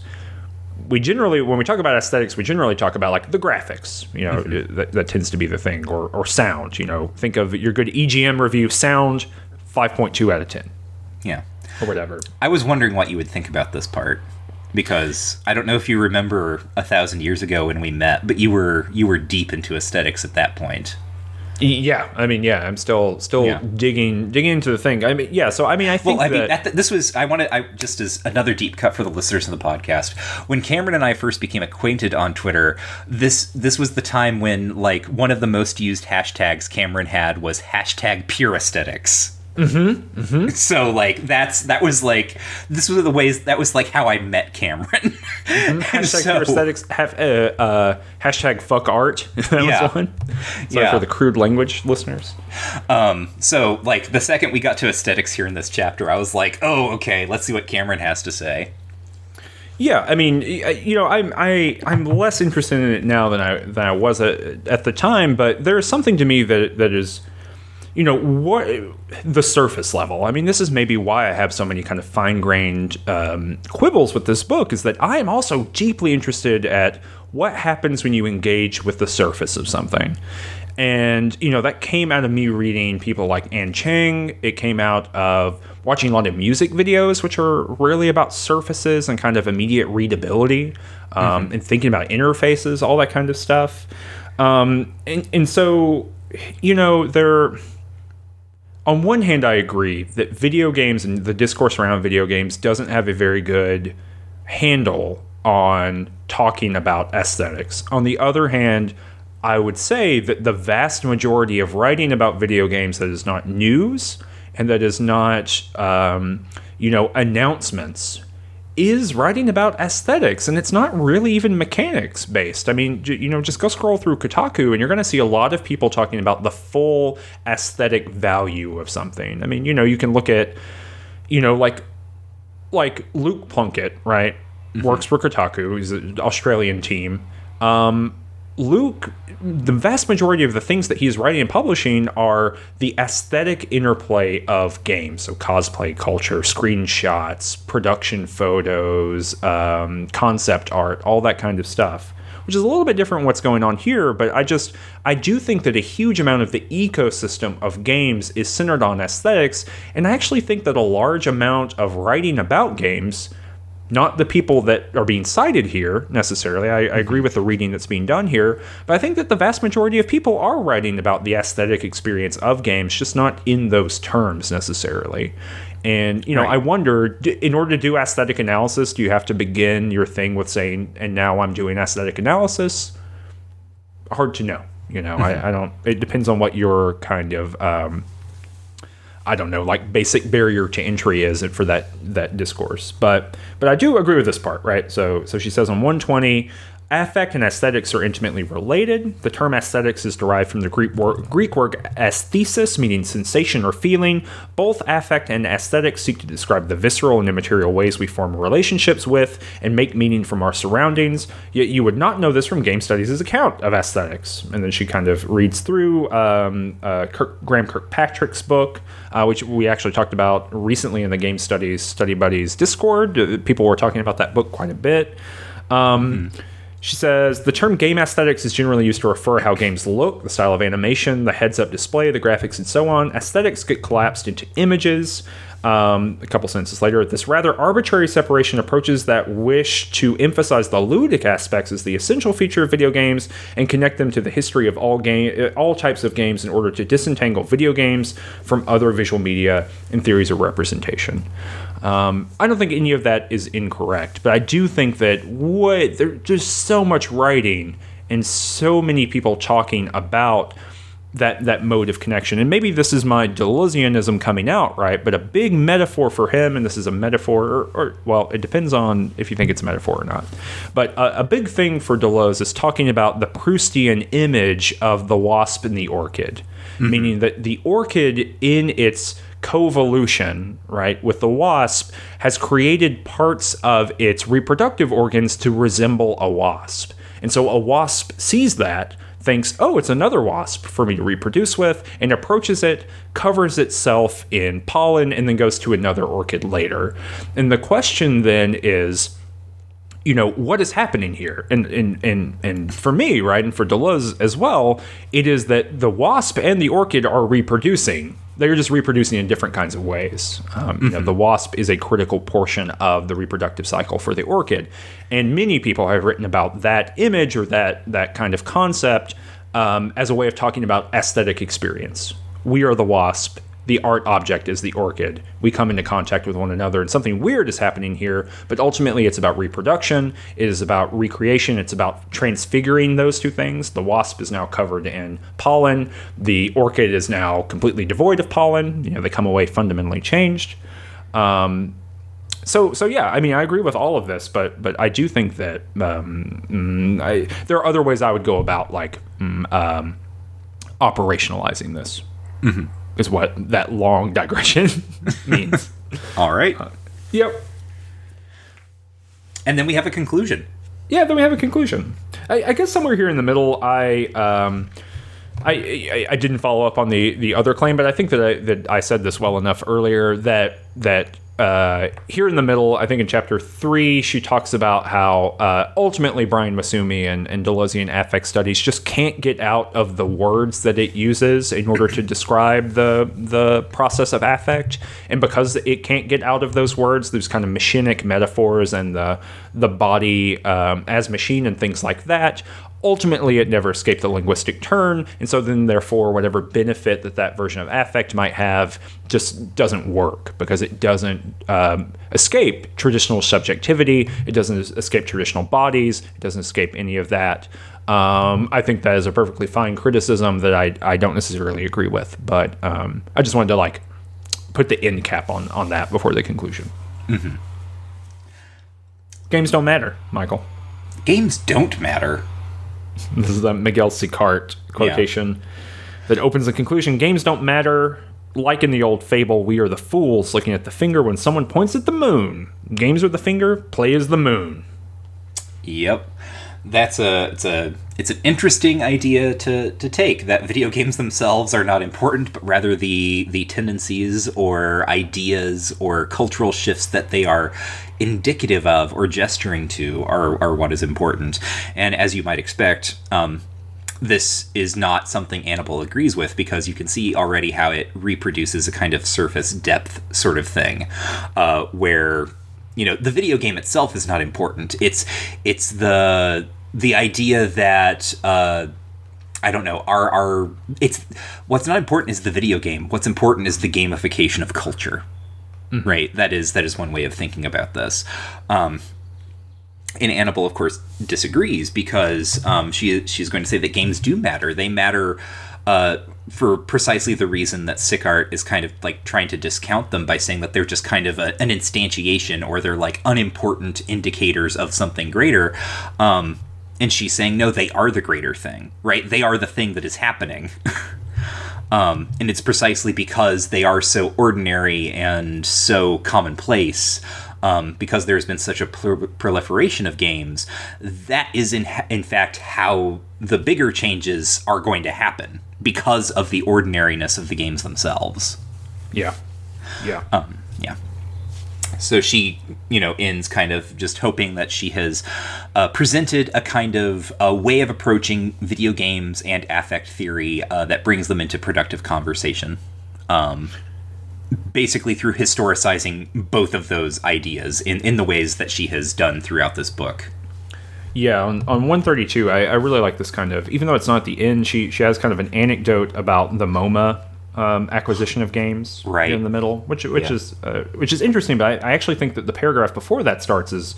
Speaker 2: We generally, when we talk about aesthetics, we generally talk about like the graphics. You know, mm-hmm. that, that tends to be the thing, or or sound. You know, think of your good EGM review sound, five point two out of ten.
Speaker 3: Yeah
Speaker 2: or whatever.
Speaker 3: I was wondering what you would think about this part because I don't know if you remember a thousand years ago when we met, but you were you were deep into aesthetics at that point.
Speaker 2: Yeah, I mean, yeah, I'm still still yeah. digging digging into the thing. I mean, yeah. So I mean, I think
Speaker 3: well, I
Speaker 2: that,
Speaker 3: mean, this was I wanted I just as another deep cut for the listeners of the podcast. When Cameron and I first became acquainted on Twitter, this this was the time when like one of the most used hashtags Cameron had was hashtag pure aesthetics.
Speaker 2: Mm-hmm, mm-hmm.
Speaker 3: So like that's that was like this was the ways that was like how I met Cameron.
Speaker 2: Mm-hmm. Hashtag so, aesthetics have uh, uh, hashtag fuck art. that yeah. was one. Sorry yeah. for the crude language listeners.
Speaker 3: Um, so like the second we got to aesthetics here in this chapter, I was like, oh okay, let's see what Cameron has to say.
Speaker 2: Yeah, I mean, you know, I'm I I'm less interested in it now than I than I was at, at the time, but there is something to me that that is you know what the surface level. I mean this is maybe why i have so many kind of fine-grained um, quibbles with this book is that i am also deeply interested at what happens when you engage with the surface of something. And you know that came out of me reading people like Anne Cheng it came out of watching a lot of music videos which are really about surfaces and kind of immediate readability um, mm-hmm. and thinking about interfaces all that kind of stuff. Um, and, and so you know there on one hand, I agree that video games and the discourse around video games doesn't have a very good handle on talking about aesthetics. On the other hand, I would say that the vast majority of writing about video games that is not news and that is not, um, you know, announcements is writing about aesthetics and it's not really even mechanics based. I mean, you know, just go scroll through Kotaku and you're going to see a lot of people talking about the full aesthetic value of something. I mean, you know, you can look at you know, like like Luke Plunkett, right? Mm-hmm. Works for Kotaku. He's an Australian team. Um, Luke, the vast majority of the things that he's writing and publishing are the aesthetic interplay of games. So, cosplay culture, screenshots, production photos, um, concept art, all that kind of stuff, which is a little bit different what's going on here. But I just, I do think that a huge amount of the ecosystem of games is centered on aesthetics. And I actually think that a large amount of writing about games not the people that are being cited here necessarily. I, I, agree with the reading that's being done here, but I think that the vast majority of people are writing about the aesthetic experience of games, just not in those terms necessarily. And you know, right. I wonder, in order to do aesthetic analysis, do you have to begin your thing with saying, "And now I'm doing aesthetic analysis"? Hard to know. You know, I, mm-hmm. I, don't. It depends on what your kind of um, I don't know, like basic barrier to entry is for that that discourse. But but I do agree with this part, right? So so she says on 120, affect and aesthetics are intimately related. The term aesthetics is derived from the Greek word, Greek word aesthesis, meaning sensation or feeling. Both affect and aesthetics seek to describe the visceral and immaterial ways we form relationships with and make meaning from our surroundings. Yet you would not know this from game studies' account of aesthetics. And then she kind of reads through um, uh, Kirk, Graham Kirkpatrick's book uh, which we actually talked about recently in the Game Studies Study Buddies Discord. Uh, people were talking about that book quite a bit. Um, mm-hmm. She says the term game aesthetics is generally used to refer how games look, the style of animation, the heads-up display, the graphics, and so on. Aesthetics get collapsed into images. Um, a couple sentences later, this rather arbitrary separation approaches that wish to emphasize the ludic aspects as the essential feature of video games and connect them to the history of all game, uh, all types of games in order to disentangle video games from other visual media and theories of representation. Um, I don't think any of that is incorrect, but I do think that what there's just so much writing and so many people talking about that that mode of connection. And maybe this is my Deleuzianism coming out, right? But a big metaphor for him, and this is a metaphor, or, or well, it depends on if you think it's a metaphor or not. But a, a, big thing for Deleuze is talking about the Proustian image of the wasp and the orchid, mm-hmm. meaning that the orchid in its coevolution, right, with the wasp has created parts of its reproductive organs to resemble a wasp. And so a wasp sees that thinks, oh, it's another wasp for me to reproduce with, and approaches it, covers itself in pollen, and then goes to another orchid later. And the question then is, you know what is happening here and and and and for me right and for deleuze as well it is that the wasp and the orchid are reproducing they're just reproducing in different kinds of ways. Um, mm-hmm. you know, mm-hmm. the wasp is a critical portion of the reproductive cycle for the orchid, and many people have written about that image or that that kind of concept um, as a way of talking about aesthetic experience. We are the wasp, the art object is the orchid. We come into contact with one another, and something weird is happening here, but ultimately it's about reproduction, it is about recreation, it's about transfiguring those two things. The wasp is now covered in pollen, the orchid is now completely devoid of pollen. You know, they come away fundamentally changed. Um, so so yeah, I mean, I agree with all of this, but but I do think that um, mm, I, there are other ways I would go about like mm, um, operationalizing this. Mm-hmm is what that long digression means.
Speaker 3: All right.
Speaker 2: Uh, yep.
Speaker 3: And then we have a conclusion.
Speaker 2: Yeah, then we have a conclusion. I, I guess somewhere here in the middle, I um, I, I, I didn't follow up on the the other claim, but I think that I that I said this well enough earlier that that uh, here in the middle, I think in chapter three, she talks about how uh, ultimately Brian Massumi and, and affect studies just can't get out of the words that it uses in order to describe the the process of affect, and because it can't get out of those words, those kind of machinic metaphors and the the body um, as machine and things like that ultimately it never escaped the linguistic turn and so then therefore whatever benefit that that version of affect might have just doesn't work because it doesn't um, escape traditional subjectivity it doesn't escape traditional bodies it doesn't escape any of that um, I think that is a perfectly fine criticism that I, I don't necessarily agree with, but um, I just wanted to like put the end cap on on that before the conclusion. Mm-hmm. Games don't matter, Michael.
Speaker 3: Games don't matter.
Speaker 2: This is the Miguel Sicart quotation yeah. that opens the conclusion Games don't matter. Like in the old fable, we are the fools looking at the finger when someone points at the moon. Games with the finger, play as the moon.
Speaker 3: Yep. That's a it's a it's an interesting idea to, to take that video games themselves are not important, but rather the the tendencies or ideas or cultural shifts that they are indicative of or gesturing to are, are what is important. And as you might expect, um, this is not something Anable agrees with because you can see already how it reproduces a kind of surface depth sort of thing, uh, where
Speaker 1: you know the video game itself is not important. It's it's the the idea that uh, I don't know our our it's what's not important is the video game. What's important is the gamification of culture. Right. That is that is one way of thinking about this. Um, and Anable, of course, disagrees because um, she she's going to say that games do matter. They matter uh, for precisely the reason that Sicart is kind of like trying to discount them by saying that they're just kind of a, an instantiation or they're like unimportant indicators of something greater. Um, and she's saying, no, they are the greater thing, right? They are the thing that is happening. Um, and it's precisely because they are so ordinary and so commonplace, um, because there's been such a prol- proliferation of games, that is in, in fact how the bigger changes are going to happen because of the ordinariness of the games themselves.
Speaker 2: Yeah. Yeah.
Speaker 1: Um, yeah. So she, you know, ends kind of just hoping that she has uh, presented a kind of a way of approaching video games and affect theory uh, that brings them into productive conversation. Um, basically, through historicizing both of those ideas in, in the ways that she has done throughout this book.
Speaker 2: Yeah, on, on 132, I, I really like this kind of, even though it's not the end, she, she has kind of an anecdote about the MoMA um, acquisition of games
Speaker 1: Right.
Speaker 2: in the middle, which which
Speaker 1: Yeah.
Speaker 2: is uh, which is interesting. But I, I actually think that the paragraph before that starts is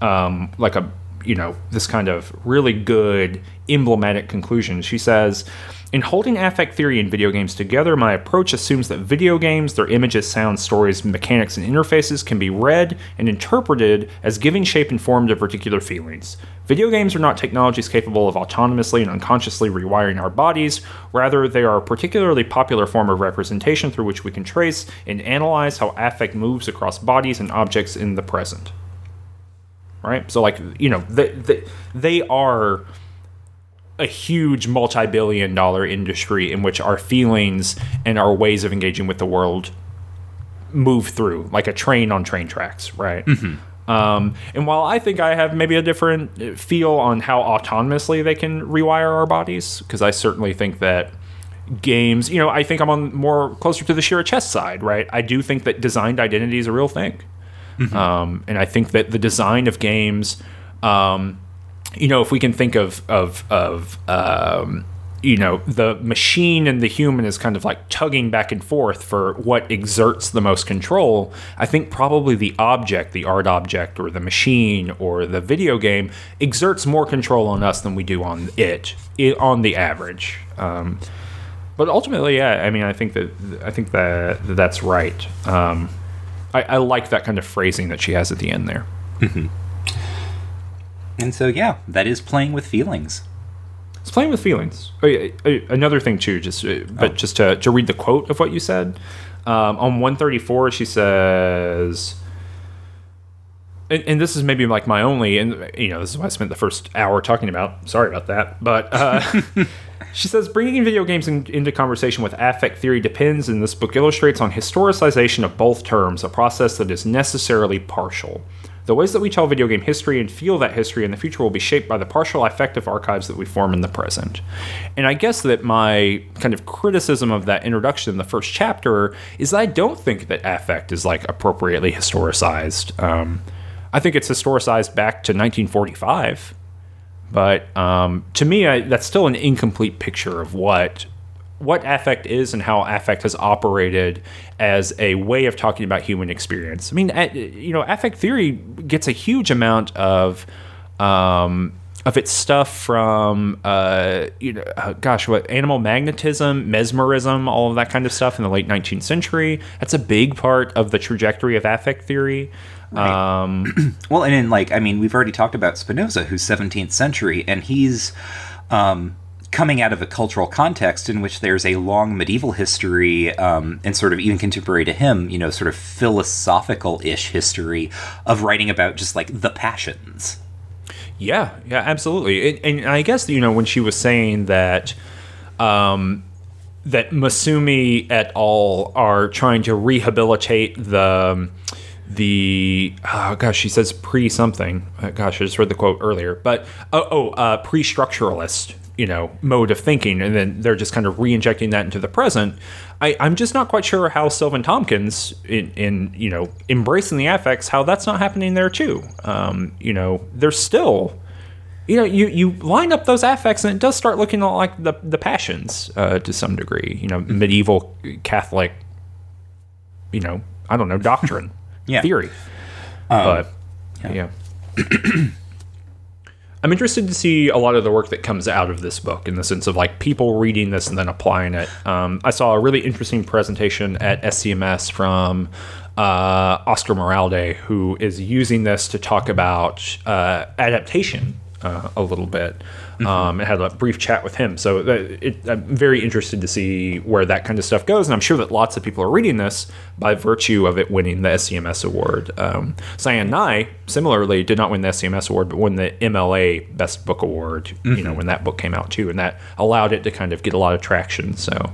Speaker 2: um, like a you know this kind of really good emblematic conclusion. She says. In holding affect theory and video games together, my approach assumes that video games, their images, sounds, stories, mechanics, and interfaces can be read and interpreted as giving shape and form to particular feelings. Video games are not technologies capable of autonomously and unconsciously rewiring our bodies. Rather, they are a particularly popular form of representation through which we can trace and analyze how affect moves across bodies and objects in the present. Right? So, like, you know, they, they, they are a huge multi-billion dollar industry in which our feelings and our ways of engaging with the world move through like a train on train tracks right? Um, and while i think i have maybe a different feel on how autonomously they can rewire our bodies because i certainly think that games you know i think i'm on more closer to the sheer chess side right? I do think that designed identity is a real thing. Um, and i think that the design of games um, you know, if we can think of of of um, you know the machine and the human is kind of like tugging back and forth for what exerts the most control. I think probably the object, the art object, or the machine, or the video game exerts more control on us than we do on it, i on the average. Um, but ultimately, yeah, I mean, I think that I think that, that that's right. Um, I, I like that kind of phrasing that she has at the end there.
Speaker 1: And so, yeah, that is playing with feelings.
Speaker 2: It's playing with feelings. Oh, yeah, uh, another thing too, just uh, but just to, to read the quote of what you said. Um, on 134, she says, and, and this is maybe like my only, and you know, this is what I spent the first hour talking about. Sorry about that, but uh, she says bringing video games in, into conversation with affect theory depends, and this book illustrates on historicization of both terms, a process that is necessarily partial. The ways that we tell video game history and feel that history in the future will be shaped by the partial affective archives that we form in the present. And I guess that my kind of criticism of that introduction in the first chapter is that I don't think that affect is like appropriately historicized. Um, I think it's historicized back to 1945. But um, to me, I, that's still an incomplete picture of what what affect is and how affect has operated as a way of talking about human experience. I mean, you know, affect theory gets a huge amount of um, of its stuff from uh, you know, uh, gosh, what animal magnetism, mesmerism, all of that kind of stuff in the late 19th century. That's a big part of the trajectory of affect theory. Um,
Speaker 1: Well, and in like, I mean, we've already talked about Spinoza, who's 17th century, and he's um, coming out of a cultural context in which there's a long medieval history um, and sort of even contemporary to him, you know, sort of philosophical ish history of writing about just like the passions.
Speaker 2: Yeah, yeah, absolutely. And, and I guess you know when she was saying that um, that Massumi et al. are trying to rehabilitate the the oh gosh, she says pre something. Uh, gosh, I just read the quote earlier, but oh, oh uh, pre structuralist. You know mode of thinking, and then they're just kind of re-injecting that into the present. I, I'm just not quite sure how Silvan Tomkins in, in you know embracing the affects, how that's not happening there too. Um, you know, there's still you know, you, you line up those affects and it does start looking like the the passions uh, to some degree. You know, medieval Catholic, you know, I don't know, doctrine,
Speaker 1: Yeah.
Speaker 2: theory. but yeah. I'm interested to see a lot of the work that comes out of this book in the sense of like people reading this and then applying it. Um, I saw a really interesting presentation at SCMS from uh, Oscar Moralde, who is using this to talk about uh, adaptation uh, a little bit. Um, and had a brief chat with him. So that, it, I'm very interested to see where that kind of stuff goes. And I'm sure that lots of people are reading this by virtue of it winning the SCMS award. Um, Sianne Ngai, similarly, did not win the SCMS award, but won the MLA Best Book Award, you know, when that book came out too. And that allowed it to kind of get a lot of traction. So,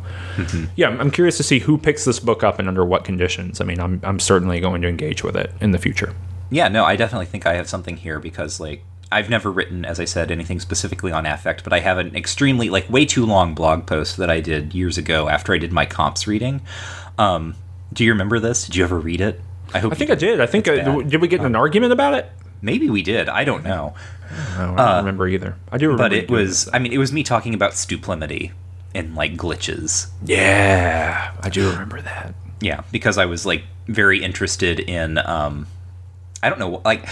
Speaker 2: yeah, I'm, I'm curious to see who picks this book up and under what conditions. I mean, I'm, I'm certainly going to engage with it in the future.
Speaker 1: Yeah, no, I definitely think I have something here because like I've never written, as I said, anything specifically on affect, but I have an extremely like way too long blog post that I did years ago after I did my comps reading. Um, do you remember this? Did you ever read it? I hope
Speaker 2: I think I did. I think, uh,
Speaker 1: bad.
Speaker 2: did we get in an argument about it?
Speaker 1: maybe we did. I don't know.
Speaker 2: No, I don't remember either. I do remember.
Speaker 1: Uh, But it was I mean it was me talking about stuplimity and like glitches.
Speaker 2: Yeah, I do remember that.
Speaker 1: Yeah, because I was like very interested in um I don't know like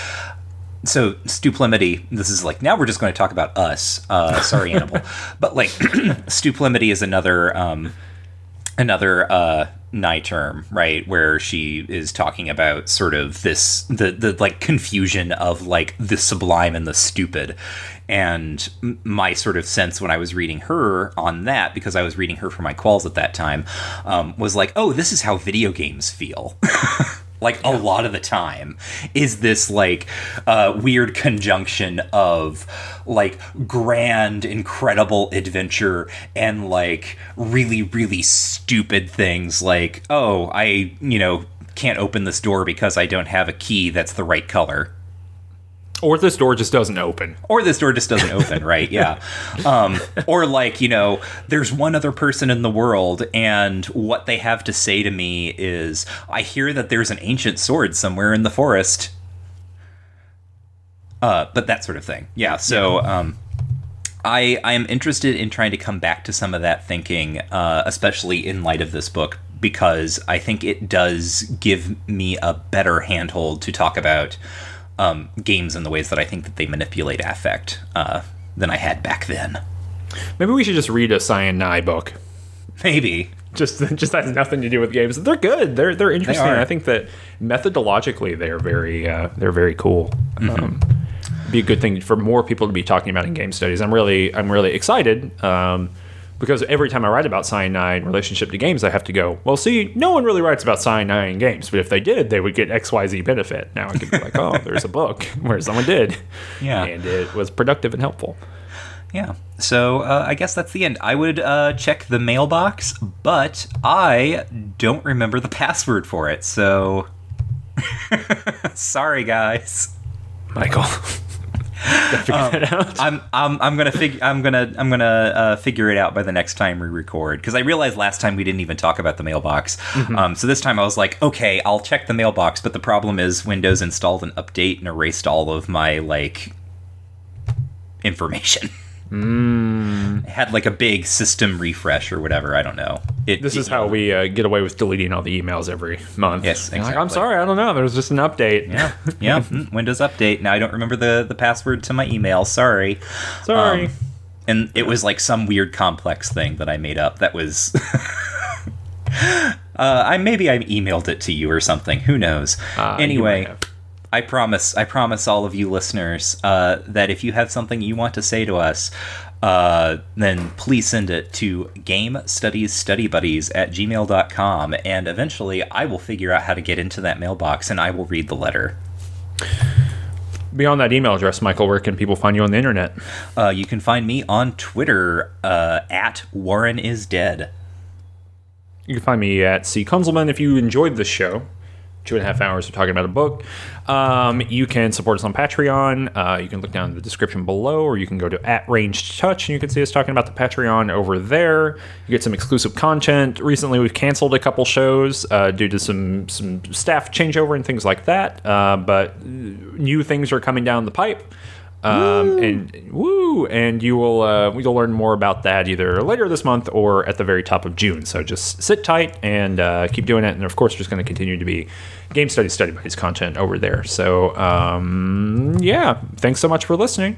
Speaker 1: so stuplimity this is like now we're just going to talk about us uh sorry Anable but like stuplimity is another um another uh Ngai term, right, where she is talking about sort of this the the like confusion of like the sublime and the stupid, and my sort of sense when I was reading her on that because I was reading her for my quals at that time, um, was like, oh, this is how video games feel. like a lot of the time is this like uh, weird conjunction of like grand incredible adventure and like really really stupid things like oh i you know can't open this door because i don't have a key that's the right color
Speaker 2: Or this door just doesn't open.
Speaker 1: or this door just doesn't open right yeah. Um, or like you know there's one other person in the world and what they have to say to me is i hear that there's an ancient sword somewhere in the forest. Uh, but that sort of thing yeah so um, I, I am interested in trying to come back to some of that thinking, uh, especially in light of this book, because I think it does give me a better handhold to talk about um, games in the ways that I think that they manipulate affect uh, than I had back then.
Speaker 2: Maybe we should just read a Sianne Ngai book.
Speaker 1: Maybe.
Speaker 2: Just, just has nothing to do with games. They're good. They're they're interesting.
Speaker 1: are.
Speaker 2: I think that methodologically they're very uh, they're very cool. Um, be a good thing for more people to be talking about in game studies. I'm really I'm really excited um, because every time I write about Sianne Ngai in relationship to games, I have to go. Well, see, no one really writes about Sianne Ngai in games, but if they did, they would get X Y Z benefit. Now I could be like, oh, there's a book where someone did,
Speaker 1: Yeah.
Speaker 2: and it was productive and helpful.
Speaker 1: Yeah. So uh, I guess that's the end. I would uh, check the mailbox, but I don't remember the password for it. So sorry, guys.
Speaker 2: Michael, gotta figure that out.
Speaker 1: I'm I'm I'm gonna figure I'm gonna I'm gonna uh, figure it out by the next time we record because I realized last time we didn't even talk about the mailbox. Um, so this time I was like, okay, I'll check the mailbox, but the problem is Windows installed an update and erased all of my like information. It had like a big system refresh or whatever. I don't know. It,
Speaker 2: This
Speaker 1: it-
Speaker 2: is how we uh, get away with deleting all the emails every month.
Speaker 1: Yes,
Speaker 2: You're like, I'm sorry, I don't know. There was just an update.
Speaker 1: Yeah, yeah. mm, Windows update. Now I don't remember the the password to my email. Sorry.
Speaker 2: Sorry.
Speaker 1: Um, and it was like some weird complex thing that I made up that was uh, I maybe I emailed it to you or something. Who knows?
Speaker 2: Uh, you
Speaker 1: anyway,
Speaker 2: might have.
Speaker 1: I promise I promise all of you listeners uh, that if you have something you want to say to us, uh, then please send it to game studies study buddies at gmail.com and eventually I will figure out how to get into that mailbox and I will read the letter.
Speaker 2: Beyond that email address, Michael, where can people find you on the internet?
Speaker 1: Uh, you can find me on Twitter uh, at Warren is dead.
Speaker 2: You can find me at C. Kunzelman. If you enjoyed this show, two and a half hours of talking about a book. Um, you can support us on Patreon. Uh, you can look down in the description below, or you can go to at Ranged Touch, and you can see us talking about the Patreon over there. You get some exclusive content. Recently, we've canceled a couple shows uh, due to some some staff changeover and things like that. Uh, but new things are coming down the pipe. Um, and woo, and you will uh, you'll learn more about that either later this month or at the very top of June. So just sit tight and uh, keep doing it. And of course, there's going to continue to be game study study buddies content over there. So um, yeah, thanks so much for listening.